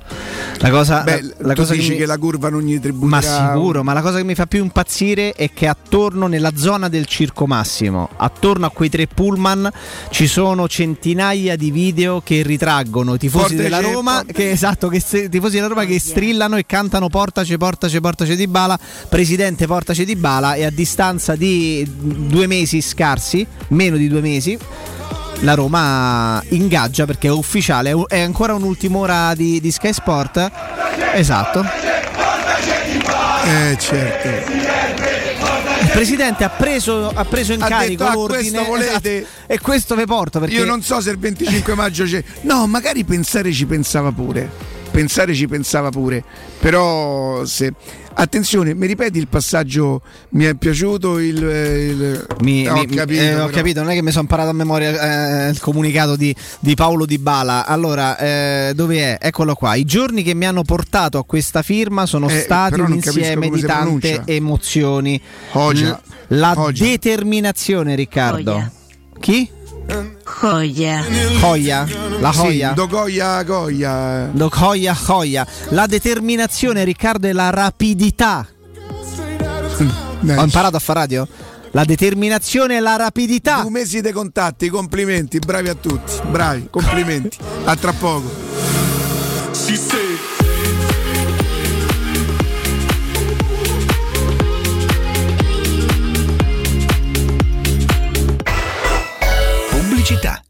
La cosa,
Beh,
la, la
tu
cosa
dici
che,
che,
mi-
la curva non gli
Ma
tributerà
sicuro, ma la cosa che mi fa più impazzire è che attorno nella zona del Circo Massimo, attorno a quei tre pullman, ci sono centinaia di video che ritraggono i tifosi della Roma, che, esatto, che se- tifosi della Roma che strillano e cantano portaci, portaci, portaci di bala, presidente portaci di bala e a distanza di due mesi scarsi, meno di due mesi, la Roma ingaggia perché è ufficiale, è- è ancora un'ultima ora di, di Sky Sport. Esatto.
Eh, certo.
Il presidente ha preso, ha preso in
Ha
carico
detto, "Ah, questo volete?"
esatto, e questo vi porto perché
Io non so se il 25 maggio c'è. No, magari pensare ci pensava pure. Pensare ci pensava pure. Però se. Attenzione, mi ripeti il passaggio? Mi è piaciuto il. il-
Mi-
ho,
mi-
capito,
eh, ho capito, non è che mi sono imparato a memoria eh, il comunicato di, di Paolo Di Bala. Allora, eh, dove è? Eccolo qua. I giorni che mi hanno portato a questa firma sono
Eh,
stati un insieme di tante emozioni.
Ogia.
L- la
Ogia.
determinazione, Riccardo.
Oia.
Chi?
Joya.
Joia? La
Sì,
Joia?
Dogoia Goia.
Do Joia Joia. La determinazione, Riccardo, e la rapidità. Ho imparato a fare radio? La determinazione e la rapidità.
Due mesi dei contatti, complimenti, bravi a tutti. Bravi, complimenti. A tra poco.
She said,
Pubblicità.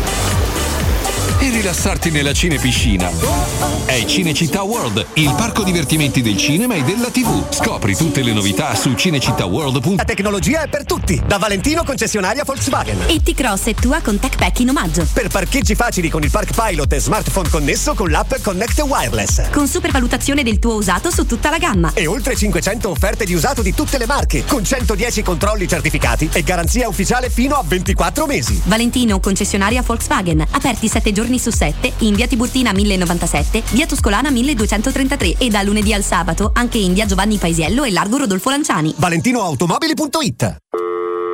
E rilassarti nella cinepiscina. È Cinecittà World, il parco divertimenti del cinema e della TV. Scopri tutte le novità su cinecittàworld.com.
La tecnologia è per tutti, da Valentino concessionaria Volkswagen.
E T-Cross è tua con Tech Pack in omaggio.
Per parcheggi facili con il Park Pilot e smartphone connesso con l'app Connect Wireless.
Con supervalutazione del tuo usato su tutta la gamma.
E oltre 500 offerte di usato di tutte le marche, con 110 controlli certificati e garanzia ufficiale fino a 24 mesi.
Valentino, concessionaria Volkswagen. Aperti 7 giorni su 7 in via Tiburtina 1097, via Tuscolana 1233 e da lunedì al sabato anche in via Giovanni Paisiello e largo Rodolfo Lanciani.
ValentinoAutomobili.it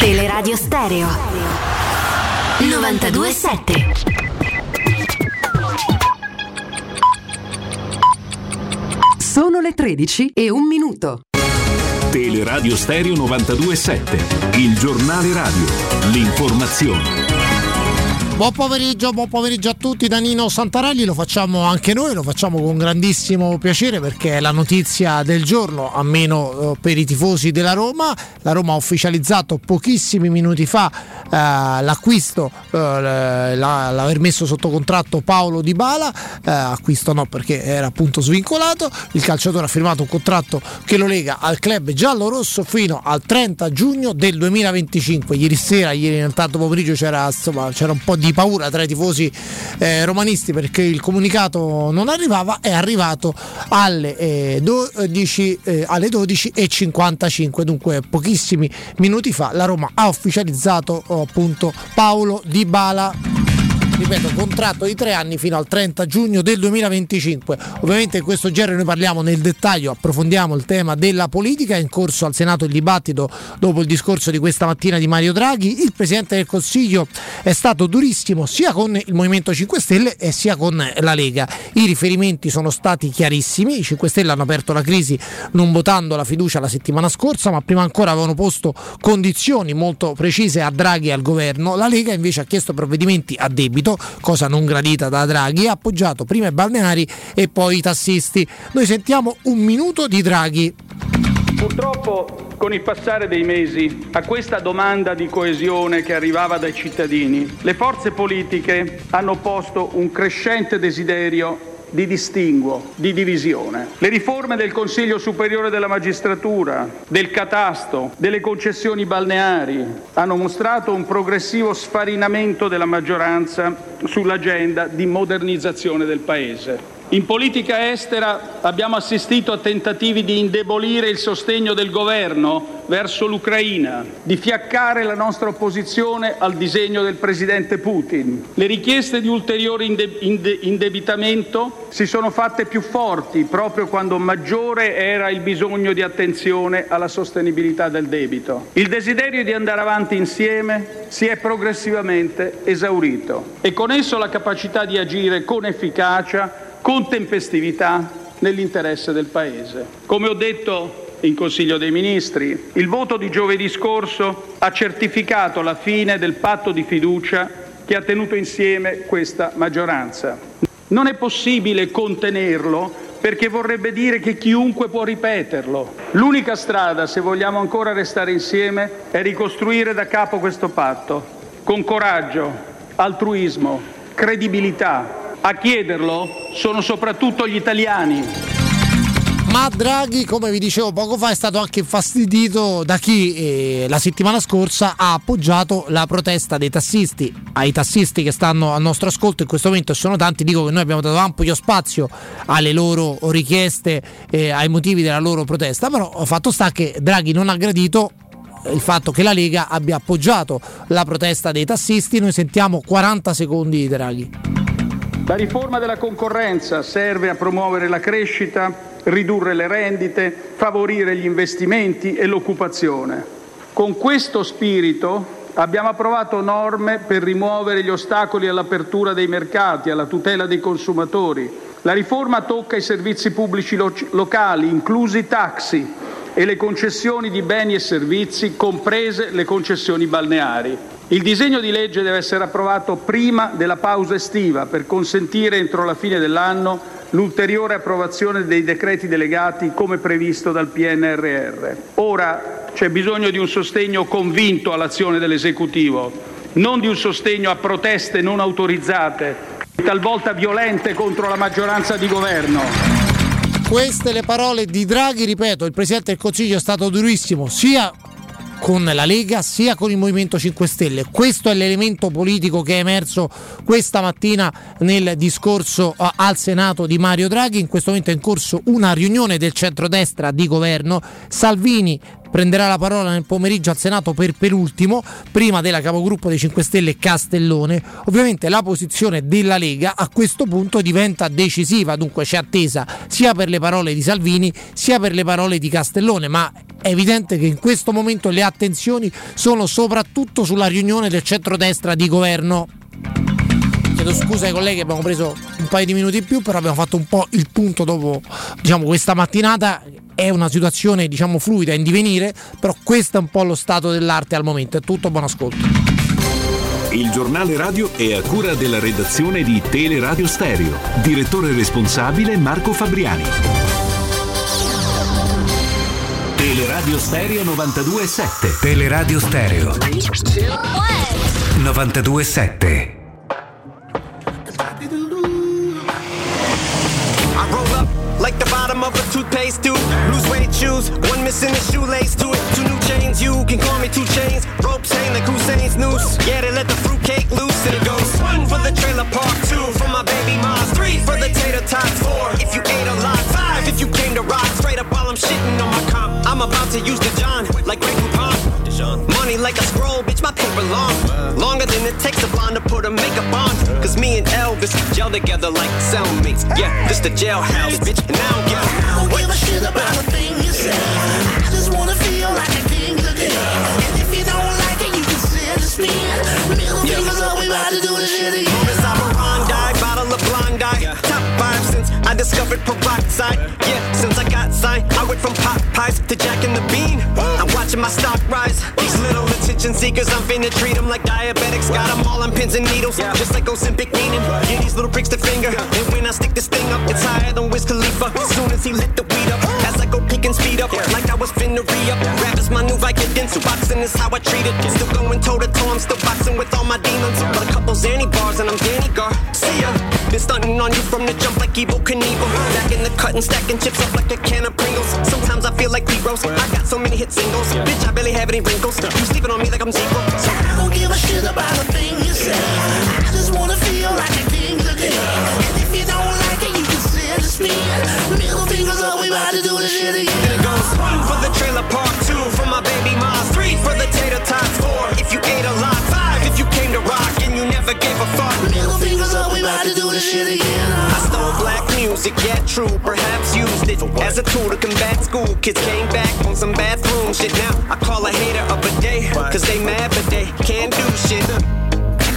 Teleradio Stereo 927
Sono le 13 e un minuto.
Teleradio Stereo 927, il giornale radio, l'informazione.
Buon pomeriggio, buon pomeriggio a tutti da Nino Santarelli, lo facciamo anche noi, lo facciamo con grandissimo piacere perché è la notizia del giorno, almeno eh, per i tifosi della Roma. La Roma ha ufficializzato pochissimi minuti fa eh, l'acquisto, eh, la- l'aver messo sotto contratto Paolo Di Bala, eh, acquisto no perché era appunto svincolato, il calciatore ha firmato un contratto che lo lega al club giallo-rosso fino al 30 giugno del 2025. Ieri sera, ieri nel tardo pomeriggio c'era, insomma, c'era un po' di paura tra i tifosi eh, romanisti perché il comunicato non arrivava, è arrivato alle, eh, 12, eh, alle 12.55, dunque pochissimi minuti fa la Roma ha ufficializzato oh, appunto Paolo Di Bala ripeto, contratto di tre anni fino al 30 giugno del 2025. Ovviamente in questo genere noi parliamo nel dettaglio, approfondiamo il tema della politica, è in corso al Senato il dibattito dopo il discorso di questa mattina di Mario Draghi. Il Presidente del Consiglio è stato durissimo sia con il Movimento 5 Stelle e sia con la Lega. I riferimenti sono stati chiarissimi, i 5 Stelle hanno aperto la crisi non votando la fiducia la settimana scorsa, ma prima ancora avevano posto condizioni molto precise a Draghi e al governo. La Lega invece ha chiesto provvedimenti a debito, cosa non gradita da Draghi, ha appoggiato prima i balneari e poi i tassisti. Noi sentiamo un minuto di Draghi.
Purtroppo con il passare dei mesi a questa domanda di coesione che arrivava dai cittadini, le forze politiche hanno posto un crescente desiderio di distinguo, di divisione. Le riforme del Consiglio Superiore della Magistratura, del catasto, delle concessioni balneari hanno mostrato un progressivo sfarinamento della maggioranza sull'agenda di modernizzazione del Paese. In politica estera abbiamo assistito a tentativi di indebolire il sostegno del governo verso l'Ucraina, di fiaccare la nostra opposizione al disegno del presidente Putin. Le richieste di ulteriore inde- inde- indebitamento si sono fatte più forti proprio quando maggiore era il bisogno di attenzione alla sostenibilità del debito. Il desiderio di andare avanti insieme si è progressivamente esaurito e con esso la capacità di agire con efficacia con tempestività nell'interesse del Paese. Come ho detto in Consiglio dei Ministri, il voto di giovedì scorso ha certificato la fine del patto di fiducia che ha tenuto insieme questa maggioranza. Non è possibile contenerlo perché vorrebbe dire che chiunque può ripeterlo. L'unica strada, se vogliamo ancora restare insieme, è ricostruire da capo questo patto, con coraggio, altruismo, credibilità. A chiederlo sono soprattutto gli italiani.
Ma Draghi, come vi dicevo poco fa, è stato anche infastidito da chi eh, la settimana scorsa ha appoggiato la protesta dei tassisti. Ai tassisti che stanno al nostro ascolto in questo momento sono tanti, dico che noi abbiamo dato ampio spazio alle loro richieste, eh, ai motivi della loro protesta, però fatto sta che Draghi non ha gradito il fatto che la Lega abbia appoggiato la protesta dei tassisti. Noi sentiamo 40 secondi di Draghi.
La riforma della concorrenza serve a promuovere la crescita, ridurre le rendite, favorire gli investimenti e l'occupazione. Con questo spirito abbiamo approvato norme per rimuovere gli ostacoli all'apertura dei mercati, alla tutela dei consumatori. La riforma tocca i servizi pubblici lo- locali, inclusi i taxi e le concessioni di beni e servizi, comprese le concessioni balneari. Il disegno di legge deve essere approvato prima della pausa estiva per consentire entro la fine dell'anno l'ulteriore approvazione dei decreti delegati come previsto dal PNRR. Ora c'è bisogno di un sostegno convinto all'azione dell'esecutivo, non di un sostegno a proteste non autorizzate, talvolta violente contro la maggioranza di governo.
Queste le parole di Draghi, ripeto, il Presidente del Consiglio è stato durissimo sia con la Lega sia con il Movimento 5 Stelle. Questo è l'elemento politico che è emerso questa mattina nel discorso eh, al Senato di Mario Draghi. In questo momento è in corso una riunione del centrodestra di governo. Salvini prenderà la parola nel pomeriggio al Senato per penultimo, prima della capogruppo dei 5 Stelle Castellone. Ovviamente la posizione della Lega a questo punto diventa decisiva, dunque c'è attesa sia per le parole di Salvini sia per le parole di Castellone, ma è evidente che in questo momento le attenzioni sono soprattutto sulla riunione del centrodestra di governo. Chiedo scusa ai colleghi, abbiamo preso un paio di minuti in più, però abbiamo fatto un po' il punto dopo diciamo, questa mattinata. È una situazione diciamo, fluida in divenire, però questo è un po' lo stato dell'arte al momento. È tutto, buon ascolto.
Il giornale radio è a cura della redazione di Teleradio Stereo. Direttore responsabile Marco Fabriani. Teleradio Stereo 92.7.
Teleradio Stereo 92.7
like the bottom of a toothpaste tube. Lose weight shoes, one missing a shoelace to it. Two new chains, you can call me two chains. Ropes hang like Hussein's noose. Yeah, they let the fruitcake loose and it goes one for the trailer park, two for my baby mom, three for the tater tots, four if you ate a lot, five if you came to rock. Straight up while I'm shitting on my comp. I'm about to use the John like Greg Poupon. Money like a scroll, bitch, my paper long. Longer than it takes a blonde to put a makeup on. Cause me and Elvis gel together like cellmates. Yeah, this the jailhouse, bitch, and I don't give a
I don't give a shit about a thing you say. I just wanna feel like a king again. And if you don't like it, you can it to spin. Middle fingers up, we about to do this shit again.
Miss bottle of blonde eye. Top five since I discovered peroxide. Yeah, since I got signed, I went from Popeyes to Jack and the Bean. I'm watching my stock rise. These little attention seekers, I'm finna treat them like diabetics. Got them all on pins and needles, just like Ozempic meaning. Give these little pricks the finger. And when I stick this thing up, it's higher than Wiz Khalifa. As soon as he lit the weed up, go peek and speed up, like I was finna re up. Rap is my new Vicodin, so boxing is how I treat it. Still going toe to toe, I'm still boxing with all my demons. But a couple Zanny bars and I'm Danny Gar. See ya. Been stunting on you from the jump like Evo Knievel. Back in the cut and stacking chips up like a can of Pringles. Sometimes I feel like we Lero's. I got so many hit singles. Bitch, I barely have any wrinkles. You sleeping on me like I'm zero. So
I don't give a shit about a thing you say. I just wanna feel like a king again. And if you don't like it, you can say it to spin. Middle fingers up, we about to do this shit again.
It goes one for the trailer park, two for my baby mom, three for the tater tots, four if you ate a lot, five if you came to rock and you never gave a fuck.
Middle fingers up, we about to do this shit again.
I stole black music, yeah, true, perhaps used it as a tool to combat school. Kids came back on some bathroom shit. Now I call a hater of a day, cause they mad, but they can't do shit.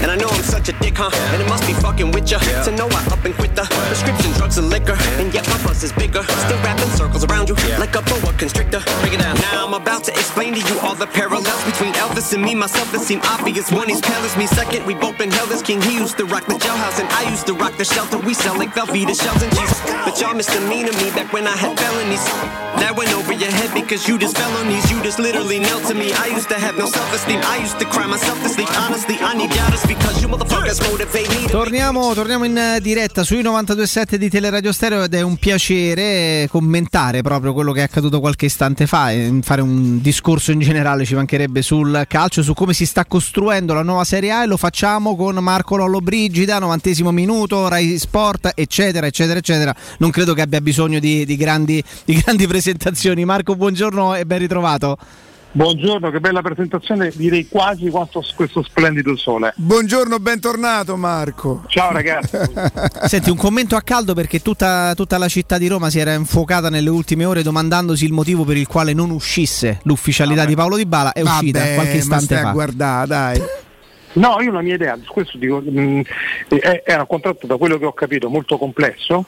And I know I'm such a dick, huh? And it must be fucking with ya to know I up and quit the prescription drugs and liquor. And yet my bus is bigger. Still wrapping circles around you like a boa constrictor. Break it down. Now I'm about to explain to you all the parallels between Elvis and me. Myself that seem obvious. One, he's pale as me. Second, we both been held as king. He used to rock the jailhouse and I used to rock the shelter. We sell like Velveeta shells and cheese. But y'all misdemeanor me back when I had felonies. That went over your head because you just fell on these. You just literally knelt to me. I used to have no self-esteem. I used to cry myself to sleep. Honestly, I need y'all just because
Torniamo, torniamo in eh, diretta sui 92.7 di Teleradio Stereo ed è un piacere commentare proprio quello che è accaduto qualche istante fa e fare un discorso in generale ci mancherebbe sul calcio, su come si sta costruendo la nuova Serie A e lo facciamo con Marco Lollo Brigida, 90 minuto, Rai Sport, eccetera, eccetera, eccetera. Non credo che abbia bisogno di, di grandi, di grandi presentazioni. Marco, buongiorno e ben ritrovato.
Buongiorno, che bella presentazione, direi quasi quanto questo splendido sole.
Buongiorno, bentornato Marco.
Ciao ragazzi.
Senti, un commento a caldo perché tutta, tutta la città di Roma si era infuocata nelle ultime ore domandandosi il motivo per il quale non uscisse l'ufficialità di Paolo Di Bala. È uscita
Vabbè,
qualche
ma
istante
stai
fa.
guardare, dai.
No, io la mia idea, su questo dico, mh, è- era un contratto da quello che ho capito molto complesso,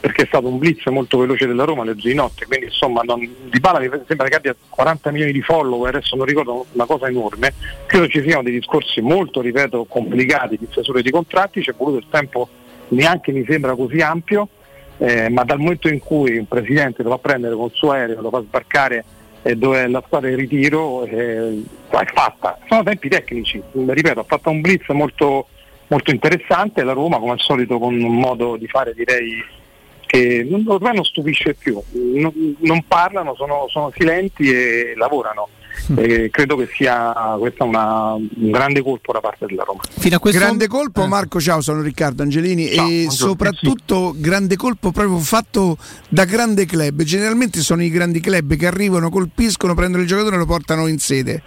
perché è stato un blitz molto veloce della Roma alle due di notte, quindi insomma non, Di Bala mi sembra che abbia 40 milioni di follower, adesso non ricordo una cosa enorme, credo ci siano dei discorsi molto, ripeto, complicati di stesura di contratti, c'è voluto il tempo neanche mi sembra così ampio, eh, ma dal momento in cui un presidente lo va a prendere col suo aereo, lo fa sbarcare e dove la squadra in ritiro, eh, è fatta. Sono tempi tecnici, ripeto, ha fatto un blitz molto, molto interessante, la Roma come al solito con un modo di fare direi che non, ormai non stupisce più, non, non parlano, sono, sono silenti e lavorano. E credo che sia questo una- un grande colpo da parte della Roma.
grande colpo Marco, ciao, sono Riccardo Angelini
Ciao,
e soprattutto grande colpo proprio fatto da grande club. Generalmente sono i grandi club che arrivano, colpiscono, prendono il giocatore e lo portano in sede.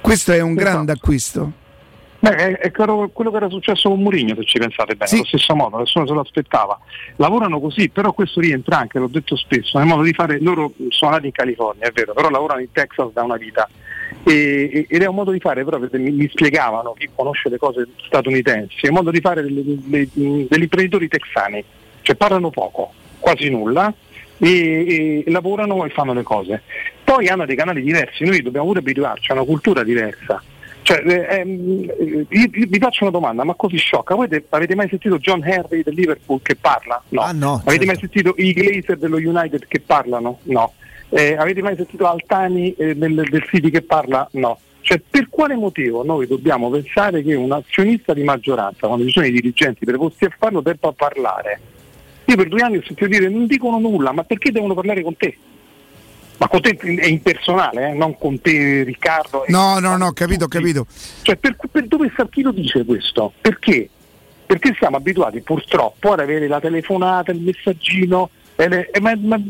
Questo è un
Esatto.
grande acquisto.
Beh, è, è quello, che era successo con Mourinho, se ci pensate bene, allo stesso modo, nessuno se lo aspettava. Lavorano così, però questo rientra anche, l'ho detto spesso, nel modo di fare, loro sono nati in California, è vero, però lavorano in Texas da una vita. E- ed è un modo di fare, proprio mi, mi spiegavano, chi conosce le cose statunitensi, è un modo di fare delle- delle- degli imprenditori texani, cioè parlano poco, quasi nulla, e, e lavorano e fanno le cose. Poi hanno dei canali diversi, noi dobbiamo pure abituarci a una cultura diversa. Cioè, eh, ehm, eh, vi faccio una domanda, ma così sciocca, voi te- avete mai sentito John Henry del Liverpool che parla? No. avete
certo.
mai sentito i Glazer dello United che parlano? No. Eh, avete mai sentito Altani eh, del, del City che parla? No. Cioè, per quale motivo noi dobbiamo pensare che un azionista di maggioranza, quando ci sono i dirigenti preposti a farlo, debba parlare? Io per due anni ho sentito dire non dicono nulla, ma perché devono parlare con te? Ma con te è impersonale, eh, non con te Riccardo.
No, no, no, ho capito, ho capito.
Cioè, per, per dove sta chi lo dice questo? Perché? Perché siamo abituati purtroppo ad avere la telefonata, il messaggino. ma, ma-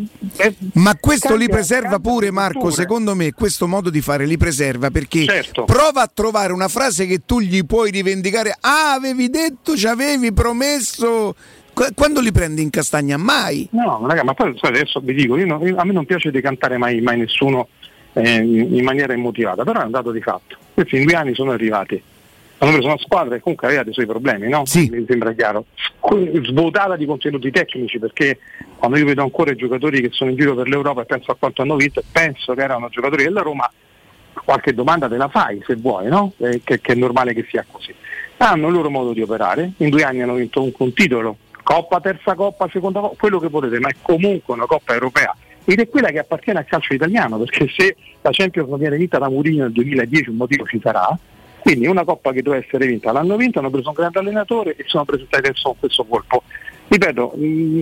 Ma questo li preserva pure Marco,
culture.
secondo me questo modo di fare li preserva perché
Certo.
prova a trovare una frase che tu gli puoi rivendicare, ah avevi detto, ci avevi promesso, quando li prendi in castagna? Mai.
No, raga, ma poi adesso vi dico, io non- io- a me non piace decantare mai, mai nessuno eh, in, maniera immotivata, però è un dato di fatto. Questi in due anni sono arrivati. Hanno preso una squadra che comunque aveva dei suoi problemi, no? Mi sembra chiaro. Svuotata di contenuti tecnici, perché quando io vedo ancora i giocatori che sono in giro per l'Europa e penso a quanto hanno vinto, e penso che erano giocatori della Roma, qualche domanda te la fai se vuoi, no? Eh, che, che è normale che sia così. Hanno il loro modo di operare, in due anni hanno vinto un, un titolo, coppa, terza coppa, seconda coppa, quello che volete, ma è comunque una coppa europea. Ed è quella che appartiene al calcio italiano, perché se la Champions non viene vinta da Mourinho nel 2010 un motivo ci sarà, quindi una coppa che doveva essere vinta l'hanno vinta, hanno preso un grande allenatore e sono presentati adesso questo colpo. Ripeto, mh,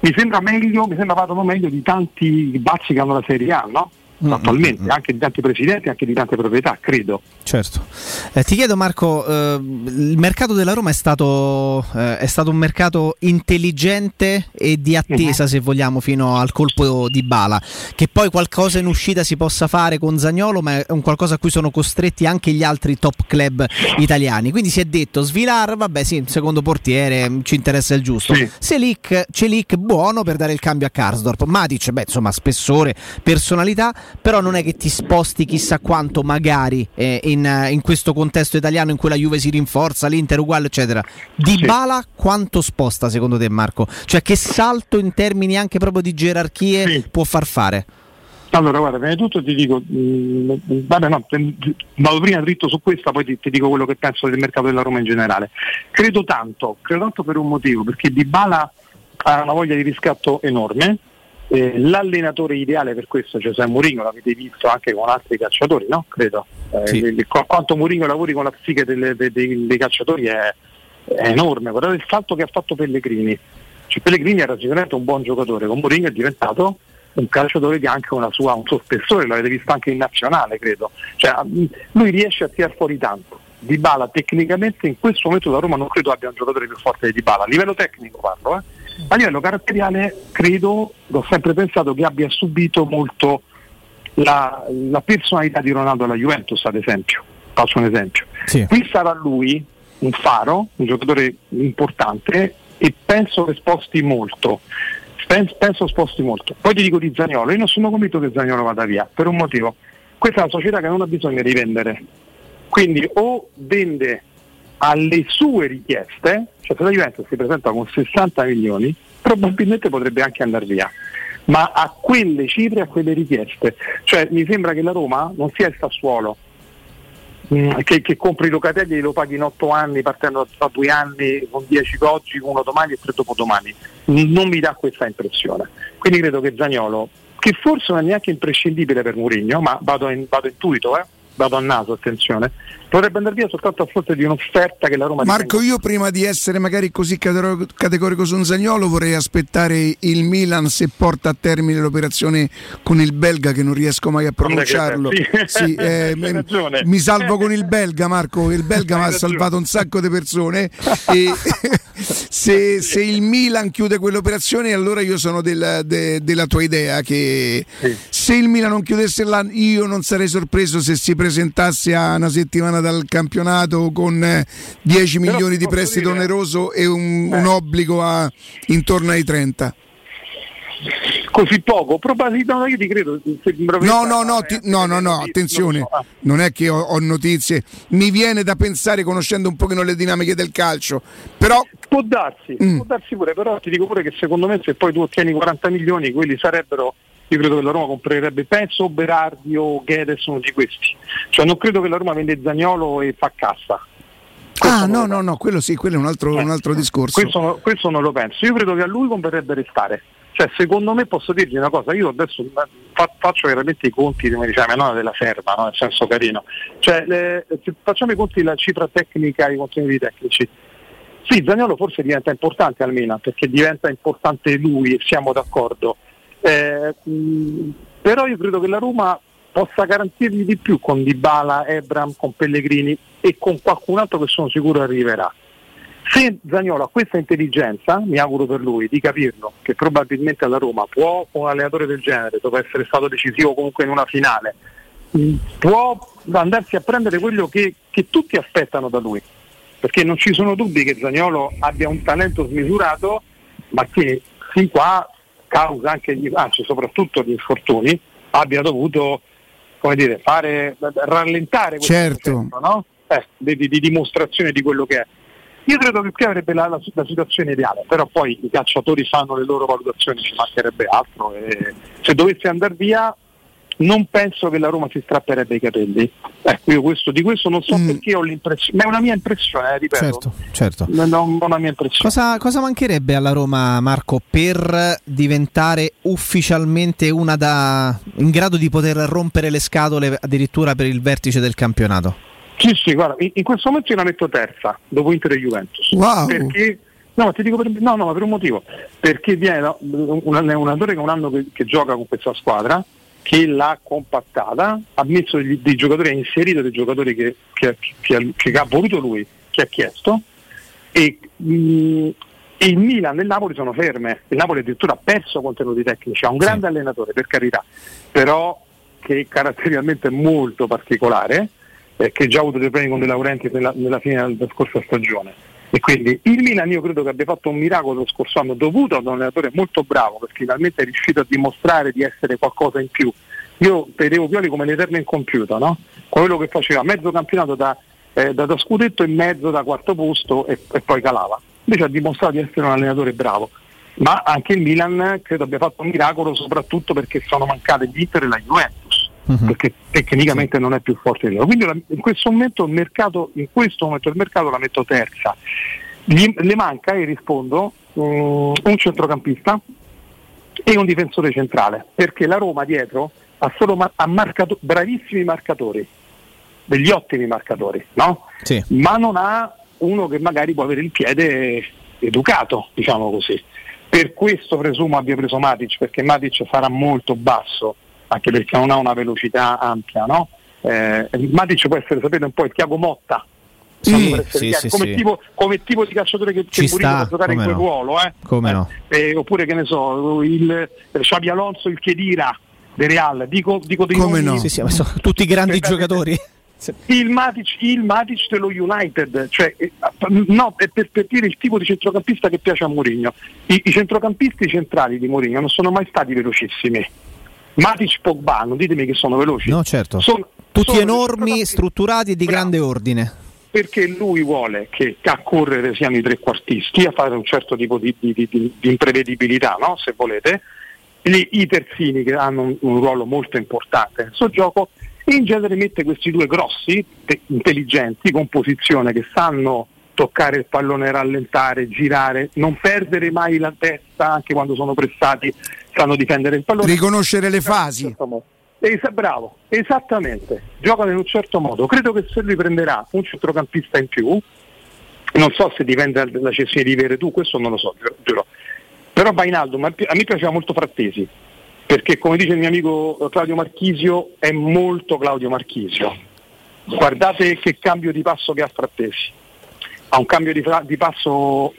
mi sembra meglio, mi sembra vadano meglio di tanti bazzi che hanno la Serie A, no? Attualmente, anche di tanti presidenti, anche di tante proprietà, credo.
Certo. Eh, ti chiedo Marco, eh, il mercato della Roma è stato, eh, è stato un mercato intelligente e di attesa, se vogliamo, fino al colpo di bala. Che poi qualcosa in uscita si possa fare con Zagnolo, ma è un qualcosa a cui sono costretti anche gli altri top club italiani. Quindi si è detto Svilar, vabbè sì, secondo portiere, mm, ci interessa il giusto. Selic, Celic buono per dare il cambio a Karsdorp. Matic, beh, insomma, spessore, personalità.
Però non è che ti sposti chissà quanto magari eh, in, eh, in questo contesto italiano in cui la Juve si rinforza, l'Inter uguale eccetera. Di Bala quanto sposta secondo te Marco? Cioè che salto in termini anche proprio di gerarchie può far fare?
Allora, guarda, prima di tutto ti dico, mh, vabbè, no, vado prima dritto su questa, poi ti, ti dico quello che penso del mercato della Roma in generale. Credo tanto, credo tanto per un motivo, perché Di Bala ha una voglia di riscatto enorme. Eh, l'allenatore ideale per questo, cioè Giuseppe Mourinho, l'avete visto anche con altri calciatori, no? Credo. Eh, il- qu- quanto Mourinho lavori con la psiche delle- dei, dei- dei calciatori è, è enorme. Guardate il salto che ha fatto Pellegrini. Cioè, Pellegrini era sicuramente un buon giocatore, con Mourinho è diventato un calciatore che ha anche una sua, un suo spessore, l'avete visto anche in nazionale, credo. Cioè, lui riesce a tirare fuori tanto. Di Bala tecnicamente in questo momento la Roma non credo abbia un giocatore più forte di Di Bala, a livello tecnico parlo, eh. A livello caratteriale credo, l'ho sempre pensato che abbia subito molto la, la personalità di Ronaldo alla Juventus ad esempio, faccio un esempio. Qui sarà lui un faro, un giocatore importante e penso che sposti molto. Penso, penso sposti molto. Poi ti dico di Zagnolo, io non sono convinto che Zagnolo vada via, per un motivo. Questa è una società che non ha bisogno di vendere. Quindi o vende alle sue richieste, cioè se la Juventus si presenta con 60 milioni, probabilmente potrebbe anche andare via. Ma a quelle cifre, a quelle richieste. Cioè mi sembra che la Roma non sia il Sassuolo, mm, che, che compri Locatelli e lo paghi in 8 anni, partendo da 2 anni, con 10 oggi, uno domani e 3 dopodomani. Non mi dà questa impressione. Quindi credo che Zagnolo, che forse non è neanche imprescindibile per Mourinho, ma vado, in, vado intuito, eh? vado a naso, attenzione, potrebbe andare via soltanto a fronte di un'offerta che la Roma
Marco, io prima di essere magari così categorico su un Zagnolo vorrei aspettare il Milan se porta a termine l'operazione con il belga che non riesco mai a pronunciarlo.
Sì.
Sì, eh, mi- salvo con il belga, Marco. Il belga mi ha salvato un sacco di persone. E se, se il Milan chiude quell'operazione, allora io sono del- de- della tua idea che se il Milan non chiudesse l'anno, io non sarei sorpreso se si presentasse a una settimana dal campionato con eh, 10
Però
milioni di prestito
dire-
oneroso e un, un obbligo a intorno ai 30.
Così poco? Probabilmente no, io ti credo.
No, no, no, ti- no, no, no, attenzione, non è che ho, ho notizie, mi viene da pensare conoscendo un pochino le dinamiche del calcio, però
Può darsi,
Mm.
può darsi pure, però ti dico pure che secondo me se poi tu ottieni 40 milioni, quelli sarebbero, io credo che la Roma comprerebbe, penso Berardi o Guedes, uno di questi. Cioè non credo che la Roma vende Zagnolo e fa cassa.
Ah, no, no, no, quello sì, quello è un altro, un altro discorso.
Questo, questo non lo penso. Io credo che a lui converrebbe restare. Cioè, secondo me posso dirgli una cosa, io adesso eh, fa- faccio veramente i conti, come diceva mia nonna, della serva, no? nel senso carino. Cioè, le- facciamo i conti della cifra tecnica, i contenuti tecnici. Sì, Zagnolo forse diventa importante al Milan, perché diventa importante lui e siamo d'accordo. Eh, però io credo che la Roma possa garantirgli di più con Dybala, Ebram, con Pellegrini e con qualcun altro che sono sicuro arriverà. Se Zagnolo ha questa intelligenza, mi auguro per lui di capirlo, che probabilmente alla Roma può, un allenatore del genere, dopo essere stato decisivo comunque in una finale, può andarsi a prendere quello che, che tutti aspettano da lui. Perché non ci sono dubbi che Zagnolo abbia un talento smisurato, ma che fin qua, causa anche gli, anzi soprattutto gli infortuni, abbia dovuto come dire, fare, rallentare questo
Certo.
processo, no? Eh, di, di- di dimostrazione di quello che è. Io credo che qui avrebbe la, la- la situazione ideale, però poi i calciatori fanno le loro valutazioni, ci mancherebbe altro. E se dovesse andare via, non penso che la Roma si strapperebbe i capelli. Ecco, io questo, di questo non so perché ho l'impressione, ma è una mia impressione, eh, ripeto.
Certo, certo.
Non ho una mia impressione.
Cosa, cosa mancherebbe alla Roma, Marco, per diventare ufficialmente una da in grado di poter rompere le scatole addirittura per il vertice del campionato?
Sì, sì, guarda, in, in questo momento io la metto terza, dopo Inter e Juventus.
Wow.
Perché, no, ma ti dico per, no, no, ma per un motivo. Perché viene un, un allenatore che è un anno che, che gioca con questa squadra, che l'ha compattata, ha messo degli- dei giocatori, ha inserito dei giocatori che, che- che ha- che ha voluto lui, che ha chiesto, e, mh, e il Milan e il Napoli sono ferme. Il Napoli addirittura ha perso contenuti tecnici, ha un grande allenatore per carità, però che caratterialmente è molto particolare, eh, che già ha avuto dei problemi con De Laurenti nella, nella fine della scorsa stagione. E quindi il Milan io credo che abbia fatto un miracolo lo scorso anno dovuto ad un allenatore molto bravo che finalmente è riuscito a dimostrare di essere qualcosa in più Io vedevo Pioli come l'eterno incompiuto, no? quello che faceva mezzo campionato da, eh, da, da scudetto e mezzo da quarto posto e, e poi calava. Invece ha dimostrato di essere un allenatore bravo. Ma anche il Milan credo abbia fatto un miracolo soprattutto perché sono mancate l'Inter e la Juventus, perché tecnicamente non è più forte di loro. Quindi la- in questo momento il mercato, in questo momento il mercato la metto terza. Gli- le manca, e rispondo, mm, un centrocampista e un difensore centrale, perché la Roma dietro ha solo ma- ha marcato- bravissimi marcatori, degli ottimi marcatori, no?
Sì.
ma non ha uno che magari può avere il piede educato, diciamo così. Per questo presumo abbia preso Matic, perché Matic sarà molto basso, anche perché non ha una velocità ampia, no? Eh, Matic può essere, sapete, un po' il Tiago Motta,
Sì, sì, sì,
come. Tipo, come tipo di calciatore che,
Ci
che Mourinho
sta,
può giocare in
come
quel
no.
ruolo, eh?
Come no?
Eh, oppure che ne so, il eh, Xabi Alonso, il Chedira del Real, dico, dico dei nomi-
Sì, sì, ma sono tutti grandi giocatori.
il Matic, il Matic dello United, cioè, eh, no, è per, per dire il tipo di centrocampista che piace a Mourinho. I, i centrocampisti centrali di Mourinho non sono mai stati velocissimi. Matic Pogba, non ditemi che sono veloci.
No, certo.
Sono-
Tutti
sono
enormi, strutturati e di grande ordine.
perché lui vuole che a correre siano i trequartisti, a fare un certo tipo di, di- di- di- di imprevedibilità, no? se volete, Gli- i terzini che hanno un, un ruolo molto importante nel suo gioco e in genere mette questi due grossi, te- intelligenti, con posizione che sanno toccare il pallone, rallentare, girare, non perdere mai la testa anche quando sono pressati, sanno difendere il pallone.
Riconoscere le fasi.
Esa- bravo, esattamente, giocano in un certo modo. Credo che se lui prenderà un centrocampista in più, non so se dipende dalla cessione di Veretù, questo non lo so, giuro. Però Bainaldo, a me piaceva molto Frattesi, perché come dice il mio amico Claudio Marchisio, è molto Claudio Marchisio. Guardate che cambio di passo che ha Frattesi. Ha un cambio di, fra- di passo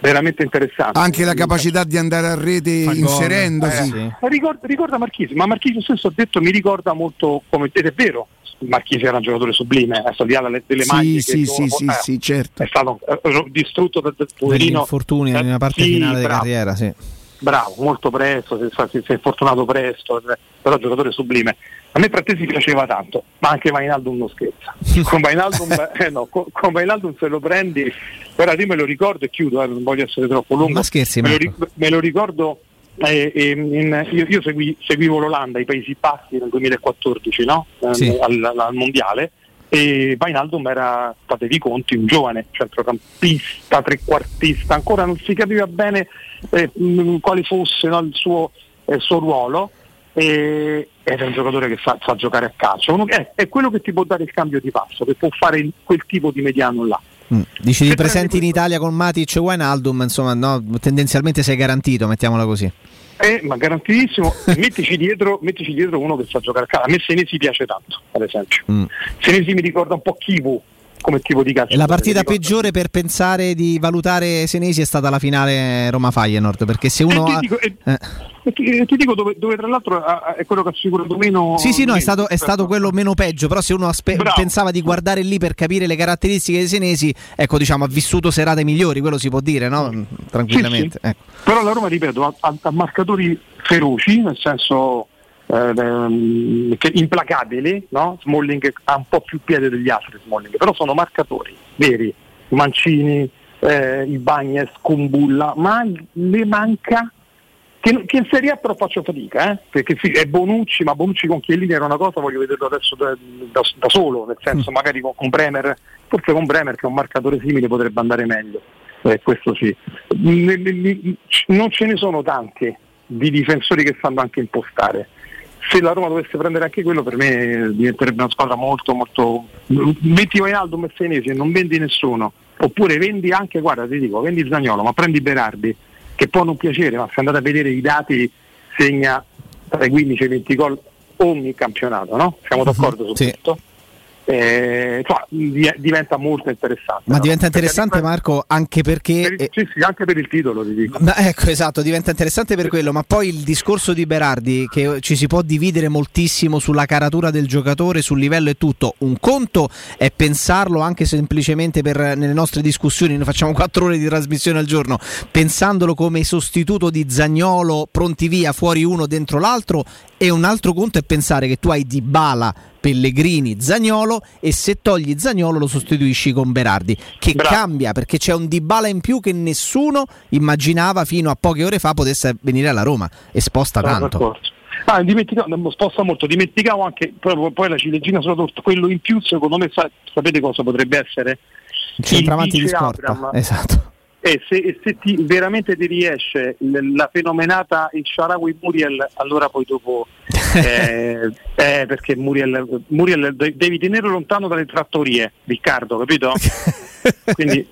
veramente interessante.
Anche la capacità di andare a rete inserendosi.
Eh, ricorda, ricorda Marchisi, ma Marchisi stesso ha detto mi ricorda molto come ed è vero. Marchisi era un giocatore sublime, è stato delle, delle
Sì,
maglie
sì, sì, sì,
eh,
sì, certo.
è stato eh, distrutto da, da poverino.
infortuni nella parte
sì,
finale di
bravo.
carriera, sì.
Bravo, molto presto, si è, infortunato presto, eh, però giocatore sublime. A me Frattesi piaceva tanto, ma anche Vainaldum non scherza. Con Vainaldum, eh, no, con, con Wijnaldum se lo prendi, guarda io me lo ricordo e chiudo, eh, non voglio essere troppo lungo.
Ma scherzi,
me, lo, me lo ricordo, eh, eh, in- io, io segui- seguivo l'Olanda, i Paesi Bassi nel 2014, no? Eh,
Sì.
al, al mondiale. E Vainaldum era, fatevi i conti, un giovane centrocampista, trequartista, ancora non si capiva bene eh, mh, quale fosse no, il, suo, eh, suo ruolo e, ed è un giocatore che sa, sa giocare a calcio. Uno è, è quello che ti può dare il cambio di passo, che può fare il- quel tipo di mediano là.
Mm. Dici di presenti in Italia con Matic e Wijnaldum, insomma, no, tendenzialmente sei garantito, mettiamola così.
Eh, ma garantidissimo, mettici dietro, mettici dietro uno che sa giocare a calcio. A me Senesi piace tanto, ad esempio.
Mm.
Senesi mi ricorda un po' Kivu come tipo di calcio.
E la partita peggiore per pensare di valutare Senesi è stata la finale Roma-Feyenoord, perché se uno
ti
ha...
dico-
eh.
E ti, dico dove, dove tra l'altro è quello che ha assicurato meno.
Sì, sì, no, è stato, è
rispetto-
stato quello meno peggio, però se uno aspe- pensava di guardare lì per capire le caratteristiche dei senesi, ecco, diciamo, ha vissuto serate migliori, quello si può dire, no? Tranquillamente. ecco.
Però la Roma, ripeto, ha, ha- marcatori feroci, nel senso eh, ehm, che implacabili, no? Smalling ha un po' più piede degli altri, Smalling, però sono marcatori veri, Mancini, eh, Ibagnez, Kumbulla, ma le manca che, che in Serie A però faccio fatica, eh? perché sì, è Bonucci, ma Bonucci con Chiellini era una cosa, voglio vederlo adesso da, da- da solo, nel senso magari con, con Bremer, forse con Bremer che è un marcatore simile potrebbe andare meglio, eh, questo sì. Non ce ne sono tanti di difensori che sanno anche impostare. Se la Roma dovesse prendere anche quello per me diventerebbe una squadra molto molto... Metti Wijnaldum e Senesi e non vendi nessuno, oppure vendi anche, guarda ti dico, vendi Zagnolo, ma prendi Berardi, che può non piacere, ma se andate a vedere i dati segna tra i 15 e i 20 gol ogni campionato, no? Siamo d'accordo su
Sì.
questo? Eh, di- diventa molto interessante.
Ma
no?
diventa
Perché
interessante Marco anche perché...
per il- sì, sì, anche per il titolo ti dico.
Ma ecco, esatto, diventa interessante per quello, ma poi il discorso di Berardi, che ci si può dividere moltissimo sulla caratura del giocatore, sul livello e tutto. Un conto è pensarlo anche semplicemente per nelle nostre discussioni, noi facciamo quattro ore di trasmissione al giorno, pensandolo come sostituto di Zagnolo, pronti via, fuori uno, dentro l'altro, e un altro conto è pensare che tu hai Dybala, Pellegrini, Zagnolo e se togli Zagnolo lo sostituisci con Berardi, che cambia perché c'è un Dybala in più che nessuno immaginava fino a poche ore fa potesse venire alla Roma e sposta
Sono
tanto.
Ah, sposta molto, dimenticavo anche proprio poi la ciliegina sulla torta, quello in più secondo me sa- sapete cosa potrebbe essere?
Il centravanti di scorta,
Abraham.
esatto.
E se, e se ti, veramente ti riesce la fenomenata il Sharawi Muriel, allora poi dopo eh, eh, perché Muriel, Muriel de- devi tenere lontano dalle trattorie, Riccardo, capito? Quindi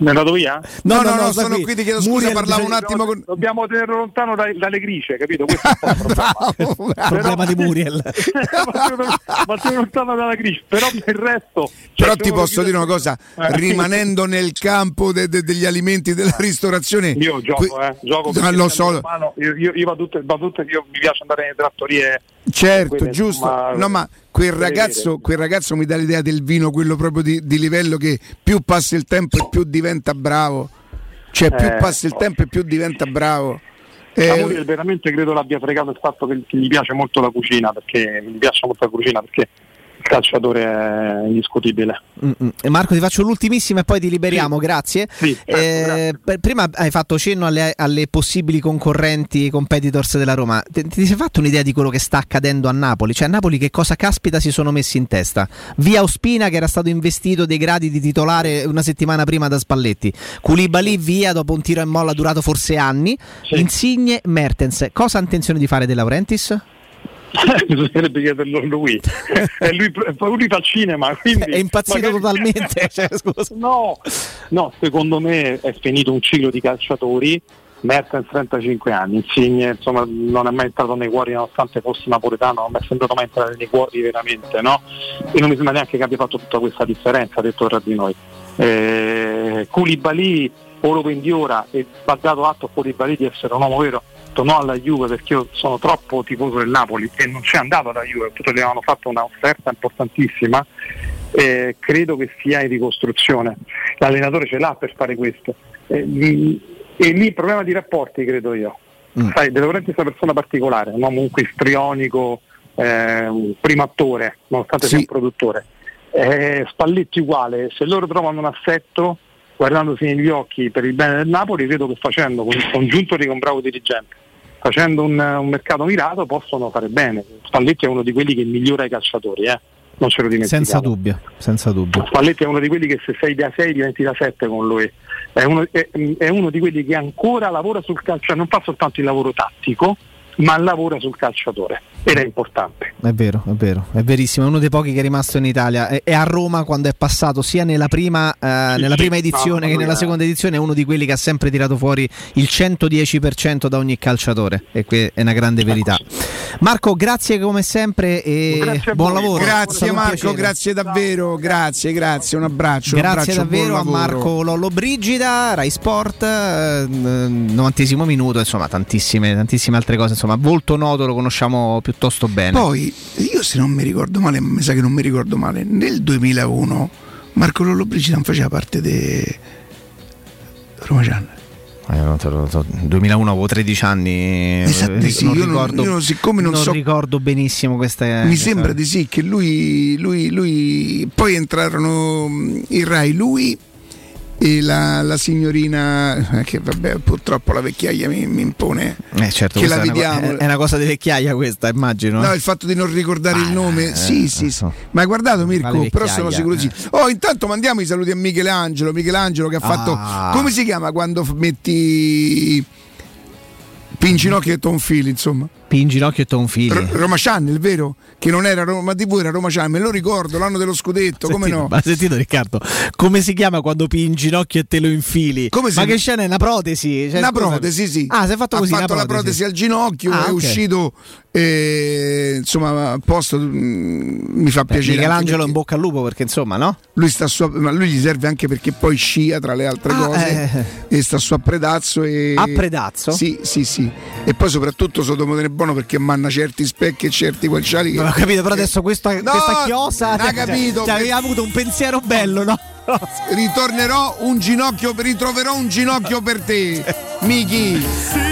ne vado via?
No, no, no, sono qui, ti chiedo scusa, parlavo un attimo con...
Dobbiamo tenerlo lontano dai- dalle gricie, capito? Questo è un po' il problema.
Problema di Muriel.
ma sei lontano dalla gricia, però per il resto.
Però
cioè,
ti
se uno
posso dire una cosa,
Eh.
rimanendo nel campo de- de- degli alimenti della ristorazione...
Io gioco,
que-
eh, gioco
Ah, lo so,
romano, io, io, io vado tutte, vado tutte- io mi piace andare nelle trattorie.
Certo,
quelle,
giusto.
insomma,
No, ma quel ragazzo, quel ragazzo mi dà l'idea del vino, quello proprio di, di livello che più passa il tempo e più diventa bravo. Cioè, più
Eh,
passa il
so.
tempo e più diventa bravo.
Ma
Eh,
Muriel veramente credo l'abbia fregato il fatto che, che gli piace molto la cucina, perché mi piace molto la cucina, perché il calciatore è indiscutibile.
Mm, mm. E Marco, ti faccio l'ultimissima e poi ti liberiamo, grazie. Eh, per- prima hai fatto cenno alle, alle possibili concorrenti competitors della Roma. Ti, ti sei fatto un'idea di quello che sta accadendo a Napoli? Cioè, a Napoli che cosa caspita si sono messi in testa? Via Ospina, che era stato investito dei gradi di titolare una settimana prima da Spalletti. Koulibaly via dopo un tiro e molla durato forse anni. Insigne, Mertens. Cosa ha intenzione di fare De Laurentiis?
Bisognerebbe chiederlo a lui. e lui, lui fa cinema, quindi
È impazzito
magari-
totalmente. cioè.
No, no, secondo me è finito un ciclo di calciatori. Mertens 35 anni, Insigne insomma non è mai entrato nei cuori nonostante fosse napoletano, non mi è sembrato mai entrare nei cuori veramente, no? E non mi sembra neanche che abbia fatto tutta questa differenza, detto tra di noi. Eh, Koulibaly o lo vendi ora e va dato atto a Koulibaly di essere un uomo vero, tornò alla Juve perché io sono troppo tifoso del Napoli e non c'è andato alla Juve, tutto gli avevano fatto una offerta importantissima eh, credo che sia in ricostruzione. L'allenatore ce l'ha per fare questo. Eh, e lì il problema di rapporti, credo io. Sai, De Laurentiis è una persona particolare, un uomo comunque istrionico, eh, un primo attore, nonostante sia un produttore. Eh, Spalletti uguale, se loro trovano un assetto, guardandosi negli occhi per il bene del Napoli, credo che facendo con il congiunto di un bravo dirigente, facendo un, un mercato mirato, possono fare bene. Spalletti è uno di quelli che migliora i calciatori, eh? non ce lo dimentichiamo.
Senza dubbio, senza dubbio.
Spalletti è uno di quelli che se sei da 6 diventi da 7 con lui. È uno, è- è uno di quelli che ancora lavora sul calcio, non fa soltanto il lavoro tattico, ma lavora sul calciatore ed è importante.
È vero, è vero, è verissimo. È uno dei pochi che è rimasto in Italia. È, a Roma quando è passato sia nella prima, eh, nella prima edizione che nella seconda edizione. È uno di quelli che ha sempre tirato fuori il 110% da ogni calciatore. E qui è una grande verità. Marco, grazie come sempre e buon lavoro.
Grazie
un
Marco, grazie davvero, grazie, grazie, un abbraccio. un
Grazie
abbraccio,
davvero a. Marco Lollo Brigida, Rai Sport, eh, novantesimo minuto, insomma tantissime, tantissime altre cose, insomma volto noto lo conosciamo piuttosto bene.
Poi, io se non mi ricordo male, ma mi sa che non mi ricordo male, nel 2001 Marco Lollo Brigida non faceva parte di Roma Channel.
Eh, non te lo so, 2001 avevo 13 anni. Eh,
sì,
non
io non-
ricordo,
io siccome non so-
ricordo benissimo queste.
Mi sembra di sì che lui, lui, lui poi entrarono mh, in Rai lui e la, la signorina eh, che vabbè purtroppo la vecchiaia mi, mi impone
Eh, certo,
che la
è una
vediamo.
È una cosa di vecchiaia questa, immagino.
No, il fatto di non ricordare il nome,
eh,
sì, sì, sì. Ma hai guardato Mirko?
Vale
Però sono sicuro di sì. Oh, intanto mandiamo i saluti a Michelangelo. Michelangelo che ha fatto.
Ah.
Come si chiama quando metti Pincinocchio e Tonfili, insomma?
Pin ginocchio e tonfili.
R- Roma Channel, vero? Che non era Roma TV, era Roma Channel, me lo ricordo, l'anno dello scudetto, come
Sentito,
no?
Ma sentito Riccardo? Come si chiama quando pii in ginocchio e te lo infili?
Come si-
ma che scena è una protesi? Cioè,
una
scusa-
protesi, sì.
Ah, si è fatto
ha
così.
fatto
una
la protesi al ginocchio,
Ah,
è
ok.
uscito eh, insomma a posto. mm, mi fa
Beh,
piacere.
Michelangelo in bocca al lupo perché insomma, no?
Lui sta su, ma lui gli serve anche perché poi scia tra le altre
Ah,
cose e sta su a Predazzo e
A Predazzo?
Sì, sì, sì. E poi soprattutto è buono perché manna certi specchi e certi guanciali che
Non ho capito, però adesso questa,
No,
questa chiosa
non ha
cioè,
capito,
cioè, aveva avuto un pensiero bello, no?
ritornerò un ginocchio ritroverò un ginocchio per te. Miki.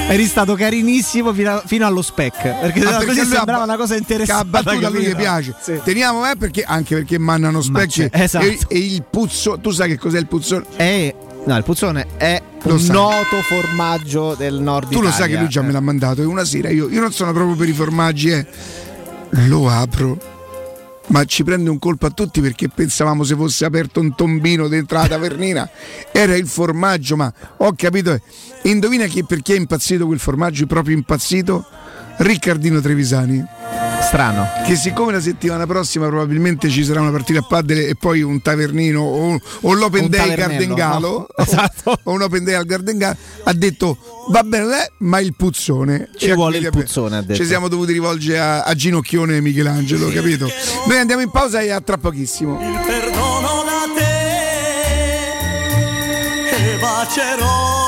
Eri stato carinissimo fino, a- fino allo spec. Perché,
Ah, perché
sembrava una cosa
che
interessante.
a battuta a lui
capito?
piace.
Sì.
Teniamo eh, perché anche perché mannano specchi
c'è- esatto.
e, e il puzzo. Tu sai che cos'è il puzzone?
È, no, il puzzone è
Lo
un
sai.
noto formaggio del nord
Tu lo sai che
Italia.
lui già me l'ha mandato e una sera io, io non sono proprio per i formaggi, eh. Lo apro. Ma ci prende un colpo a tutti perché pensavamo se fosse aperto un tombino dentro la tavernina. Era il formaggio, ma ho capito. eh. Indovina chi, perché è impazzito quel formaggio, proprio impazzito? Riccardino Trevisani.
Strano.
Che siccome la settimana prossima probabilmente ci sarà una partita a paddle e poi un tavernino o, o l'open
Un
day al
tavernello,
Garden Galo
no? Esatto.
o un open day al Garden Galo ha detto va bene eh, ma il puzzone
Ci vuole il puzzone, ha detto.
ci siamo dovuti rivolgere a, a Ginocchione e Michelangelo capito noi andiamo in pausa e a tra pochissimo
perdono da te e bacerò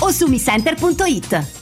o su micenter.it.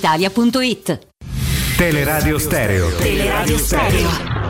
brispalitalia.it.
Teleradio Stereo.
Teleradio Stereo.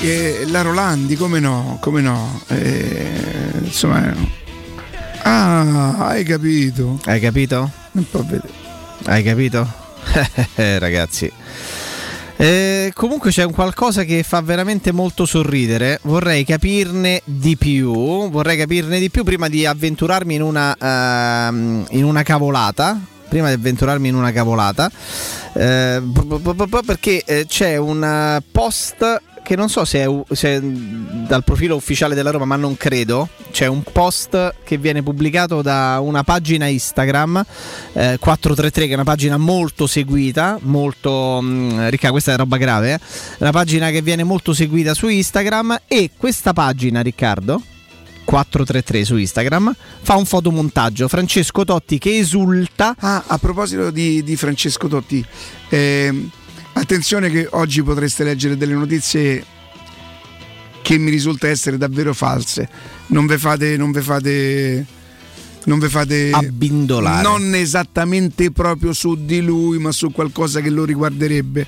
Eh, la Rolandi, come no, come no. eh, insomma, ah, hai capito.
Hai capito?
Un po' vedere.
Hai capito? Ragazzi. Eh, comunque c'è un qualcosa che fa veramente molto sorridere. Vorrei capirne di più. Vorrei capirne di più prima di avventurarmi in una, ehm, in una cavolata. Prima di avventurarmi in una cavolata. Eh, perché eh, c'è un eh, post che non so se è, se è dal profilo ufficiale della Roma, ma non credo. C'è un post che viene pubblicato da una pagina Instagram eh, 433, che è una pagina molto seguita, molto mh, ricca, questa è roba grave, eh? una pagina che viene molto seguita su Instagram e questa pagina, Riccardo, 433 su Instagram, fa un fotomontaggio. Francesco Totti che esulta.
Ah, a proposito di, di Francesco Totti, ehm, attenzione che oggi potreste leggere delle notizie che mi risulta essere davvero false. Non ve fate. Non ve fate non ve fate
abbindolare.
Non esattamente proprio su di lui, ma su qualcosa che lo riguarderebbe.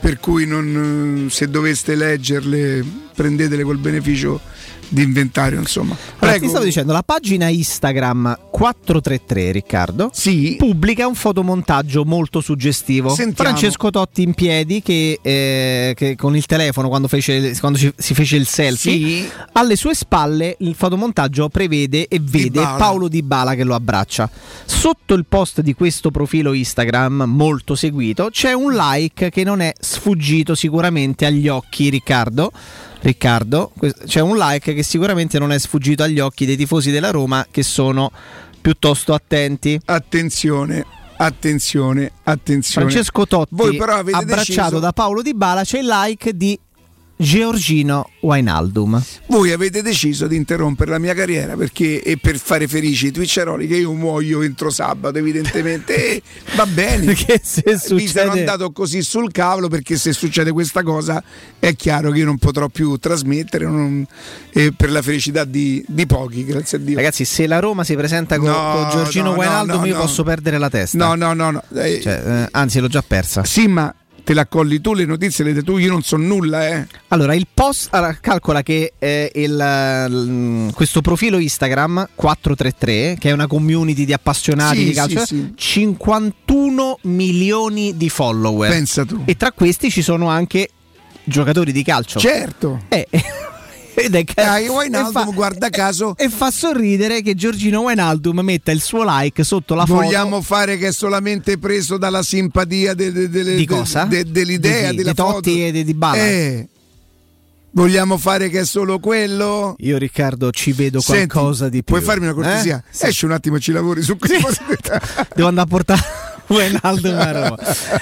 Per cui non, eh, se doveste leggerle, prendetele col beneficio di inventario, insomma.
Allora, ti stavo dicendo, la pagina Instagram 433, Riccardo, pubblica un fotomontaggio molto suggestivo.
Sentiamo.
Francesco Totti in piedi che, eh, che con il telefono, quando, fece, quando ci- si fece il selfie,
Sì.
alle sue spalle il fotomontaggio prevede e vede
Dybala.
Paolo Di Bala che lo abbraccia. Sotto il post di questo profilo Instagram molto seguito c'è un like che non è sfuggito sicuramente agli occhi, Riccardo. Riccardo, c'è un like che sicuramente non è sfuggito agli occhi dei tifosi della Roma che sono piuttosto attenti.
Attenzione, attenzione, attenzione.
Francesco Totti
Voi però avete
abbracciato
deciso-
da Paolo Di Bala c'è il like di Georgino Wainaldum.
Voi avete deciso di interrompere la mia carriera perché e per fare felici i twitcheroli che io muoio entro sabato evidentemente e va bene
Perché se
mi sono
succede-
andato così sul cavolo perché se succede questa cosa è chiaro che io non potrò più trasmettere non- per la felicità di, di pochi grazie a Dio
Ragazzi, se la Roma si presenta con,
No,
con Giorgino
no,
Wainaldum,
no,
io posso perdere la testa.
no no no, no. Eh,
Cioè, eh, anzi, l'ho già persa.
sì ma te la colli tu le notizie le dai tu io non so nulla eh
Allora, il post calcola che eh, il, l- questo profilo Instagram 433, che è una community di appassionati
Sì,
di calcio,
sì, sì.
51 milioni di follower.
Pensa tu.
E tra questi ci sono anche giocatori di calcio.
certo
Eh, ed è
Wijnaldum,
e fa-
guarda caso
e fa sorridere che Giorgino Wijnaldum metta il suo like sotto la foto
Vogliamo fare che è solamente preso dalla simpatia de- de- delle-
Di
de-
cosa?
de- dell'idea
Di
della
Di Totti
foto.
e di Dybala?
Eh, vogliamo fare che è solo quello?
Io Riccardo ci vedo
Senti,
qualcosa di più.
Puoi farmi una cortesia?
Eh? Sì.
Esci un attimo e ci lavori su questo.
Devo andare a portare Wijnaldum a Roma.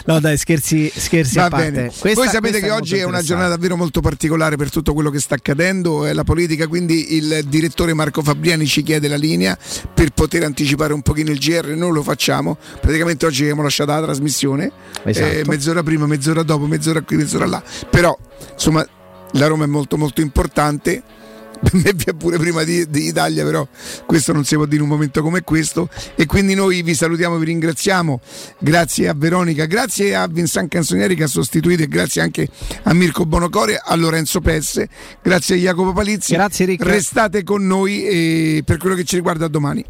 No dai, scherzi, scherzi
Va
a parte.
bene.
Questa-
Voi sapete che
è
oggi è una giornata davvero molto particolare per tutto quello che sta accadendo, è la politica, quindi il direttore Marco Fabriani ci chiede la linea per poter anticipare un pochino il GR, non lo facciamo, praticamente oggi abbiamo lasciato la trasmissione,
Esatto.
eh, mezz'ora prima, mezz'ora dopo, mezz'ora qui, mezz'ora là, però insomma la Roma è molto molto importante. Per me pure prima di, di Italia, però questo non si può dire in un momento come questo. E quindi noi vi salutiamo, vi ringraziamo. Grazie a Veronica, grazie a Vincent Canzonieri che ha sostituito e grazie anche a Mirko Bonocore, a Lorenzo Pesse, grazie a Jacopo Palizzi.
Grazie, Rick.
Restate con noi e per quello che ci riguarda domani.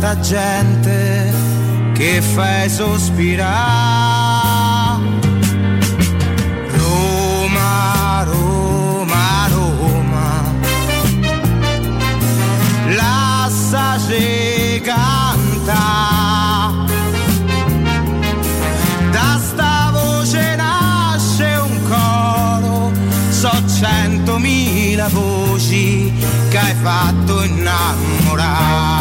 Tanta gente che fai sospirare. Roma, Roma, Roma. Lasciaci canta. Da sta voce nasce un coro so centomila voci che hai fatto innamorare